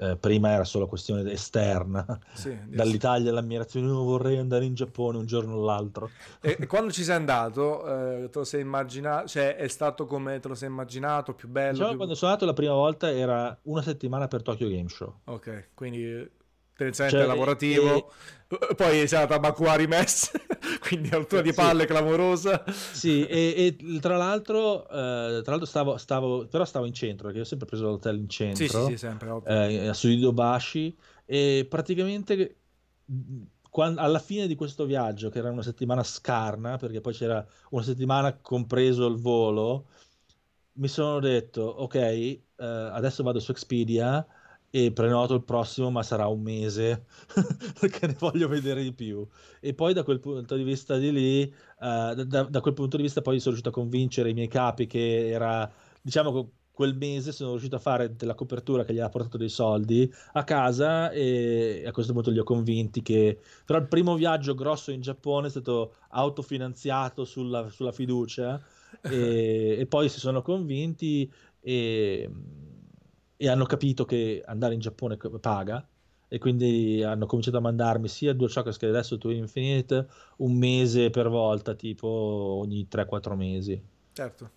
eh, prima era solo questione esterna, sì, [laughs] dall'Italia l'ammirazione, io vorrei andare in Giappone un giorno o l'altro. E, e quando ci sei andato, eh, te lo sei immaginato, cioè è stato come te lo sei immaginato, più bello? Diciamo, più... quando sono andato la prima volta era una settimana per Tokyo Game Show. Ok, quindi tendenzialmente cioè, lavorativo. E, poi si è andata a Bakuari Mess, [laughs] quindi altura di palle sì. clamorosa. Sì, e, e tra l'altro, eh, tra l'altro stavo, stavo, però stavo in centro, perché ho sempre preso l'hotel in centro. Sì, sì, sì sempre, eh, a Suidobashi, e praticamente quando, alla fine di questo viaggio, che era una settimana scarna, perché poi c'era una settimana compreso il volo, mi sono detto, ok, eh, adesso vado su Expedia e prenoto il prossimo, ma sarà un mese [laughs] perché ne voglio vedere di più. E poi da quel punto di vista di lì, uh, da, da, quel punto di vista, poi sono riuscito a convincere i miei capi che era, diciamo che quel mese sono riuscito a fare della copertura che gli ha portato dei soldi a casa e a questo punto li ho convinti che però il primo viaggio grosso in Giappone è stato autofinanziato sulla, sulla fiducia [laughs] e, e poi si sono convinti e e hanno capito che andare in Giappone paga e quindi hanno cominciato a mandarmi sia due Chakras che adesso tu Infinite un mese per volta, tipo ogni 3-4 mesi. Certo.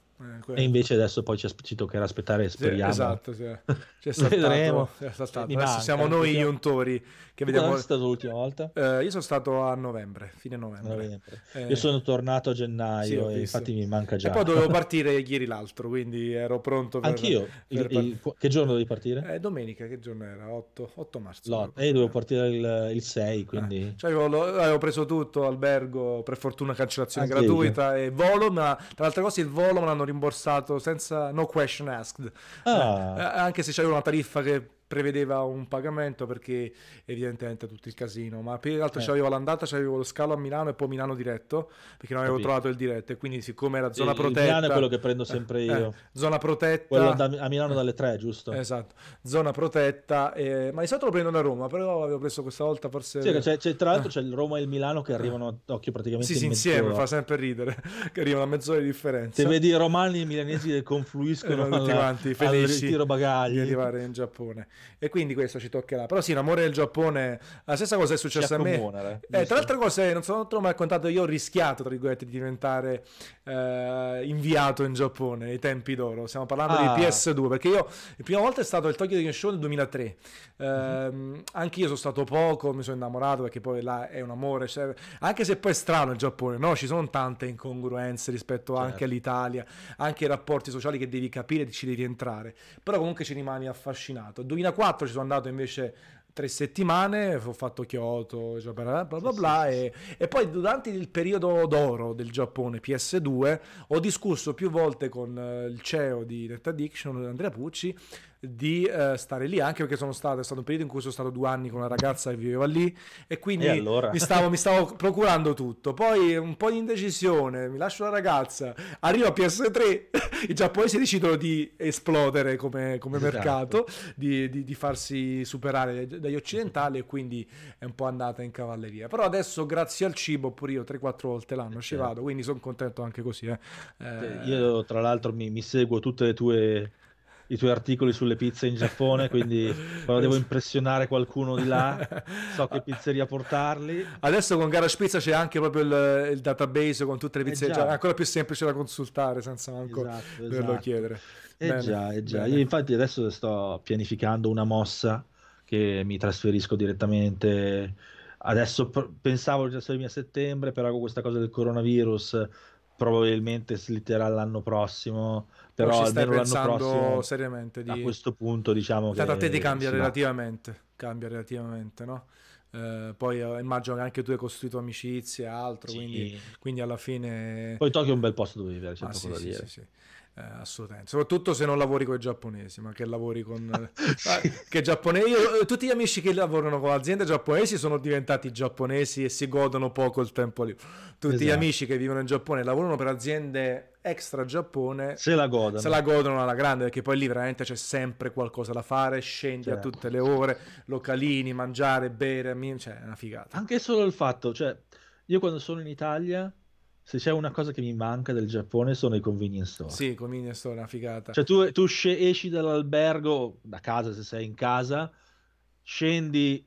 Eh, e invece adesso poi ci, ci toccherà aspettare, speriamo. Sì, esatto, sì. C'è [laughs] saltato, c'è saltato. Manca, siamo noi gli untori che vediamo... Quando sei stato l'ultima volta? Eh, io sono stato a novembre, fine novembre. novembre. Eh, io sono tornato a gennaio sì, e infatti mi manca già. E poi dovevo [laughs] partire ieri l'altro, quindi ero pronto per... Anch'io. Per il, il, che giorno dovevi partire? Eh, domenica, che giorno era? 8, 8 marzo. L'otto. E eh, dovevo partire il, il 6, quindi... Eh. Cioè, avevo, avevo, preso tutto, albergo, per fortuna cancellazione Anche gratuita io. e volo, ma tra l'altra cosa il volo me l'hanno rimborsato senza no question asked. Ah. Eh, anche se c'era una tariffa che prevedeva un pagamento perché evidentemente tutto il casino, ma più che altro eh. c'avevo l'andata, c'avevo lo scalo a Milano e poi Milano diretto, perché non avevo Capito. trovato il diretto e quindi siccome era zona il, protetta... Il Milano è quello che prendo sempre eh, io. Eh, zona protetta... Quello da, a Milano dalle 3, giusto? Esatto, zona protetta, eh, ma di solito lo prendo da Roma, però avevo preso questa volta forse... Sì, c'è, c'è, tra l'altro c'è il Roma e il Milano che arrivano a occhio praticamente sì, sì, insieme, fa sempre ridere, [laughs] che arrivano a mezz'ora di differenza. Se vedi i romani e i milanesi che confluiscono tutti alla, quanti, felici al ritiro bagagli. di arrivare in Giappone. E quindi questo ci toccherà. Però sì, l'amore del Giappone, la stessa cosa è successa a me. Eh, tra l'altro cose, non so, non te l'ho mai raccontato, io ho rischiato, tra virgolette, di diventare eh, inviato in Giappone ai tempi d'oro. Stiamo parlando ah. di PS2, perché io, la prima volta è stato il Tokyo Game Show nel 2003. Eh, mm-hmm. Anche io sono stato poco, mi sono innamorato, perché poi là è un amore. Cioè, anche se poi è strano il Giappone, no? Ci sono tante incongruenze rispetto certo. anche all'Italia, anche i rapporti sociali che devi capire, ci devi entrare. Però comunque ci rimani affascinato. Nel 2004 ci sono andato invece tre settimane, ho fatto Kyoto, bla bla bla, bla e, e, poi durante il periodo d'oro del Giappone PS2 ho discusso più volte con uh, il CEO di Net Addiction, Andrea Pucci, di uh, stare lì, anche perché sono stato, è stato un periodo in cui sono stato due anni con una ragazza che viveva lì e quindi e allora? mi, stavo, mi, stavo, procurando tutto. Poi un po' di indecisione, mi lascio la ragazza, arrivo a PS3, [laughs] i giapponesi decidono di esplodere come, come esatto. mercato, di, di, di, farsi superare dagli occidentali e quindi è un po' andata in cavalleria. Però adesso grazie al cibo pure io 3-4 volte l'anno ci certo. vado, quindi sono contento anche così. Eh. Eh, io tra l'altro mi, mi seguo tutte le tue i tuoi articoli sulle pizze in Giappone, quindi [laughs] quando devo impressionare qualcuno di là, [laughs] so che pizzeria portarli. Adesso con Garage Pizza c'è anche proprio il, il database con tutte le pizze, eh cioè, è ancora più semplice da consultare senza manco esatto, doverlo esatto. chiedere. Eh bene, già, eh già. Io infatti adesso sto pianificando una mossa che mi trasferisco direttamente. Adesso pensavo di trasferirmi a settembre, però con questa cosa del coronavirus probabilmente slitterà l'anno prossimo però almeno l'anno prossimo seriamente di... a questo punto diciamo che a te ti cambia relativamente cambia relativamente no? Eh, poi eh, immagino che anche tu hai costruito amicizie e altro sì. quindi, quindi, alla fine poi Tokyo è un bel posto dove vivere c'è ah, sì, da sì, dire sì, Eh, assolutamente, soprattutto se non lavori con i giapponesi, ma che lavori con [laughs] sì. che giapponesi. Io, tutti gli amici che lavorano con aziende giapponesi sono diventati giapponesi e si godono poco il tempo lì. Tutti esatto. gli amici che vivono in Giappone e lavorano per aziende extra Giappone se la godono. Se la godono alla grande perché poi lì veramente c'è sempre qualcosa da fare, scendi certo. a tutte le ore, localini, mangiare, bere, cioè è una figata. Anche solo il fatto, cioè io quando sono in Italia se c'è una cosa che mi manca del Giappone sono i convenience store. Sì, convenience store una figata. Cioè tu, tu esci dall'albergo, da casa se sei in casa, scendi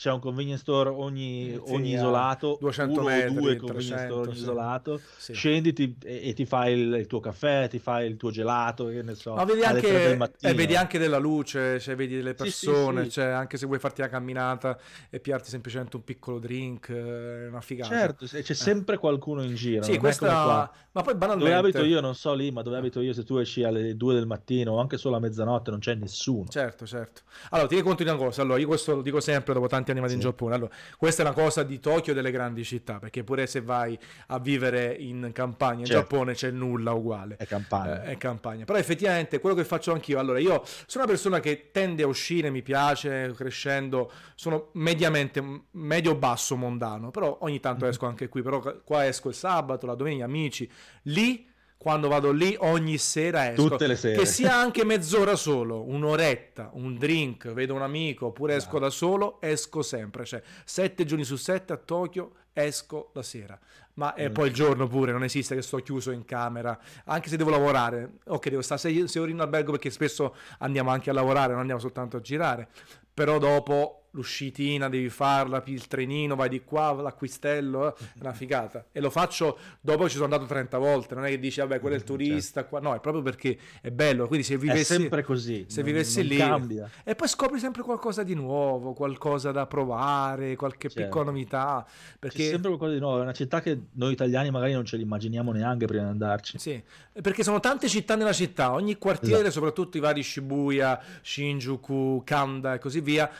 c'è un convenience store ogni, sì, ogni isolato, 200 metri, due convenience 300, store ogni sì. isolato, sì. scendi ti, e, e, ti fai il, il, tuo caffè, ti fai il tuo gelato, che ne so. Ma vedi anche, eh, vedi anche della luce, cioè vedi delle persone, cioè anche se vuoi farti la camminata e piarti semplicemente un piccolo drink, eh, è una figata. Certo, c'è eh. sempre qualcuno in giro. Sì, questa... Ma poi banalmente... Dove abito io non so lì, ma dove abito io se tu esci alle 2 del mattino o anche solo a mezzanotte non c'è nessuno. Certo, certo. Allora, ti conto di una cosa, allora io questo lo dico sempre dopo tanti anni sì. in Giappone. Allora, questa è una cosa di Tokyo e delle grandi città, perché pure se vai a vivere in campagna in certo. Giappone c'è nulla uguale. È campagna. Eh, è campagna. Però effettivamente quello che faccio anch'io, allora io sono una persona che tende a uscire, mi piace, crescendo, sono mediamente medio-basso mondano, però ogni tanto mm-hmm. esco anche qui, però qua esco il sabato, la domenica, amici, lì quando vado lì ogni sera esco. Tutte le sere. Che sia anche mezz'ora solo, un'oretta, un drink, vedo un amico oppure esco da solo, esco sempre. Cioè, sette giorni su sette a Tokyo esco la sera. Ma mm. poi il giorno pure, non esiste che sto chiuso in camera, anche se devo lavorare. Ok, devo stare sei, sei ore in albergo perché spesso andiamo anche a lavorare, non andiamo soltanto a girare. Però dopo l'uscitina devi farla, il trenino, vai di qua, l'acquistello, eh, è una figata. E lo faccio dopo che ci sono andato 30 volte, non è che dici vabbè quello è il mm, turista, certo. qua. no, è proprio perché è bello, quindi se vivessi... È sempre così, se non, vivessi non lì... Cambia. E poi scopri sempre qualcosa di nuovo, qualcosa da provare, qualche certo. piccola novità. Perché... C'è sempre qualcosa di nuovo, è una città che noi italiani magari non ce l'immaginiamo neanche prima di andarci. Sì, perché sono tante città nella città, ogni quartiere, esatto. soprattutto i vari Shibuya, Shinjuku, Kanda e così via,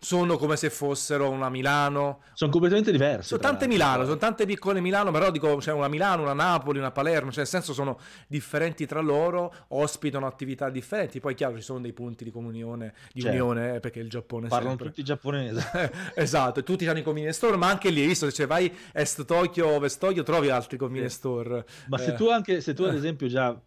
sono come se fossero una Milano. Sono completamente diverse. Sono tante Milano, sono tante piccole Milano, però dico c'è cioè una Milano, una Napoli, una Palermo, cioè nel senso sono differenti tra loro, ospitano attività differenti, poi chiaro ci sono dei punti di comunione, di certo. unione, eh, perché il Giappone Parlano sempre... tutti giapponesi. [laughs] esatto, tutti hanno i convenience store, ma anche lì, visto, se cioè vai est Tokyo, ovest Tokyo, trovi altri convenience store. Ma eh. se tu anche, se tu ad esempio già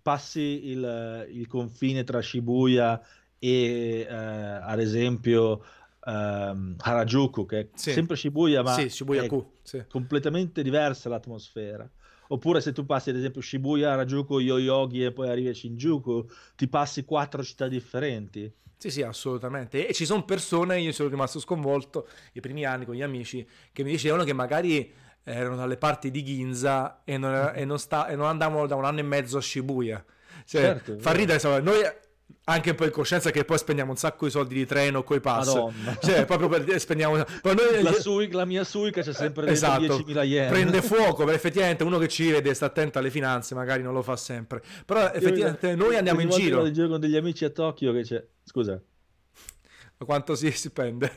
passi il, il confine tra Shibuya e eh, ad esempio ehm, Harajuku che è sì. sempre Shibuya ma sì, Shibuya sì. completamente diversa l'atmosfera oppure se tu passi ad esempio Shibuya, Harajuku, Yoyogi e poi arrivi a Shinjuku ti passi quattro città differenti sì, sì, assolutamente. E ci sono persone, io sono rimasto sconvolto i primi anni con gli amici, che mi dicevano che magari erano dalle parti di Ginza e non, [laughs] e non, sta, e non andavano da un anno e mezzo a Shibuya. Cioè, certo, fa ridere, insomma, noi anche un po' in coscienza che poi spendiamo un sacco di soldi di treno coi pass. Madonna. [laughs] cioè proprio per spendiamo noi... la, Suica, la, mia Suica c'è sempre esatto, 10.000 yen. Prende [laughs] fuoco perché effettivamente uno che ci vede sta attento alle finanze magari non lo fa sempre. Però effettivamente io, noi andiamo in giro. in giro con degli amici a Tokyo che c'è scusa. Quanto si [laughs] spende?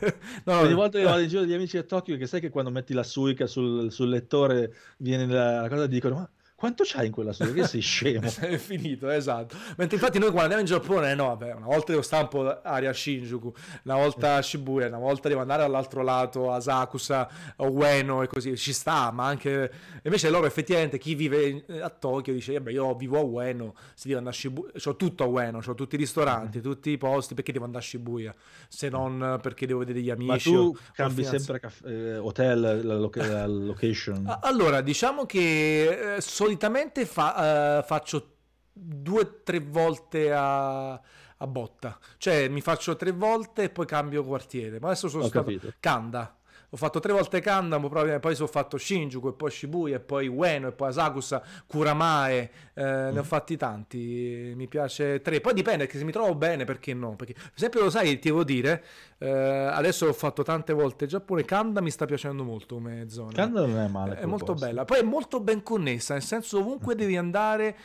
No, ogni volta che vado in giro con gli amici a Tokyo che sai che quando metti la Suica sul, sul lettore viene la, la cosa e dicono ma quanto c'hai in quella storia? Che sei scemo. [laughs] è finito, esatto. Mentre infatti noi quando andiamo in Giappone, no, vabbè, una volta devo stare un po' aria Shinjuku, una volta a Shibuya, una volta devo andare all'altro lato, a Sakusa, a Ueno e così, ci sta, ma anche... Invece loro effettivamente, chi vive a Tokyo dice, vabbè, io vivo a Ueno, si deve andare a Shibuya, ho tutto a Ueno, ho tutti i ristoranti, mm. tutti i posti, perché devo andare a Shibuya? Se non perché devo vedere gli amici. Ma tu cambi sempre caff- eh, hotel, la, lo- la location? [laughs] Allora, diciamo che eh, solitamente fa, uh, faccio due o tre volte a, a, botta, cioè mi faccio tre volte e poi cambio quartiere. Ma adesso sono Ho stato capito. Kanda ho fatto tre volte Kandam, poi sono fatto Shinjuku e poi Shibuya e poi Ueno e poi Asakusa, Kuramae, eh, mm. ne ho mm. fatti tanti, mi piace tre, poi dipende che se mi trovo bene perché no, perché per esempio lo sai, ti devo dire, eh, adesso ho fatto tante volte Giappone, Kanda mi sta piacendo molto come zona. Kanda non è male. È molto posto. bella, poi è molto ben connessa, nel senso ovunque devi andare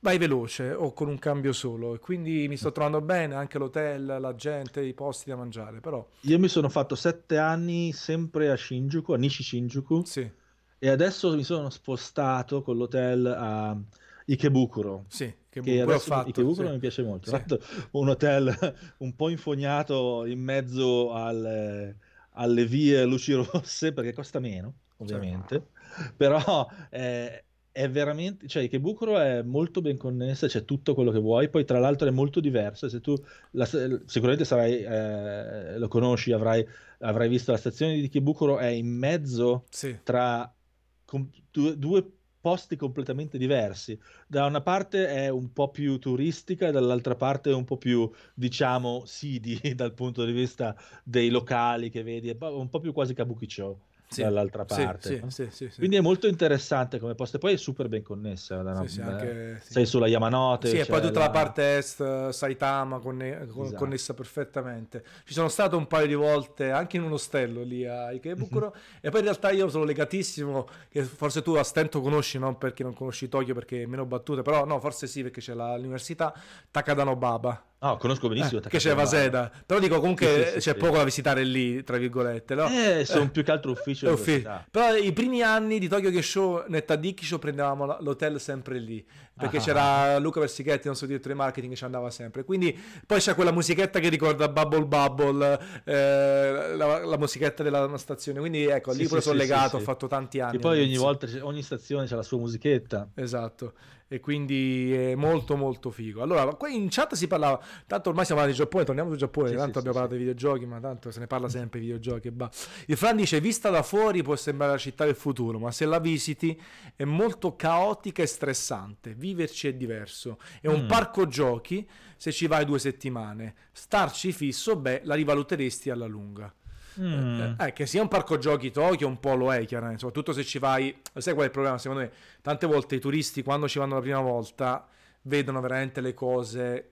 vai veloce o con un cambio solo e quindi mi sto trovando bene anche l'hotel, la gente, i posti da mangiare però io mi sono fatto sette anni sempre a Shinjuku, a Nishi Shinjuku sì. e adesso mi sono spostato con l'hotel a Ikebukuro sì, che adesso fatto, Ikebukuro sì. mi piace molto sì. fatto un hotel [laughs] un po' infognato in mezzo al, alle vie luci rosse perché costa meno ovviamente certo. però eh, è veramente, cioè Ikebukuro è molto ben connessa, c'è tutto quello che vuoi, poi tra l'altro è molto diverso, se tu la, sicuramente sarai, eh, lo conosci, avrai, avrai, visto la stazione di Ikebukuro è in mezzo sì. tra com, due, due, posti completamente diversi, da una parte è un po' più turistica e dall'altra parte è un po' più, diciamo, seedy [laughs] dal punto di vista dei locali che vedi, è un po' più quasi Kabukicho sì, dall'altra parte. Sì, sì, Quindi è molto interessante come posto. E poi è super ben connessa. Una, anche, sei sulla Yamanote. Sì, e poi tutta la... la parte est, Saitama, conne- esatto. connessa perfettamente. Ci sono stato un paio di volte anche in un ostello lì a Ikebukuro. e poi in realtà io sono legatissimo, che forse tu a stento conosci, non perché non conosci Tokyo perché è meno battute, però no, forse sì perché c'è la, l'università Takadano Baba No, conosco benissimo. Eh, che c'è Vaseda. Però dico comunque sì, sì, c'è sì, poco da visitare lì, tra virgolette. No? Eh, sono eh, più che altro ufficio. ufficio. Però i primi anni di Tokyo Game Show, netta Dikisho, prendevamo l'hotel sempre lì. Perché ah, c'era ah. Luca Versichetti, il nostro direttore marketing, che ci andava sempre. Quindi poi c'è quella musichetta che ricorda Bubble Bubble, eh, la, la, musichetta della stazione. Quindi ecco, lì pure sono legato, ho fatto tanti anni. E poi ogni volta, ogni stazione c'è la sua musichetta. Esatto e quindi è molto molto figo. Allora, qui in chat si parlava, tanto ormai siamo andati in Giappone, torniamo sul Giappone, sì, tanto sì, abbiamo sì, parlato sì. di videogiochi, ma tanto se ne parla sempre di videogiochi e bah. Il Fran dice, vista da fuori può sembrare la città del futuro, ma se la visiti è molto caotica e stressante, viverci è diverso. È un mm. parco giochi se ci vai due settimane, starci fisso, beh, la rivaluteresti alla lunga. Mm. Eh, eh, che sia un parco giochi Tokyo un po' lo è chiaramente, soprattutto se ci vai, sai qual è il problema secondo me? Tante volte i turisti quando ci vanno la prima volta vedono veramente le cose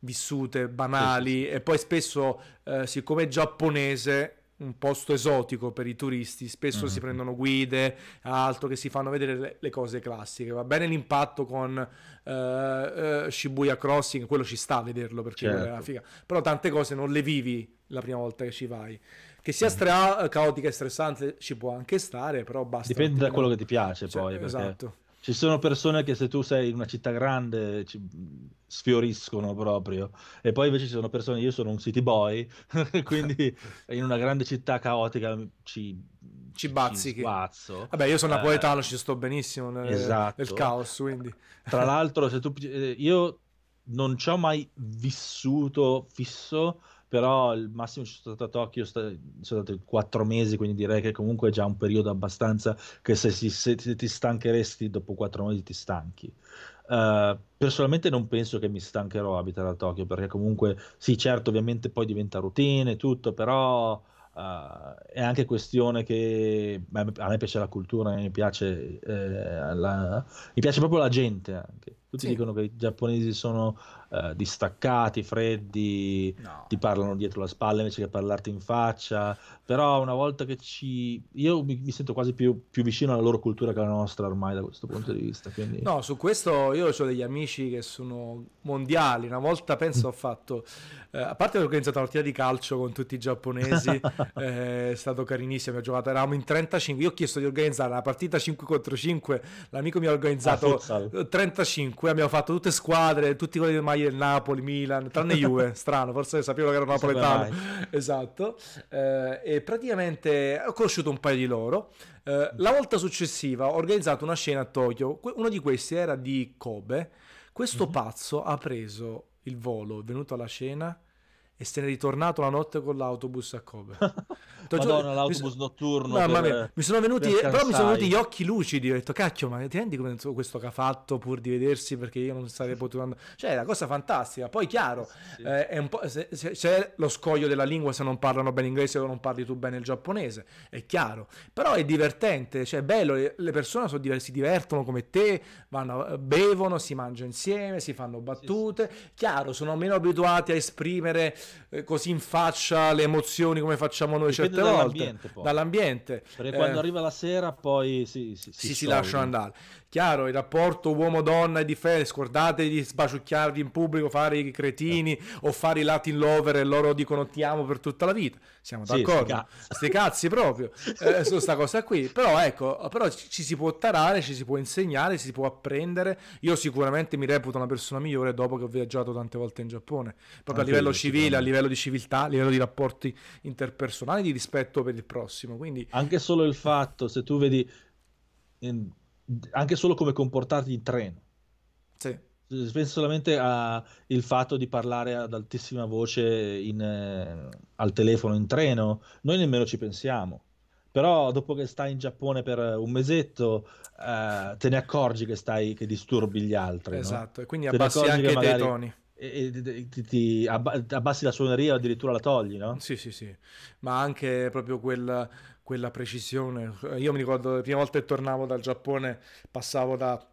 vissute, banali sì, e poi spesso eh, siccome è giapponese un posto esotico per i turisti, spesso mm-hmm. si prendono guide, altro che si fanno vedere le, le cose classiche. Va bene l'impatto con uh, uh, Shibuya Crossing, quello ci sta a vederlo perché certo. è una figa. Però tante cose non le vivi la prima volta che ci vai. Che sia stra- caotica e stressante ci può anche stare, però basta. Dipende da quello che ti piace cioè, poi. Perché... Esatto. Ci sono persone che se tu sei in una città grande ci sfioriscono proprio e poi invece ci sono persone, io sono un city boy, [laughs] quindi [laughs] in una grande città caotica ci, ci bazzichi. Vabbè, io sono napoletano, eh, ci sto benissimo nel, esatto. nel caos, quindi. Tra [laughs] l'altro, se tu, eh, io non ci ho mai vissuto fisso però il massimo ci sono stato a Tokyo sono stati quattro mesi, quindi direi che comunque è già un periodo abbastanza che se, si, se ti stancheresti dopo quattro mesi ti stanchi. Uh, personalmente non penso che mi stancherò a abitare a Tokyo perché comunque sì certo ovviamente poi diventa routine e tutto però Uh, è anche questione che beh, a me piace la cultura, mi piace, eh, la, mi piace proprio la gente anche. Tutti Sì. dicono che i giapponesi sono eh, distaccati, freddi, No. ti parlano dietro la spalla invece che parlarti in faccia. Però una volta che ci... Io mi, mi sento quasi più, più vicino alla loro cultura che alla nostra ormai da questo punto di vista. Quindi... No, su questo io ho degli amici che sono mondiali. Una volta penso ho fatto, eh, a parte ho organizzato una partita di calcio con tutti i giapponesi, [laughs] eh, è stato carinissimo. Abbiamo giocato, eravamo in 35. Io ho chiesto di organizzare una partita 5 contro 5. L'amico mi ha Ah, organizzato futsal. 35. Abbiamo fatto tutte squadre, tutti quelli del maglie del Napoli, Milan, tranne [laughs] Juve. Strano, forse sapevo che sapevo napoletano. [laughs] Esatto. Eh, e praticamente ho conosciuto un paio di loro. Eh, la volta successiva ho organizzato una scena a Tokyo. Uno di questi era di Kobe. Questo Mhm. pazzo ha preso il volo, è venuto alla cena e se n'è ritornato la notte con l'autobus a Kobe. [laughs] Madonna, l'autobus so- notturno. Per- mi sono venuti, per però mi sono venuti gli occhi lucidi. Ho detto, cacchio, ma ti rendi conto questo che ha fatto pur di vedersi perché io non sarei potuto andare. Cioè, è una cosa fantastica. Poi, chiaro, Sì. eh, è un po', se- se- c'è lo scoglio della lingua se non parlano bene inglese o non parli tu bene il giapponese, è chiaro. Però è divertente, cioè è bello, le persone diver- si divertono come te, vanno, bevono, si mangia insieme, si fanno battute. Chiaro, sono meno abituati a esprimere eh, così in faccia le emozioni come facciamo noi Dipende certe volte dall'ambiente, poi. dall'ambiente. Perché Eh, quando arriva la sera poi si, si, si, si lasciano andare. Chiaro, il rapporto uomo-donna è differente, scordatevi di sbaciucchiarvi in pubblico, fare i cretini o fare i Latin lover e loro dicono ti amo per tutta la vita. Siamo Sì, d'accordo? Sti cazzi proprio [laughs] eh, su sta cosa qui. Però ecco, però ci ci si può tarare, ci si può insegnare, ci si può apprendere. Io sicuramente mi reputo una persona migliore dopo che ho viaggiato tante volte in Giappone, proprio a Anche livello io, civile, a livello di civiltà, a livello di rapporti interpersonali, di rispetto per il prossimo. Quindi Anche solo il fatto, se tu vedi, anche solo come comportarti in treno. sì. Penso solamente al fatto di parlare ad altissima voce in, eh, al telefono in treno, noi nemmeno ci pensiamo. Però dopo che stai in Giappone per un mesetto, eh, te ne accorgi che stai, che disturbi gli altri, no? Esatto, e quindi abbassi anche che i toni. E, e- ti, ti abba- abbassi la suoneria o addirittura la togli, no? Sì, sì, sì, ma anche proprio quella, quella precisione. Io mi ricordo la prima volta che tornavo dal Giappone, passavo da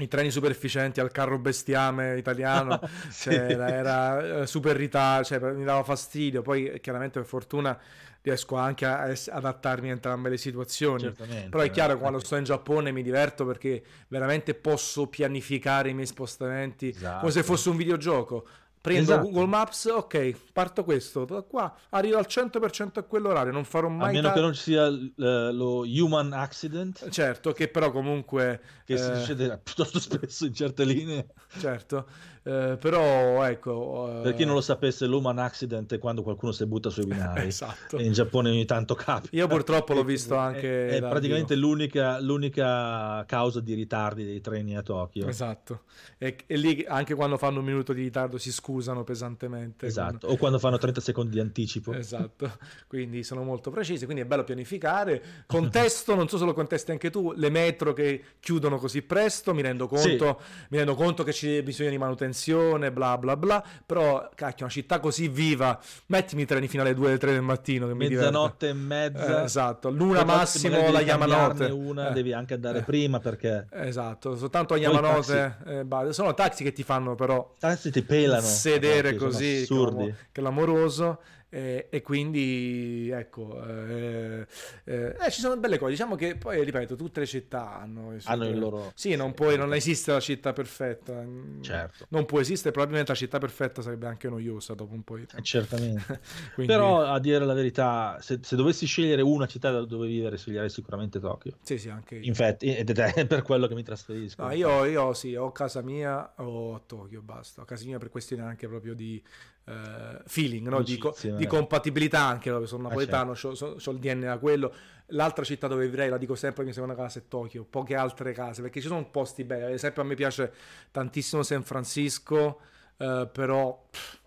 i treni superficienti al carro bestiame italiano, [laughs] Sì. cioè, era, era, eh, super ritardo, cioè, mi dava fastidio. Poi chiaramente per fortuna riesco anche a es- adattarmi a entrambe le situazioni. Certamente. Però è chiaro che eh. quando sto in Giappone mi diverto perché veramente posso pianificare i miei spostamenti Esatto. come se fosse un videogioco. Prendo Esatto. Google Maps, ok, parto questo, da qua arrivo al 100% a quell'orario, non farò A mai meno ta- che non ci sia l- lo human accident, Certo, che però comunque che si eh, succede [laughs] piuttosto spesso in certe linee. certo, eh, però ecco, eh, Per chi non lo sapesse, l'human accident è quando qualcuno si butta sui binari. [laughs] esatto. In Giappone ogni tanto capita. Io purtroppo l'ho visto anche È, è praticamente l'unica, l'unica causa di ritardi dei treni a Tokyo. Esatto, e, e lì anche quando fanno un minuto di ritardo si scusano pesantemente. Esatto. O quando fanno 30 secondi di anticipo. Esatto, quindi sono molto precisi, quindi è bello pianificare. Contesto, non so se lo contesti anche tu, le metro che chiudono così presto, mi rendo conto, mi rendo conto che c'è bisogno di manutenzione, bla bla bla, però cacchio, una città così viva, mettimi i treni fino alle 2 3 del mattino che mi diverte. Mezzanotte e mezza. Eh, esatto, l'una massimo la Yamanote. Una Eh. devi anche andare Eh. prima perché Esatto, soltanto a Yamanote, eh, sono taxi che ti fanno però taxi ti pelano. Sedere sono così clamoroso e, e quindi ecco eh, eh, eh, ci sono belle cose diciamo che poi ripeto tutte le città hanno, i suoi- Hanno il loro sì non puoi non esiste la città perfetta mm, Certo. non può esistere probabilmente la città perfetta sarebbe anche noiosa dopo un po' di Eh, tempo Certamente. [laughs] Quindi, Però a dire la verità, se, se dovessi scegliere una città dove vivere, sceglierei sicuramente Tokyo. sì sì anche io Infatti, ed è [laughs] per quello che mi trasferisco. No, io, io sì, ho casa mia o a Tokyo, basta. Ho casa mia per questione anche proprio di eh, feeling, no? di, co- Amicizia, di eh. compatibilità anche, no? sono Ah, napoletano, ho il DNA quello. L'altra città dove vivrei, la dico sempre, la mia seconda casa è Tokyo, poche altre case, perché ci sono posti belli. Ad esempio a me piace tantissimo San Francisco, eh, però... pff,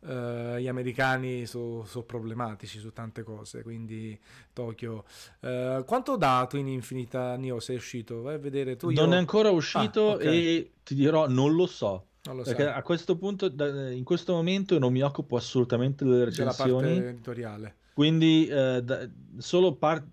eh, gli americani sono problematici su tante cose, quindi Tokyo. Eh, quanto ho dato in Infinita Neo? Sei uscito? Vai a vedere tu. non io- è ancora uscito Ah, ok. e ti dirò, non lo so. Non lo Perché sai. a questo punto, da- in questo momento, non mi occupo assolutamente delle della parte recensioni. editoriale. Quindi, eh, da- solo par-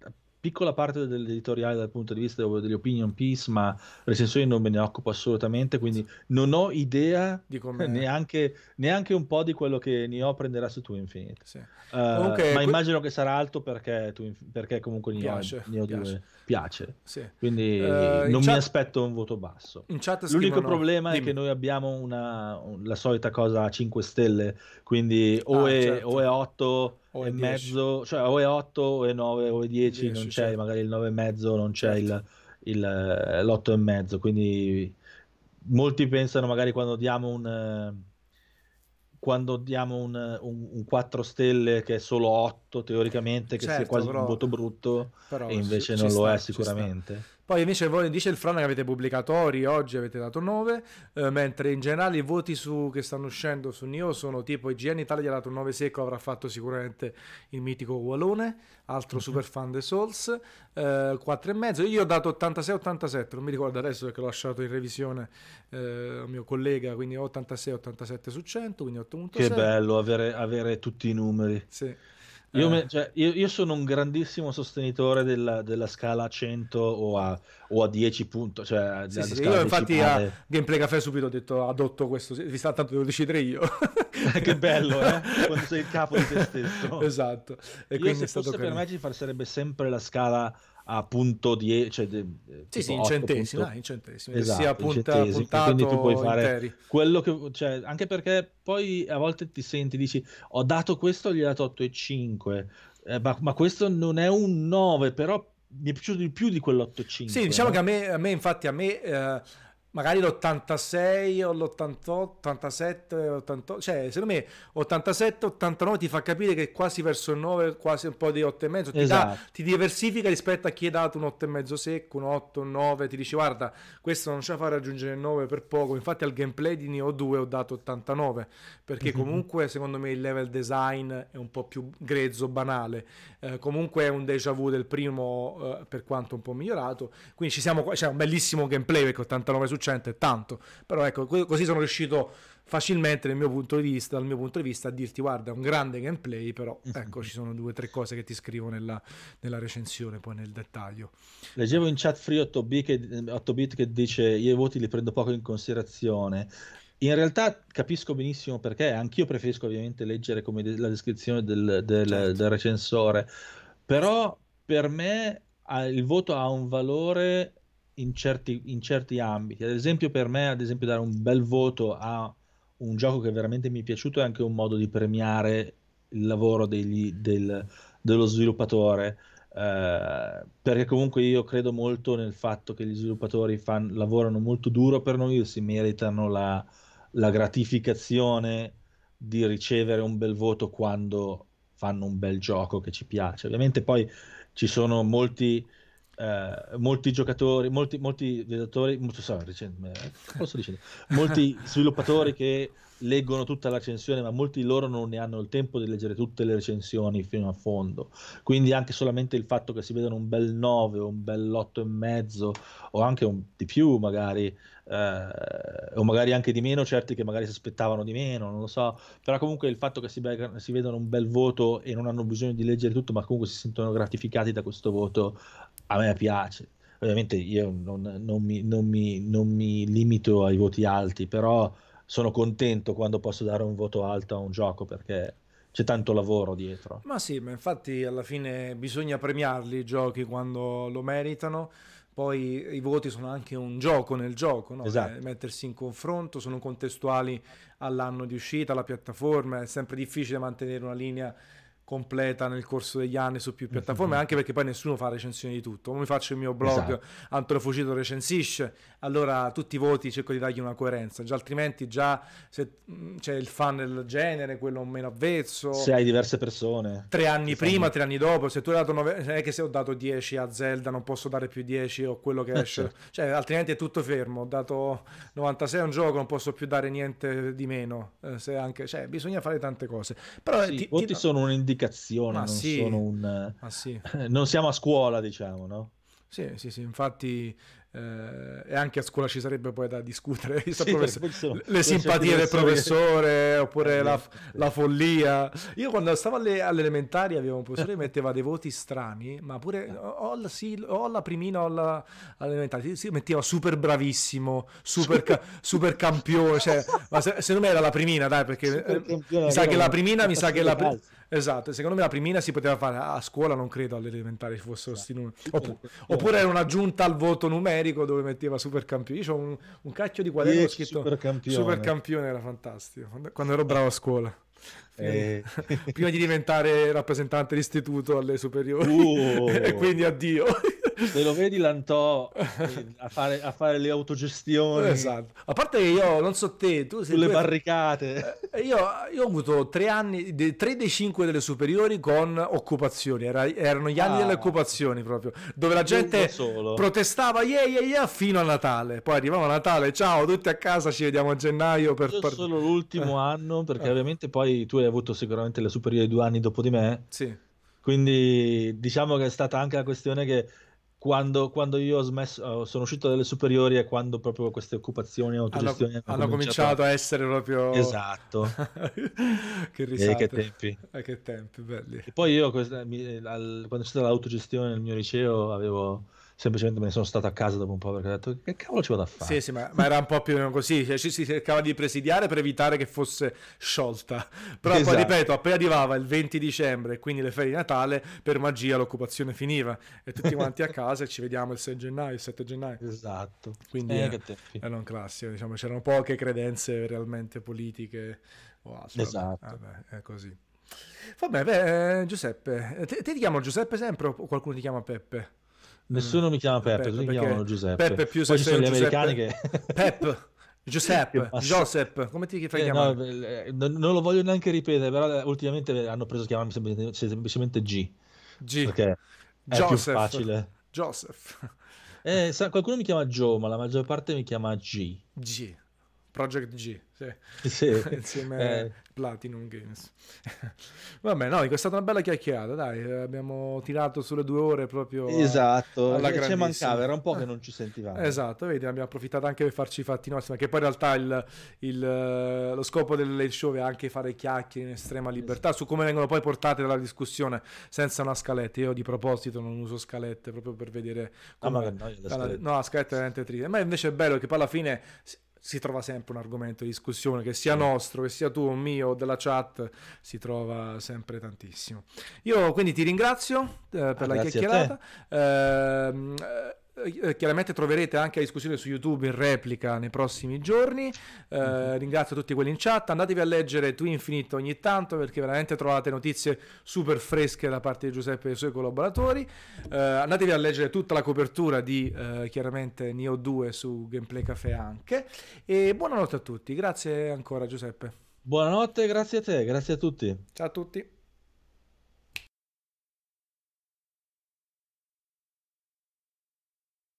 piccola parte dell'editoriale dal punto di vista degli opinion piece, ma recensioni non me ne occupo assolutamente, quindi non ho idea [laughs] neanche, neanche, un po' di quello che ne ho prenderà su Twin Infinite. Sì. Uh, Comunque, ma que- immagino che sarà alto perché, perché comunque ne piace, ho, ne ho piace. due. Piace. Sì. Quindi uh, non mi chat... aspetto un voto basso. L'unico problema Dimmi. è che noi abbiamo una, la solita cosa a 5 stelle, quindi o, ah, è, certo. o è 8 o e mezzo, cioè o è 8 o è 9 o è 10, 10 non c'è certo. magari il 9 e mezzo, non c'è certo. il, il, l'8 e mezzo, quindi molti pensano magari quando diamo un quando diamo un, un, un, 4 stelle che è solo 8 teoricamente, che certo, sia quasi però, un voto brutto, e invece non lo sta, è sicuramente. Poi invece voi dice il Fran che avete pubblicato Ori, oggi avete dato 9, eh, mentre in generale i voti su, che stanno uscendo su Nio sono tipo IGN Italia gli ha dato 9 secco, avrà fatto sicuramente il mitico Walone, altro mm-hmm. super fan The Souls, eh, 4,5, io ho dato 86-87, non mi ricordo adesso perché l'ho lasciato in revisione eh, mio collega, quindi 86-87 su 100, quindi 8.6. Che bello avere, avere tutti i numeri. Sì. Io, me, cioè, io, io, sono un grandissimo sostenitore della, della scala a 100 o a, o a 10 punti. Cioè, sì, sì, io infatti a Gameplay Café subito ho detto adotto questo, vi sta tanto devo decidere io. [laughs] che bello, eh? [laughs] Quando sei il capo di te stesso. esatto. E io se fosse per me ci sarebbe sempre la scala a punto 10 cioè de, sì sì in centesimi punto... in centesimi esatto, sia punta, puntato quindi tu puoi fare interi. quello che cioè, anche perché poi a volte ti senti dici ho dato questo gli ho dato 8 e 5 eh, ma, ma, questo non è un 9 però mi è piaciuto di più di quell'8,5 sì diciamo no? che a me, a me infatti a me eh, magari l'86 o l'88, 87, 88, cioè secondo me 87, 89 ti fa capire che quasi verso il 9, quasi un po' di 8,5, ti, esatto. ti diversifica rispetto a chi hai dato un 8,5 secco, un 8, un 9, ti dici guarda questo non ce la fa raggiungere il 9 per poco, infatti al gameplay di Neo 2 ho dato 89, perché comunque secondo me il level design è un po' più grezzo, banale, eh, comunque è un déjà vu del primo eh, per quanto un po' migliorato, quindi ci siamo, c'è cioè un bellissimo gameplay perché 89 su 100 è tanto, però ecco, così sono riuscito facilmente dal mio punto di vista, dal mio punto di vista a dirti guarda è un grande gameplay, però [laughs] ecco ci sono due o tre cose che ti scrivo nella, nella recensione, poi nel dettaglio. Leggevo in chat free 8bit che, 8-bit che dice io i voti li prendo poco in considerazione. In realtà capisco benissimo perché, anch'io preferisco ovviamente leggere come de- la descrizione del, del, certo. del recensore, però per me il voto ha un valore in certi, in certi ambiti. Ad esempio, per me, ad esempio, dare un bel voto a un gioco che veramente mi è piaciuto è anche un modo di premiare il lavoro degli, del, dello sviluppatore. Eh, perché comunque io credo molto nel fatto che gli sviluppatori fan, lavorano molto duro per noi e si meritano la, la gratificazione di ricevere un bel voto quando fanno un bel gioco che ci piace. Ovviamente poi ci sono molti eh, molti giocatori, molti, molti visitatori, molto, sorry, dicendo, molti sviluppatori che leggono tutta la recensione, ma molti di loro non ne hanno il tempo di leggere tutte le recensioni fino a fondo. Quindi anche solamente il fatto che si vedano un bel 9 o un bel 8 e mezzo o anche un di più magari eh, o magari anche di meno, certi che magari si aspettavano di meno, non lo so, però comunque il fatto che si, be- si vedano un bel voto e non hanno bisogno di leggere tutto, ma comunque si sentono gratificati da questo voto, a me piace. Ovviamente io non, non, mi, non, mi, non mi limito ai voti alti, però sono contento quando posso dare un voto alto a un gioco perché c'è tanto lavoro dietro. Ma sì, ma infatti alla fine bisogna premiarli i giochi quando lo meritano. Poi i voti sono anche un gioco nel gioco, no? esatto. eh, mettersi in confronto, sono contestuali all'anno di uscita, alla piattaforma, è sempre difficile mantenere una linea completa nel corso degli anni su più piattaforme, [laughs] anche perché poi nessuno fa recensioni di tutto. Come faccio il mio blog, esatto. Antonio Fucito recensisce, allora tutti i voti cerco di dargli una coerenza, già altrimenti già se c'è il fan del genere, quello meno avvezzo. Se hai diverse persone. Tre anni prima, fanno... tre anni dopo, se tu hai dato 9, non è che se ho dato 10 a Zelda non posso dare più 10 o quello che eh, esce, certo. cioè altrimenti è tutto fermo, ho dato 96 a un gioco, non posso più dare niente di meno, eh, se anche, cioè bisogna fare tante cose. Però sì, ti, i voti ti... sono un'indicazione indicazione, non, sì, un, sì. Eh, [laughs] non siamo a scuola, diciamo, no? Sì, sì, sì, infatti eh, e anche a scuola ci sarebbe poi da discutere [laughs] Sì, sono- le simpatie del professore oppure Eh, la, sì. la follia. Io quando stavo alle, alle elementari avevo un professore che metteva dei voti strani, ma pure o, o la, sì, o la primina o la all'elementare, si metteva super bravissimo, super, ca- [laughs] super campione, cioè, ma se- secondo me era la primina, dai, perché eh, mi sa che la primina, mi sa che la pri-. Esatto, secondo me la primina si poteva fare a scuola, non credo alle elementari fossero sti numeri. Oppu- Supercampione. oppure era un'aggiunta al voto numerico dove metteva super campione. Io ho un, un cacchio di quaderno 10 scritto supercampione. super campione, era fantastico. Quando, ero bravo a scuola. Prima, Eh. di, [laughs] prima di diventare rappresentante d'istituto alle superiori. Uh. [laughs] e quindi addio. [laughs] Se lo vedi Lantò eh, a fare, a fare le autogestioni esatto. A parte che io, non so te, tu sei sulle tu- barricate. Eh, Io, io ho avuto tre anni, de- tre dei cinque delle superiori con occupazioni, Era- erano gli anni Ah. delle occupazioni proprio, dove la gente protestava yeah, yeah, yeah, fino a Natale, poi arrivava Natale, ciao tutti a casa, ci vediamo a gennaio per... Io per- solo l'ultimo anno, perché Eh. ovviamente poi tu hai avuto sicuramente le superiori due anni dopo di me, Sì, quindi diciamo che è stata anche la questione che quando, quando io ho smesso, eh, sono uscito dalle superiori è quando proprio queste occupazioni e hanno, autogestioni hanno cominciato a essere proprio... Esatto. [laughs] che E risate. che tempi. Eh, che tempi, belli. E poi io, quando c'è stata l'autogestione nel mio liceo, avevo semplicemente me ne sono stato a casa dopo un po' perché ho detto che cavolo ci vado a fare? Sì, sì, ma, ma era un po' più o meno così, cioè, ci si cercava di presidiare per evitare che fosse sciolta. Però Esatto. poi ripeto, appena arrivava il 20 dicembre e quindi le ferie di Natale, per magia l'occupazione finiva e tutti quanti a casa e ci vediamo il 6 gennaio, il 7 gennaio. Esatto. Quindi Eh, eh, era un classico, diciamo, c'erano poche credenze realmente politiche o altro. Esatto. vabbè, è così. Vabbè, beh, eh, Giuseppe, te, te ti chiamo Giuseppe sempre o qualcuno ti chiama Peppe? Nessuno mi chiama Peppe, Peppe, tutti mi chiamano Giuseppe. Peppe più Poi ci sono gli americani [laughs] Giuseppe. che... Pep, Giuseppe, Joseph, come ti fai Eh, chiamare? no, eh, non lo voglio neanche ripetere, però eh, ultimamente hanno preso a chiamarmi semplicemente, semplicemente G, G. perché è più Joseph. facile. Joseph. Eh, sa- qualcuno mi chiama Joe, ma la maggior parte mi chiama G. G. Project G, sì. Sì. [laughs] Insieme Eh, Platinum Games. [laughs] Vabbè, no, è stata una bella chiacchierata, dai, eh, abbiamo tirato sulle due ore proprio... esatto, alla ci grandissima. mancava, era un po' che non ci sentivamo. Esatto, vedi, abbiamo approfittato anche per farci i fatti nostri, ma che poi in realtà il, il, eh, lo scopo del show è anche fare chiacchiere in estrema libertà su come vengono poi portate dalla discussione senza una scaletta. Io di proposito non uso scalette proprio per vedere Ah, ma come... alla- scalette. No, la scaletta è veramente triste. Ma invece è bello che poi alla fine si- trova sempre un argomento di discussione, che sia nostro, che sia tuo, mio della chat, si trova sempre tantissimo. Io quindi ti ringrazio eh, per Ah, la chiacchierata. Ehm, eh, eh, chiaramente troverete anche la discussione su YouTube in replica nei prossimi giorni. Eh, Mhm. Ringrazio tutti quelli in chat. Andatevi a leggere Twin Infinite ogni tanto perché veramente trovate notizie super fresche da parte di Giuseppe e dei suoi collaboratori. Eh, andatevi a leggere tutta la copertura di eh, chiaramente Neo 2 su Gameplay Café anche. E buonanotte a tutti. Grazie ancora Giuseppe. Buonanotte, grazie a te, grazie a tutti. Ciao a tutti.